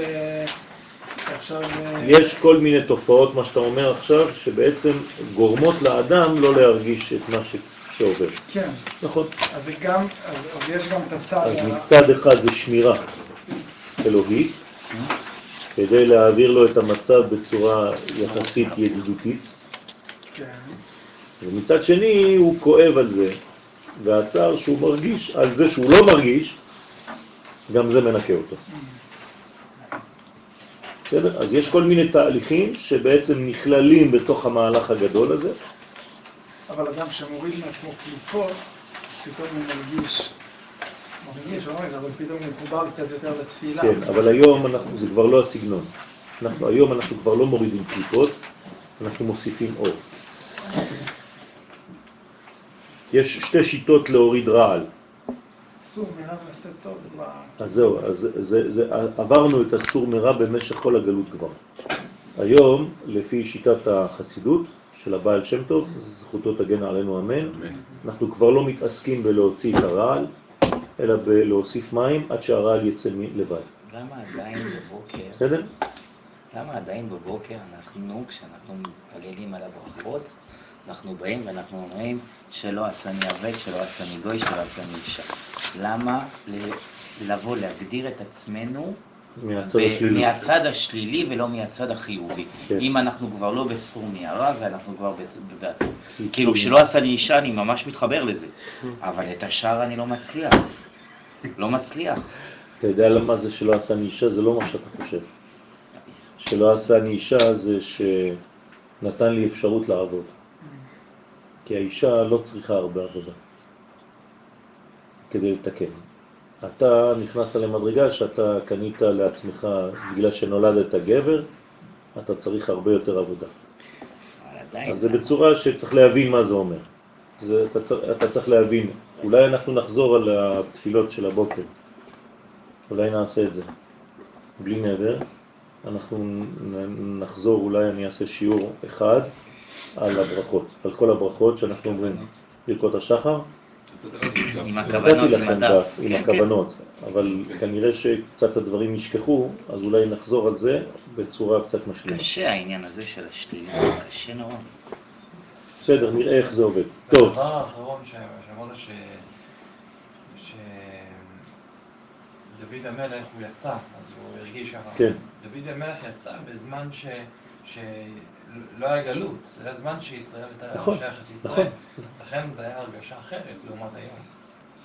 שעכשיו... אה, יש כל מיני תופעות, מה שאתה אומר עכשיו, שבעצם גורמות לאדם לא להרגיש את מה ש... שעובר. כן, נכון. אז זה גם, אז, אז יש גם את הצד... אז ה- מצד אחד זה שמירה אלוהית, כדי להעביר לו את המצב בצורה יחסית ידידותית, כן, ומצד שני הוא כואב על זה, והצער שהוא מרגיש על זה שהוא לא מרגיש, גם זה מנקה אותו. בסדר? אז יש כל מיני תהליכים שבעצם נכללים בתוך המהלך הגדול הזה, אבל אדם שמוריד מעצמו קליפות, פתאום הוא מרגיש, מרגיש, לא מרגיש, אבל פתאום הוא מחובר קצת יותר לתפילה. כן, אבל היום אנחנו, זה כבר לא הסגנון. אנחנו, היום אנחנו כבר לא מורידים קליפות, אנחנו מוסיפים אור. יש שתי שיטות להוריד רעל. סור מרע ועשה טוב. אז זהו, אז זה, זה, עברנו את הסור מרע במשך כל הגלות כבר. היום, לפי שיטת החסידות של הבעל שם טוב, זכותו תגן עלינו אמן, אנחנו כבר לא מתעסקים בלהוציא את הרעל, אלא בלהוסיף מים עד שהרעל יצא לבד. למה עדיין בבוקר, בסדר? למה עדיין בבוקר אנחנו, כשאנחנו מתפללים על הברכות, אנחנו באים ואנחנו אומרים שלא עשני עבד, שלא עשני גוי, שלא עשני אישה. למה לבוא להגדיר את עצמנו מהצד ב- השלילי. מהצד השלילי ולא מהצד החיובי. כן. אם אנחנו כבר לא בסור מערה ואנחנו כבר, ב- כי- כאילו שלא עשה לי אישה, אני ממש מתחבר לזה. אבל את השאר אני לא מצליח. לא מצליח. אתה יודע למה זה שלא עשה לי אישה? זה לא מה שאתה חושב. שלא עשה לי אישה זה שנתן לי אפשרות לעבוד. כי האישה לא צריכה הרבה עבודה כדי לתקן. אתה נכנסת למדרגה שאתה קנית לעצמך, בגלל שנולדת גבר, אתה צריך הרבה יותר עבודה. אז זה בצורה שצריך להבין מה זה אומר. זה, אתה, צריך, אתה צריך להבין. אולי אנחנו נחזור על התפילות של הבוקר. אולי נעשה את זה. בלי נדר. אנחנו נחזור, אולי אני אעשה שיעור אחד על הברכות, על כל הברכות שאנחנו אומרים. ברכות השחר, עם נתתי הכוונות, עם לכם הדף. דף עם כן, כן. הכוונות, אבל כנראה שקצת הדברים נשכחו, אז אולי נחזור על זה בצורה קצת משלימה. קשה העניין הזה של השלילי, קשה נורא. בסדר, נראה איך זה עובד. טוב, הדבר האחרון שאמרת. ש... דוד המלך הוא יצא, אז הוא הרגיש ככה. כן. דוד המלך יצא בזמן ש... שלא היה גלות, זה היה זמן שישראל הייתה נכון, שייכת לישראל. נכון. אז לכן זו הייתה הרגשה אחרת לעומת היום.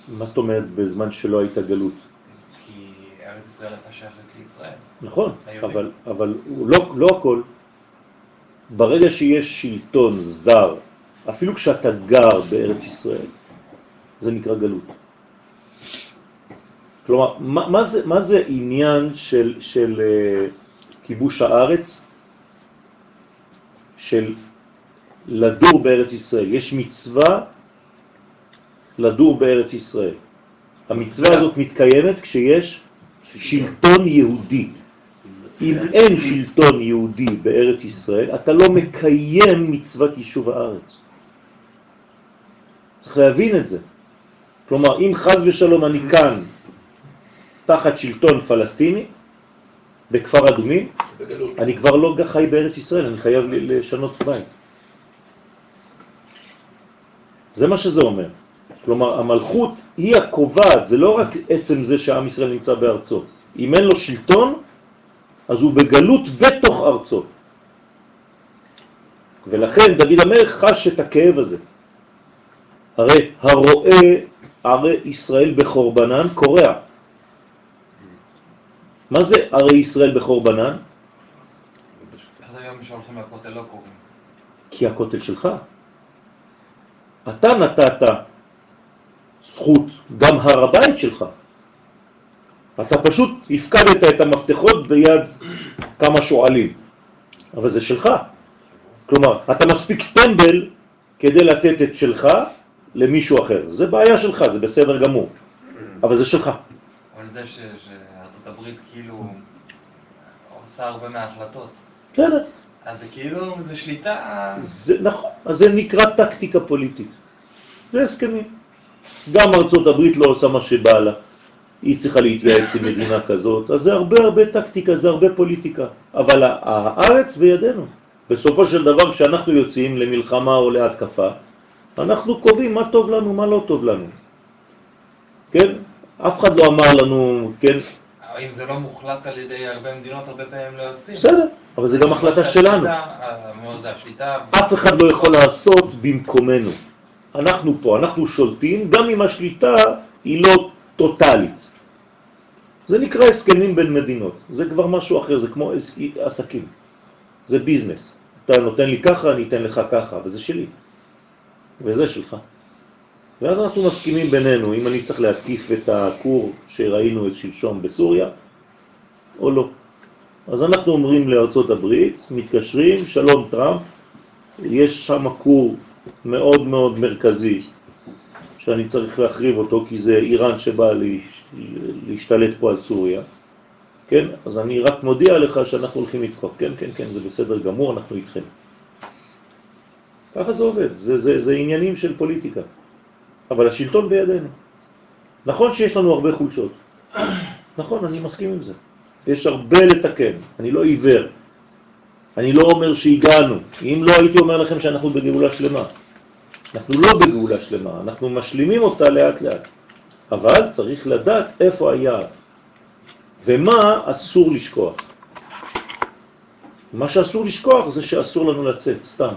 מה זאת אומרת בזמן שלא הייתה גלות? כי ארץ ישראל הייתה שייכת לישראל. נכון. אבל, אבל לא, לא הכל. ברגע שיש שלטון זר, אפילו כשאתה גר בארץ ישראל, זה נקרא גלות. כלומר, מה, מה, זה, מה זה עניין של, של uh, כיבוש הארץ, של לדור בארץ ישראל? יש מצווה לדור בארץ ישראל. המצווה הזאת מתקיימת כשיש שלטון יהודי. אם אין שלטון יהודי בארץ ישראל, אתה לא מקיים מצוות יישוב הארץ. צריך להבין את זה. כלומר, אם חז ושלום אני כאן תחת שלטון פלסטיני בכפר אדומים. אני כבר לא חי בארץ ישראל, אני חייב לשנות בית. זה מה שזה אומר. כלומר, המלכות היא הקובעת, זה לא רק עצם זה שעם ישראל נמצא בארצו. אם אין לו שלטון, אז הוא בגלות בתוך ארצו. ולכן דוד המלך חש את הכאב הזה. הרי הרואה ערי ישראל בחורבנן קורע. מה זה ערי ישראל בחורבנן? אז היום שהולכים לכותל לא קוראים. כי הכותל שלך. אתה נתת זכות, גם הר הבית שלך. אתה פשוט הפקדת את המפתחות ביד כמה שואלים, אבל זה שלך. כלומר, אתה מספיק טמבל כדי לתת את שלך למישהו אחר. זה בעיה שלך, זה בסדר גמור, אבל זה שלך. אבל זה ש- הברית כאילו עושה הרבה מההחלטות. בסדר. אז זה כאילו, זה שליטה... זה נכון, אז זה נקרא טקטיקה פוליטית. זה הסכמים. גם ארצות הברית לא עושה מה שבא לה. היא צריכה להתייעץ עם מדינה כזאת, אז זה הרבה הרבה טקטיקה, זה הרבה פוליטיקה. אבל הארץ בידינו. בסופו של דבר, כשאנחנו יוצאים למלחמה או להתקפה, אנחנו קובעים מה טוב לנו, מה לא טוב לנו. כן? אף אחד לא אמר לנו, כן? אבל אם זה לא מוחלט על ידי הרבה מדינות, הרבה פעמים לא יוצאים. בסדר, אבל זה גם החלטה שלנו. אה. אף אחד לא יכול לעשות במקומנו. אנחנו פה, אנחנו שולטים, גם אם השליטה היא לא טוטלית. זה נקרא הסכמים בין מדינות. זה כבר משהו אחר, זה כמו עס- עסקים. זה ביזנס. אתה נותן לי ככה, אני אתן לך ככה, וזה שלי. וזה שלך. ואז אנחנו מסכימים בינינו, אם אני צריך להתקיף את הכור שראינו את שלשום בסוריה, או לא. אז אנחנו אומרים לארצות הברית, מתקשרים, שלום טראמפ, יש שם כור מאוד מאוד מרכזי שאני צריך להחריב אותו כי זה איראן שבאה להש- להשתלט פה על סוריה, כן? אז אני רק מודיע לך שאנחנו הולכים לתקוף, כן, כן, כן, זה בסדר גמור, אנחנו איתכם. ככה זה עובד, זה, זה, זה עניינים של פוליטיקה, אבל השלטון בידינו. נכון שיש לנו הרבה חולשות, נכון, אני מסכים עם זה. יש הרבה לתקן, אני לא עיוור. אני לא אומר שהגענו. אם לא, הייתי אומר לכם שאנחנו בגאולה שלמה. אנחנו לא בגאולה שלמה, אנחנו משלימים אותה לאט לאט. אבל צריך לדעת איפה היעד. ומה אסור לשכוח. מה שאסור לשכוח זה שאסור לנו לצאת, סתם.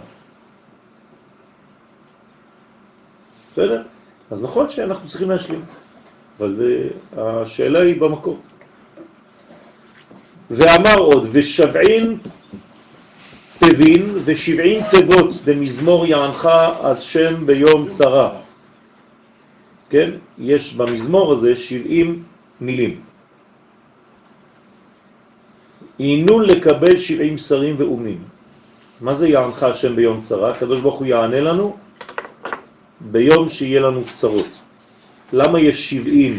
בסדר? אז נכון שאנחנו צריכים להשלים, אבל זה, השאלה היא במקום. ואמר עוד, ושבעין תבין ושבעין תיבות במזמור יענך עד שם ביום צרה. כן? יש במזמור הזה 70 מילים. עינון לקבל 70 שרים ואומים. מה זה יענך השם ביום צרה? הקדוש ברוך הוא יענה לנו ביום שיהיה לנו צרות. למה יש 70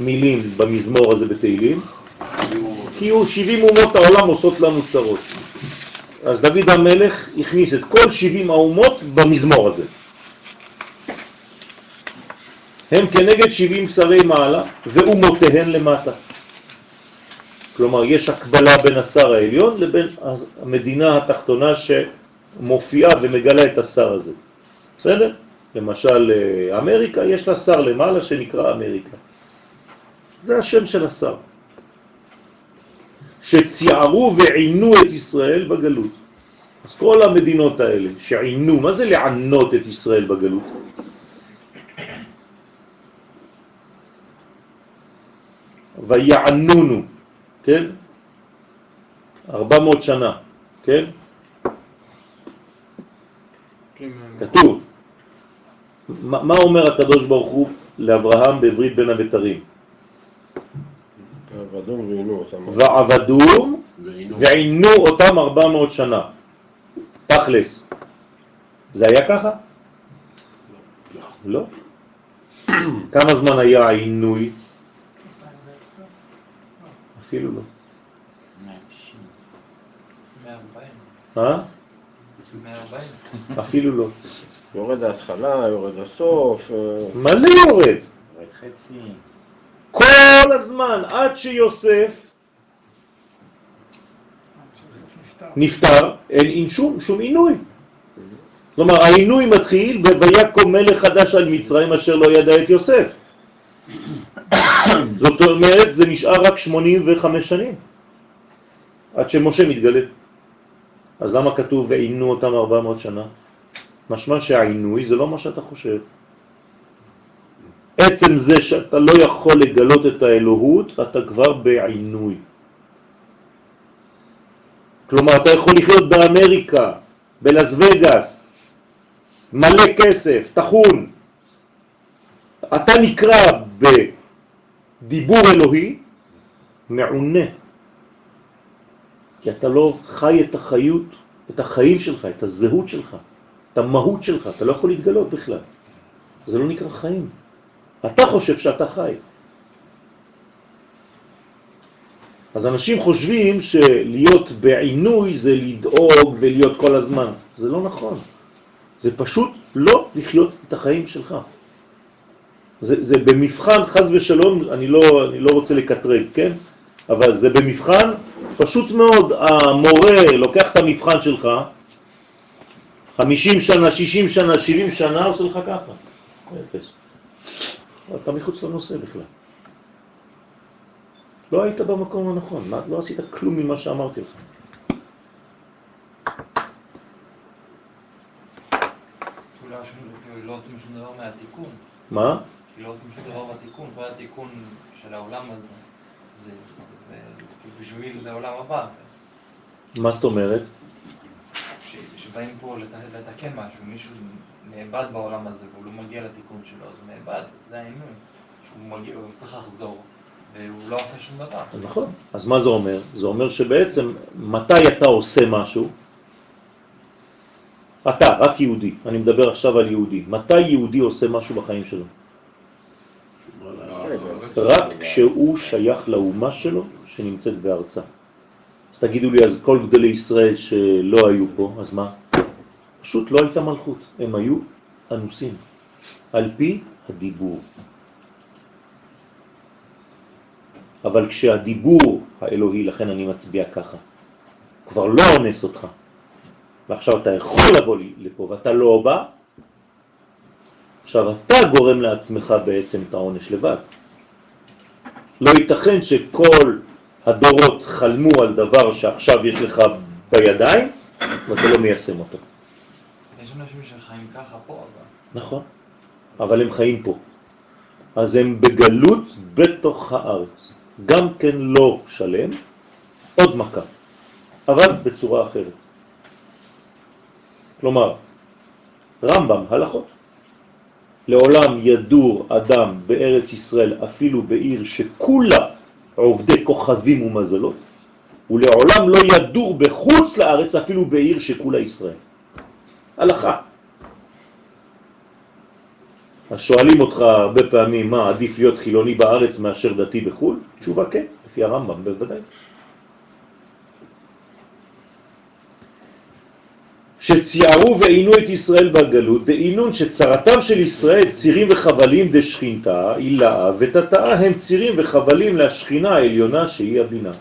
מילים במזמור הזה בתהילים? כי הוא 70 אומות העולם עושות לנו צרות. אז דוד המלך הכניס את כל 70 האומות במזמור הזה. הם כנגד 70 שרי מעלה ואומותיהן למטה. כלומר, יש הקבלה בין השר העליון לבין המדינה התחתונה שמופיעה ומגלה את השר הזה. בסדר? למשל, אמריקה, יש לה שר למעלה שנקרא אמריקה. זה השם של השר. שציירו ועינו את ישראל בגלות. אז כל המדינות האלה שעינו, מה זה לענות את ישראל בגלות? ויענונו, כן? 400 שנה, כן? כתוב. מה אומר הקדוש ברוך הוא לאברהם בברית בין הבתרים? עבדום ועינו אותם. ועבדום ועינו. ועינו אותם 400 שנה. תכלס. זה היה ככה? לא. כמה זמן היה העינוי? אפילו לא. 140. אה? 140. אפילו לא. יורד ההתחלה, יורד הסוף. אה, מלא יורד. רד חצי. כל הזמן, עד שיוסף נפטר, אין, אין שום, שום עינוי. כלומר, העינוי מתחיל ב"ויקום מלך חדש על מצרים אשר לא ידע את יוסף". זאת אומרת, זה נשאר רק 85 שנים, עד שמשה מתגלה. אז למה כתוב ועינו אותם 400 שנה? משמע שהעינוי זה לא מה שאתה חושב. עצם זה שאתה לא יכול לגלות את האלוהות, אתה כבר בעינוי. כלומר, אתה יכול לחיות באמריקה, בלס וגאס, מלא כסף, תחון. אתה נקרא בדיבור אלוהי מעונה, כי אתה לא חי את החיות, את החיים שלך, את הזהות שלך, את המהות שלך, אתה לא יכול להתגלות בכלל. זה לא נקרא חיים. אתה חושב שאתה חי. אז אנשים חושבים שלהיות בעינוי זה לדאוג ולהיות כל הזמן. זה לא נכון. זה פשוט לא לחיות את החיים שלך. זה, זה במבחן, חז ושלום, אני לא, אני לא רוצה לקטרג, כן? אבל זה במבחן פשוט מאוד, המורה לוקח את המבחן שלך, 50 שנה, 60 שנה, 70 שנה, עושה לך ככה, אפס. אתה מחוץ לנושא בכלל. לא היית במקום הנכון, לא עשית כלום ממה שאמרתי לך. לא עושים שום דבר מהתיקון. מה? כי לא עושים שום דבר בתיקון, כל התיקון של העולם הזה, זה, בשביל לעולם הבא. מה זאת אומרת? שבאים פה לת- לתקן משהו, מישהו נאבד בעולם הזה והוא לא מגיע לתיקון שלו, אז הוא נאבד, זה העינוי. שהוא מגיע, הוא צריך לחזור, והוא לא עושה שום דבר. נכון. אז מה זה אומר? זה אומר שבעצם מתי אתה עושה משהו? אתה, רק יהודי, אני מדבר עכשיו על יהודי. מתי יהודי עושה משהו בחיים שלו? רק כשהוא שייך לאומה שלו שנמצאת בארצה. אז תגידו לי, אז כל גדולי ישראל שלא היו פה, אז מה? פשוט לא הייתה מלכות, הם היו אנוסים, על פי הדיבור. אבל כשהדיבור האלוהי, לכן אני מצביע ככה, כבר לא אונס אותך, ועכשיו אתה יכול לבוא לפה ואתה לא בא, עכשיו אתה גורם לעצמך בעצם את העונש לבד. לא ייתכן שכל הדורות חלמו על דבר שעכשיו יש לך בידיים ואתה לא מיישם אותו. יש אנשים שחיים ככה פה, אבל... נכון, אבל הם חיים פה. אז הם בגלות בתוך הארץ. גם כן לא שלם, עוד מכה, אבל בצורה אחרת. כלומר, רמב"ם, הלכות. לעולם ידור אדם בארץ ישראל אפילו בעיר שכולה עובדי כוכבים ומזלות, ולעולם לא ידור בחוץ לארץ אפילו בעיר שכולה ישראל. הלכה. אז שואלים אותך הרבה פעמים מה עדיף להיות חילוני בארץ מאשר דתי בחו"ל? תשובה כן, לפי הרמב"ם בוודאי. שציירו ועינו את ישראל בגלות, דעינון שצרתם של ישראל צירים וחבלים דשכינתה, אילאה ותתאה הם צירים וחבלים להשכינה העליונה שהיא הבינה.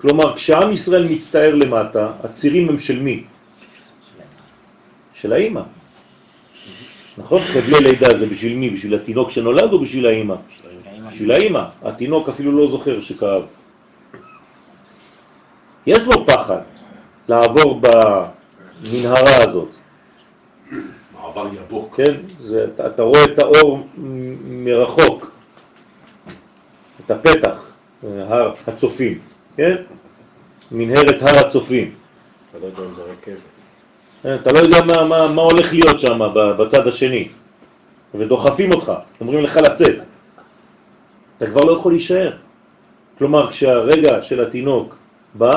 כלומר, כשעם ישראל מצטער למטה, הצירים הם של מי? של האימא. נכון? חבלי לידה זה בשביל מי? בשביל התינוק שנולד או בשביל האימא? בשביל האימא. התינוק אפילו לא זוכר שכאב. יש לו פחד לעבור במנהרה הזאת. מעבר יבוק. כן? זה, אתה, אתה רואה את האור מרחוק, את הפתח, הר הצופים, כן? מנהרת הר הצופים. אתה לא יודע אם זה רכבת. כן, אתה לא יודע מה, מה, מה הולך להיות שם בצד השני, ודוחפים אותך, אומרים לך לצאת. אתה כבר לא יכול להישאר. כלומר, כשהרגע של התינוק בא,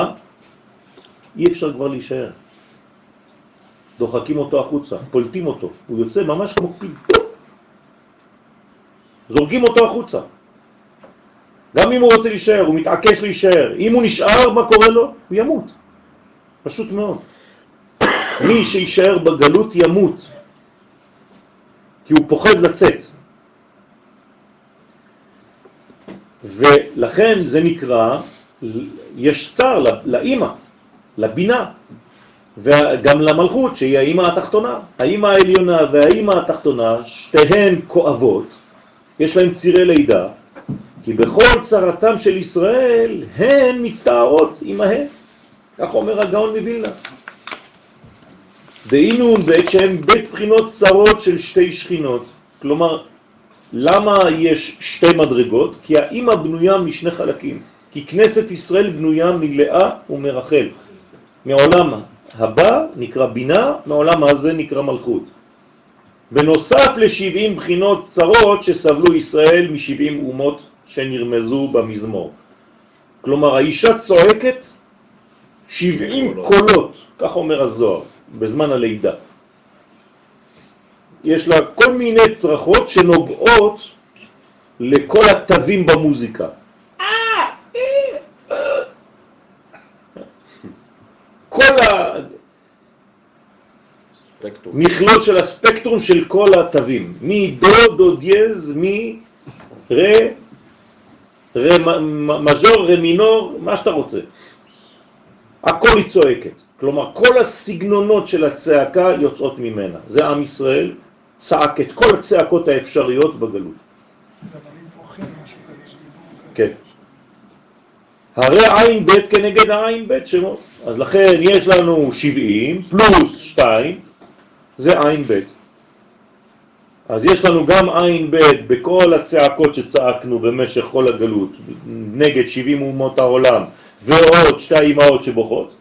אי אפשר כבר להישאר. דוחקים אותו החוצה, פולטים אותו, הוא יוצא ממש כמו פיל. זורקים אותו החוצה. גם אם הוא רוצה להישאר, הוא מתעקש להישאר. אם הוא נשאר, מה קורה לו? הוא ימות. פשוט מאוד. מי שישאר בגלות ימות, כי הוא פוחד לצאת. ולכן זה נקרא, יש צער לאימא, לבינה, וגם למלכות שהיא האימא התחתונה. האימא העליונה והאימא התחתונה, שתיהן כואבות, יש להן צירי לידה, כי בכל צרתם של ישראל הן מצטערות עמהן. כך אומר הגאון מווילנה. דהינון בעת שהן בית בחינות צרות של שתי שכינות. כלומר, למה יש שתי מדרגות? כי האימא בנויה משני חלקים. כי כנסת ישראל בנויה מלאה ומרחל. מעולם הבא נקרא בינה, מעולם הזה נקרא מלכות. בנוסף ל-70 בחינות צרות שסבלו ישראל מ-70 אומות שנרמזו במזמור. כלומר, האישה צועקת 70 קולות, כך אומר הזוהר, בזמן הלידה. יש לה כל מיני צרכות שנוגעות לכל התווים במוזיקה. כל המכלול של הספקטרום של כל התווים, מדו, דו דיאז, מי, רה, רה מז'ור, רה מינור, מה שאתה רוצה. הכל היא צועקת. כלומר, כל הסגנונות של הצעקה יוצאות ממנה. זה עם ישראל צעק את כל הצעקות האפשריות בגלות. כן. הרי עין ב' כנגד העין ב' שמות. אז לכן יש לנו 70 פלוס 2, זה עין ב'. אז יש לנו גם עין ב' בכל הצעקות שצעקנו במשך כל הגלות, נגד 70 אומות העולם, ועוד שתי אימהות שבוכות,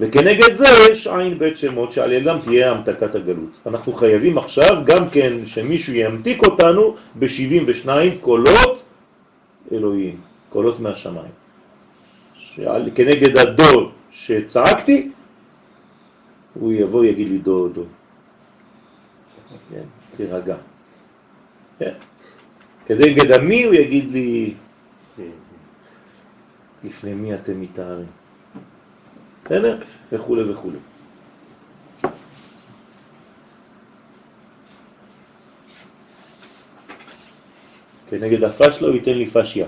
וכנגד זה יש עין בית שמות שעל ידם תהיה המתקת הגלות. אנחנו חייבים עכשיו גם כן שמישהו ימתיק אותנו ב-72 קולות אלוהים, קולות מהשמיים. שעל, כנגד הדור שצעקתי, הוא יבוא יגיד לי דו דו. כן, תירגע. כן. כנגד המי הוא יגיד לי, לפני מי אתם מתארים? בסדר? וכו' וכו'. כנגד הפשלה הוא ייתן לי פשיה.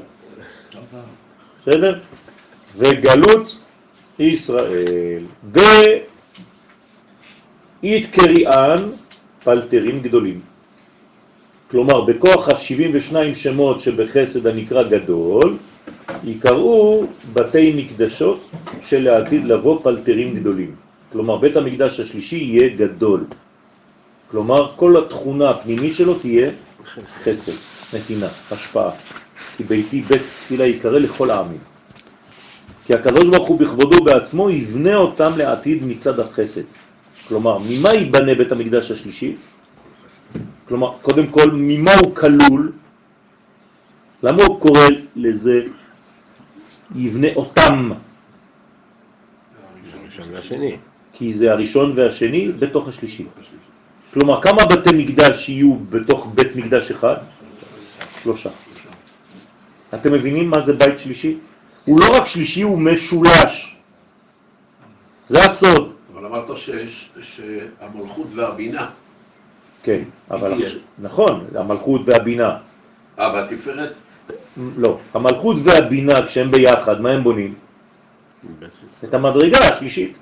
בסדר? וגלות ישראל. ואית קריאן פלטרים גדולים. כלומר, בכוח ה-72 שמות שבחסד הנקרא גדול, יקראו בתי מקדשות שלעתיד לבוא פלטרים גדולים. כלומר, בית המקדש השלישי יהיה גדול. כלומר, כל התכונה הפנימית שלו תהיה חסד, נתינה, השפעה. כי ביתי בית תפילה יקרא לכל העמים. כי הקדוש ברוך הוא בכבודו בעצמו יבנה אותם לעתיד מצד החסד. כלומר, ממה ייבנה בית המקדש השלישי? כלומר, קודם כל, ממה הוא כלול? למה הוא קורא לזה יבנה אותם? והשני. כי זה הראשון והשני בתוך השלישי. כלומר, כמה בתי מקדש יהיו בתוך בית מקדש אחד? שלושה. אתם מבינים מה זה בית שלישי? הוא לא רק שלישי, הוא משולש. זה הסוד. אבל אמרת שיש, שהמלכות והבינה. כן, אבל עכשיו, נכון, המלכות והבינה. אה, והתפארת? לא, המלכות והבינה כשהם ביחד, מה הם בונים? את המדרגה השלישית.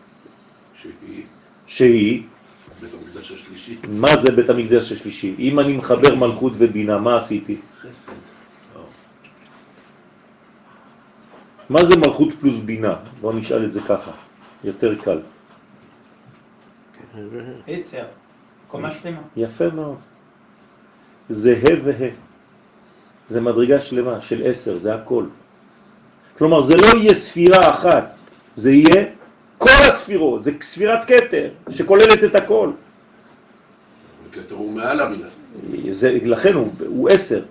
שהיא? שהיא? בית המקדש השלישי. מה זה בית המקדש השלישי? אם אני מחבר מלכות ובינה, מה עשיתי? מה זה מלכות פלוס בינה? בואו נשאל את זה ככה, יותר קל. עשר, קומה שלמה. יפה מאוד. זה ה' וה'. זה מדרגה שלמה של עשר, זה הכל. כלומר, זה לא יהיה ספירה אחת, זה יהיה כל הספירות, זה ספירת קטר שכוללת את הכל. הקטר הוא מעל המילה. זה, לכן הוא, הוא עשר.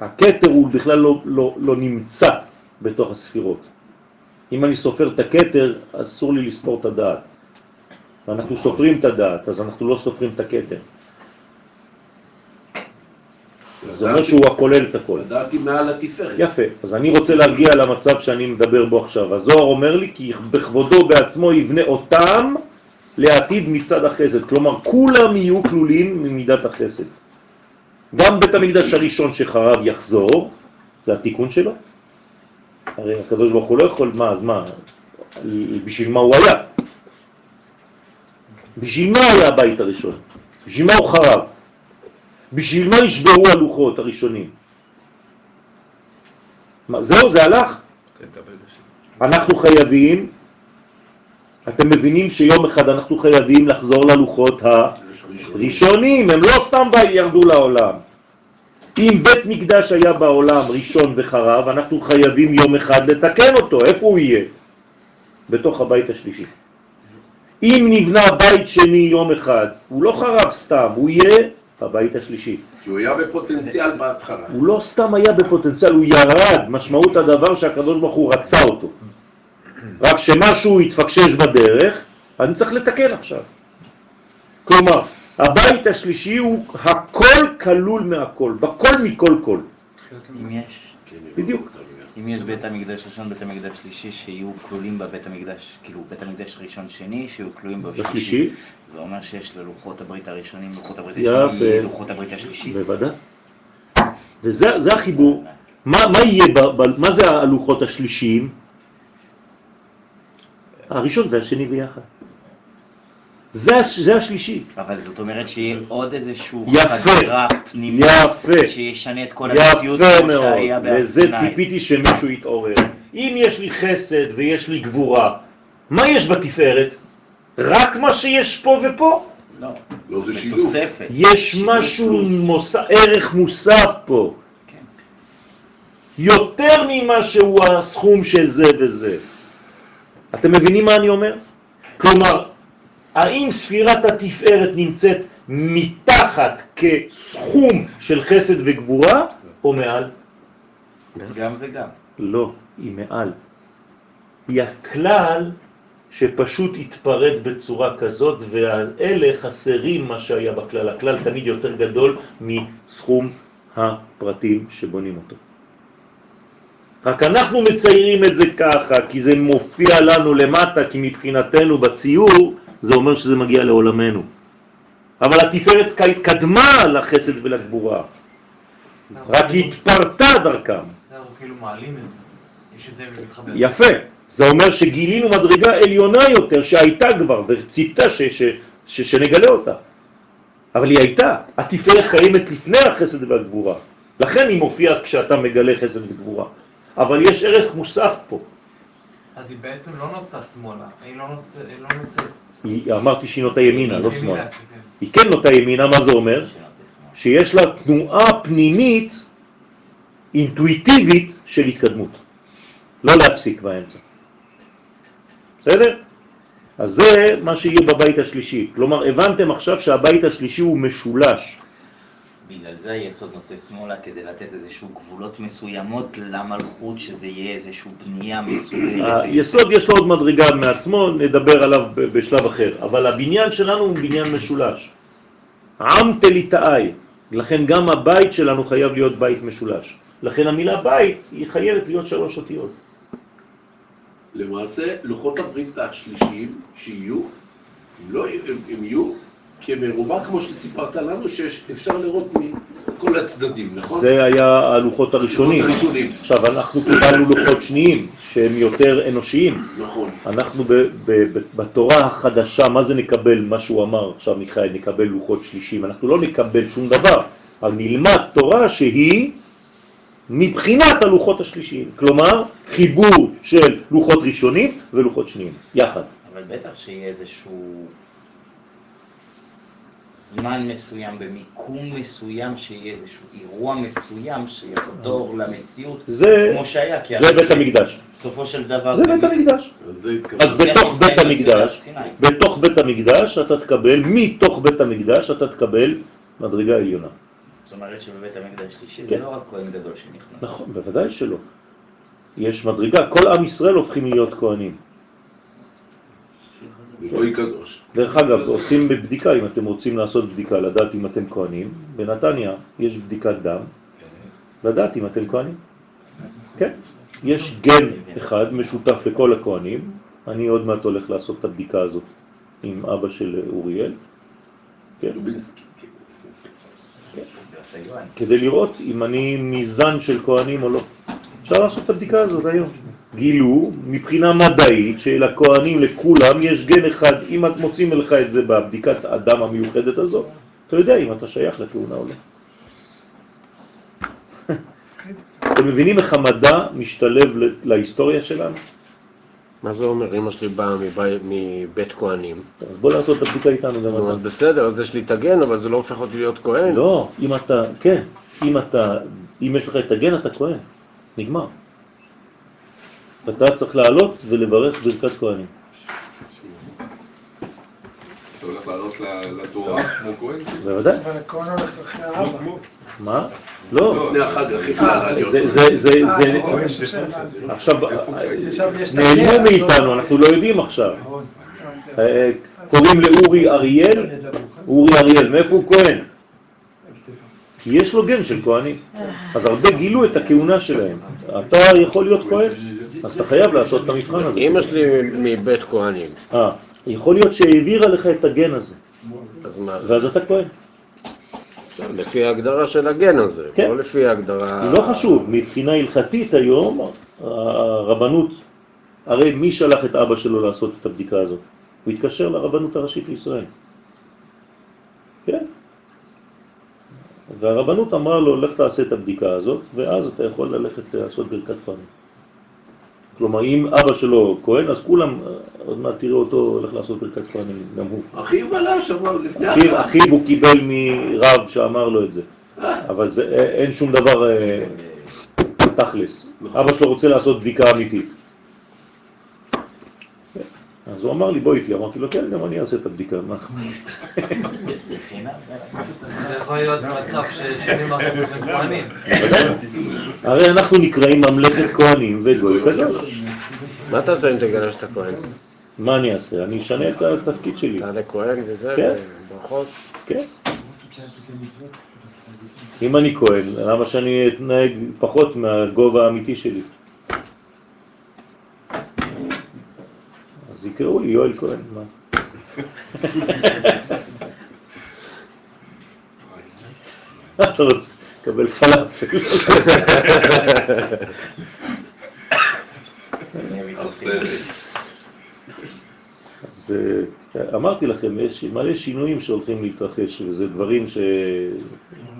הקטר הוא בכלל לא, לא, לא נמצא בתוך הספירות. אם אני סופר את הקטר, אסור לי לספור את הדעת. ואנחנו סופרים את הדעת, אז אנחנו לא סופרים את הקטר. זה אומר שהוא הכולל את הכל. הדעת היא מעל התפארת. יפה, אז אני רוצה להגיע למצב שאני מדבר בו עכשיו. הזוהר אומר לי כי בכבודו בעצמו יבנה אותם לעתיד מצד החסד. כלומר, כולם יהיו כלולים ממידת החסד. גם בית המקדש הראשון שחרב יחזור, זה התיקון שלו. הרי הקדוש ברוך הוא לא יכול, מה, אז מה, בשביל מה הוא היה? בשביל מה היה הבית הראשון? בשביל מה הוא חרב? בשביל מה נשברו הלוחות הראשונים? מה, זהו, זה הלך? אנחנו חייבים, אתם מבינים שיום אחד אנחנו חייבים לחזור ללוחות הראשונים, הם לא סתם ירדו לעולם. אם בית מקדש היה בעולם ראשון וחרב, אנחנו חייבים יום אחד לתקן אותו. איפה הוא יהיה? בתוך הבית השלישי. אם נבנה בית שני יום אחד, הוא לא חרב סתם, הוא יהיה הבית השלישי. כי הוא היה בפוטנציאל בהתחלה. הוא לא סתם היה בפוטנציאל, הוא ירד, משמעות הדבר שהקדוש ברוך הוא רצה אותו. רק שמשהו התפקשש בדרך, אני צריך לתקן עכשיו. כלומר, הבית השלישי הוא הכל כלול מהכל, בכל מכל כל. אם יש, בדיוק. אם יש בית המקדש ראשון, בית המקדש שלישי, שיהיו כלולים בבית המקדש, כאילו בית המקדש ראשון שני, שיהיו כלולים בשלישי. זה אומר שיש ללוחות הברית הראשונים, לוחות הברית. השני, לוחות הברית השלישי. בוודאי. וזה זה החיבור. מה, מה יהיה, ב, ב, מה זה הלוחות השלישיים? הראשון והשני ביחד. זה, זה השלישי. אבל זאת אומרת שיהיה עוד איזשהו יפה, חדירה פנימית, יפה. שישנה את כל המציאות כמו מאוד, שהיה לזה בהר סיני. ציפיתי שמישהו יתעורר. אם יש לי חסד ויש לי גבורה, מה יש בתפארת? רק מה שיש פה ופה? לא, לא, זה שילוב. יש משהו, מוס... ערך מוסף פה. כן. יותר ממה שהוא הסכום של זה וזה. אתם מבינים מה אני אומר? כלומר, האם ספירת התפארת נמצאת מתחת כסכום של חסד וגבורה, או מעל? גם וגם. לא, היא מעל. היא הכלל שפשוט התפרט בצורה כזאת, והאלה חסרים מה שהיה בכלל. הכלל תמיד יותר גדול מסכום הפרטים שבונים אותו. רק אנחנו מציירים את זה ככה, כי זה מופיע לנו למטה, כי מבחינתנו בציור זה אומר שזה מגיע לעולמנו. אבל התפארת קדמה לחסד ולגבורה, רק היא התפרטה דרכם. אנחנו כאילו מעלים את זה. יש איזה מתחבר. יפה. זה אומר שגילינו מדרגה עליונה יותר שהייתה כבר, וציפתה שנגלה אותה. אבל היא הייתה. התפארת קיימת לפני החסד והגבורה. לכן היא מופיעה כשאתה מגלה חסד וגבורה. אבל יש ערך מוסף פה. אז היא בעצם לא נוטה שמאלה, היא לא נוצאת, היא לא אמרתי שהיא נוטה ימינה, לא שמאלה. כן. היא כן נוטה ימינה, מה זה אומר? שיש לה תנועה פנימית, אינטואיטיבית של התקדמות. לא להפסיק באמצע. בסדר? אז זה מה שיהיה בבית השלישי. כלומר, הבנתם עכשיו שהבית השלישי הוא משולש. בגלל זה היסוד נוטה שמאלה כדי לתת איזשהו גבולות מסוימות למלכות, שזה יהיה איזשהו בנייה מסודרת. היסוד יש לו עוד מדרגה מעצמו, נדבר עליו בשלב אחר. אבל הבניין שלנו הוא בניין משולש. עם תליטאי. לכן גם הבית שלנו חייב להיות בית משולש. לכן המילה בית היא חייבת להיות שלוש אותיות. למעשה, לוחות הברית השלישיים שיהיו, הם, לא, הם, הם יהיו כמרובע, כמו שסיפרת לנו, שאפשר לראות מכל הצדדים, נכון? זה היה הלוחות הראשונים. לוחות ראשונים. עכשיו, אנחנו קיבלנו לוחות שניים, שהם יותר אנושיים. נכון. אנחנו ב, ב, ב, בתורה החדשה, מה זה נקבל, מה שהוא אמר עכשיו מיכאל, נקבל לוחות שלישים. אנחנו לא נקבל שום דבר, אבל נלמד תורה שהיא מבחינת הלוחות השלישיים. כלומר, חיבור של לוחות ראשונים ולוחות שניים, יחד. אבל בטח שיהיה איזשהו זמן מסוים, במיקום מסוים, שיהיה איזשהו אירוע מסוים שיחדור למציאות, זה, כמו שהיה. כי זה בית המקדש. בסופו של דבר... זה בית המקדש. אז זה. אז בתוך זה בית זה המקדש. בתוך בית המקדש אתה תקבל, מתוך בית המקדש אתה תקבל מדרגה עליונה. זאת אומרת שבבית המקדש השלישי כן. זה לא רק כהן גדול שנכנס. נכון, בוודאי שלא. יש מדרגה, כל עם ישראל הופכים להיות כהנים. וגוי קדוש. דרך אגב, עושים בבדיקה, אם אתם רוצים לעשות בדיקה, לדעת אם אתם כהנים, בנתניה יש בדיקת דם, לדעת אם אתם כהנים. כן, יש גן אחד משותף לכל הכהנים, אני עוד מעט הולך לעשות את הבדיקה הזאת עם אבא של אוריאל, כן, יוהן. כדי לראות אם אני מזן של כהנים או לא. אפשר לעשות את הבדיקה הזאת היום. גילו מבחינה מדעית שלכהנים לכולם יש גן אחד, אם את מוצאים לך את זה בבדיקת הדם המיוחדת הזאת, אתה יודע אם אתה שייך לכהונה או לא. אתם מבינים איך המדע משתלב להיסטוריה שלנו? מה זה אומר? אמא שלי באה מבית- כהנים. אז בוא לעשות את הבדיקה איתנו גם אתה. בסדר, אז יש לי את הגן, אבל זה לא הופך אותי להיות כהן. לא, אם אתה, כן, אם אתה, אם יש לך את הגן אתה כהן, נגמר. אתה צריך לעלות ולברך ברכת כהנים. אתה הולך לעלות ל- לתורה כמו כהן? בוודאי. אבל הכהן הולך אחרי האבא. מה? לא. לפני החג הכי קל להיות. זה, אה, נכון, אה, עכשיו, נעלמו הגר, מאיתנו, לא- אנחנו לא יודעים עכשיו. הבנתי. אה, קוראים לאורי אריאל, אורי אריאל, מאיפה הוא כהן? כי יש לו גן של כהנים. אז הרבה גילו את הכהונה שלהם. אתה יכול להיות כהן? אז אתה חייב לעשות את המבחן הזה. אמא שלי מבית כהנים. אה, יכול להיות שהעבירה לך את הגן הזה, אז מה? ואז אתה כהן. לפי ההגדרה של הגן הזה, כן. לא לפי ההגדרה... לא חשוב, מבחינה הלכתית היום, הרבנות, הרי מי שלח את אבא שלו לעשות את הבדיקה הזאת? הוא התקשר לרבנות הראשית לישראל. כן. והרבנות אמרה לו, לך תעשה את הבדיקה הזאת, ואז אתה יכול ללכת לעשות ברכת כהנים. כלומר, אם אבא שלו כהן, אז כולם, עוד מעט תראה אותו הולך לעשות ברכת כהנים, גם הוא. אחיו בלש אמר לפני אחיו. אחיו הוא קיבל מרב שאמר לו את זה, אבל זה, אין שום דבר אה, תכלס. אבא שלו רוצה לעשות בדיקה אמיתית. אז הוא אמר לי, בוא איתי. אמרתי לו, כן, גם אני אעשה את הבדיקה. מה? זה יכול להיות מצב ש-70% הם כהנים. הרי אנחנו נקראים ממלכת כהנים וגוי קדוש. מה תעשה אם תגלה שאתה כהן? מה אני אעשה? אני אשנה את התפקיד שלי. תעלה כהן וזה, כן. וברכות. כן. אם אני כהן, למה שאני אתנהג פחות מהגובה האמיתי שלי? אז יקראו לי יואל כהן, מה? אתה רוצה? קבל פלאפל. אז אה, אמרתי לכם, יש מלא שינויים שהולכים להתרחש, וזה דברים ש...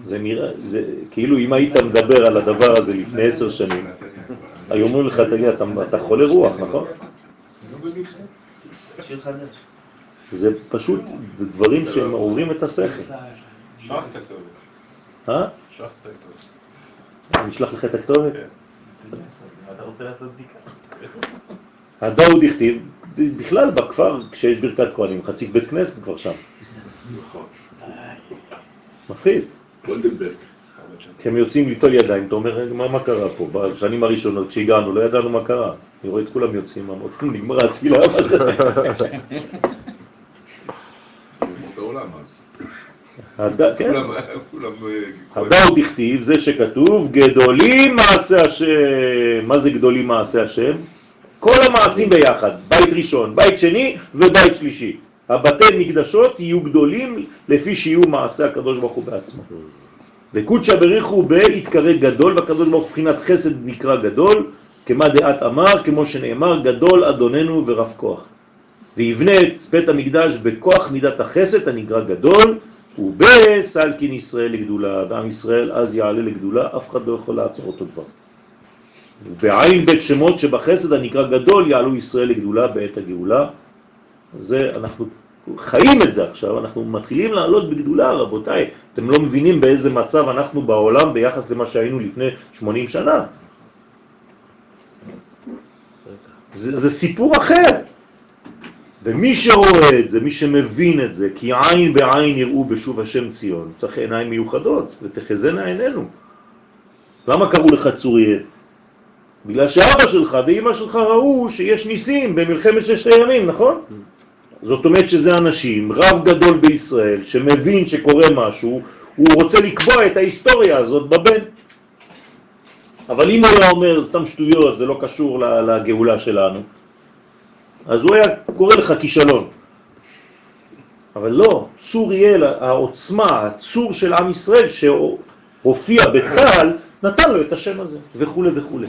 זה נראה, זה כאילו אם היית מדבר על הדבר הזה לפני עשר שנים, היו אומרים לך, תגיד, אתה חולה רוח, נכון? שיר חדש. זה פשוט דברים שמעוררים את השכל. שחת כתוב. אה? שחת כתוב. אני אשלח לך את הכתובת? אתה רוצה לעשות בדיקה? הדאוד הכתיב, בכלל בכפר, כשיש ברכת כהנים, חצי בית כנסת כבר שם. נכון. מפחיד. גולדנברג. כשהם יוצאים ליטול ידיים, אתה אומר, מה קרה פה? בשנים הראשונות, כשהגענו, לא ידענו מה קרה. אני רואה את כולם יוצאים, אמרתי, נגמרה התפילה. מה זה?" אומות העולם אז. הד- כן. אה, הדאוד הכתיב, זה שכתוב, גדולים מעשה השם. מה זה גדולים מעשה השם? כל המעשים ביחד, בית ראשון, בית שני ובית שלישי. הבתי מקדשות יהיו גדולים לפי שיהיו מעשה הקדוש ברוך הוא בעצמו. וקודשא בריחו בהתקרא גדול, והקדוש ברוך הוא מבחינת חסד נקרא גדול, כמה דעת אמר, כמו שנאמר, גדול אדוננו ורב כוח. ויבנה את בית המקדש בכוח מידת החסד הנקרא גדול, ובסלקין ישראל לגדולה, ועם ישראל אז יעלה לגדולה, אף אחד לא יכול לעצור אותו כבר. ובעין בית שמות שבחסד הנקרא גדול יעלו ישראל לגדולה בעת הגאולה. זה, אנחנו חיים את זה עכשיו, אנחנו מתחילים לעלות בגדולה, רבותיי. אתם לא מבינים באיזה מצב אנחנו בעולם ביחס למה שהיינו לפני 80 שנה. זה, זה סיפור אחר. ומי שרואה את זה, מי שמבין את זה, כי עין בעין יראו בשוב השם ציון, צריך עיניים מיוחדות, ותחזנה עינינו. למה קראו לך צוריאל? בגלל שאבא שלך ואימא שלך ראו שיש ניסים במלחמת ששת הימים, נכון? זאת אומרת שזה אנשים, רב גדול בישראל, שמבין שקורה משהו, הוא רוצה לקבוע את ההיסטוריה הזאת בבן. אבל אם הוא היה אומר, סתם שטויות, זה לא קשור לגאולה שלנו, אז הוא היה קורא לך כישלון. אבל לא, צור יהיה העוצמה, הצור של עם ישראל שהופיע בצה"ל, נתן לו את השם הזה, וכו' וכו'.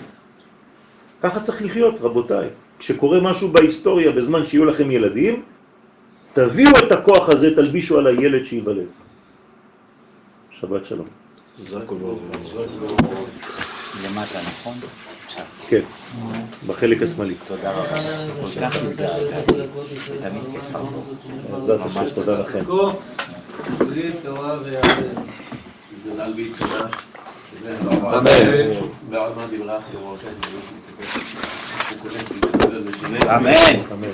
ככה צריך לחיות, רבותיי. כשקורה משהו בהיסטוריה בזמן שיהיו לכם ילדים, תביאו את הכוח הזה, תלבישו על הילד שיוולד. שבת שלום. למטה, נכון? כן, בחלק השמאלי. תודה רבה. כל כך התגעגעתי. תמיד כיף. בעזרת השם, תודה לכם. והתקדש. אמן. אמן.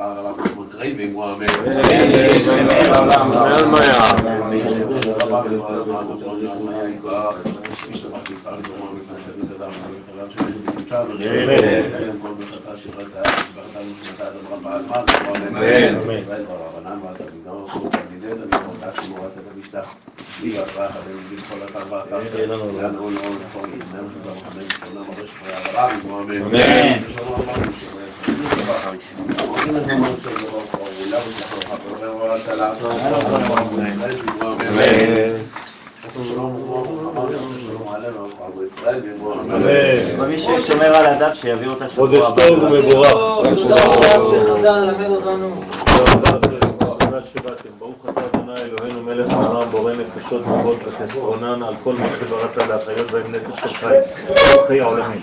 אמן. יכול בכל בכל בית ישראל בער ומי ששומר על הדת שיביא אותה שבוע חודש הבא. טוב ומבורך. שחזר ללמד אותנו. ברוך אתה אדוני אלוהינו מלך העולם בורא נפשות טובות וחסרונן על כל מה שבראת להחיות בהם נפש של חי. כל חיי העולמים.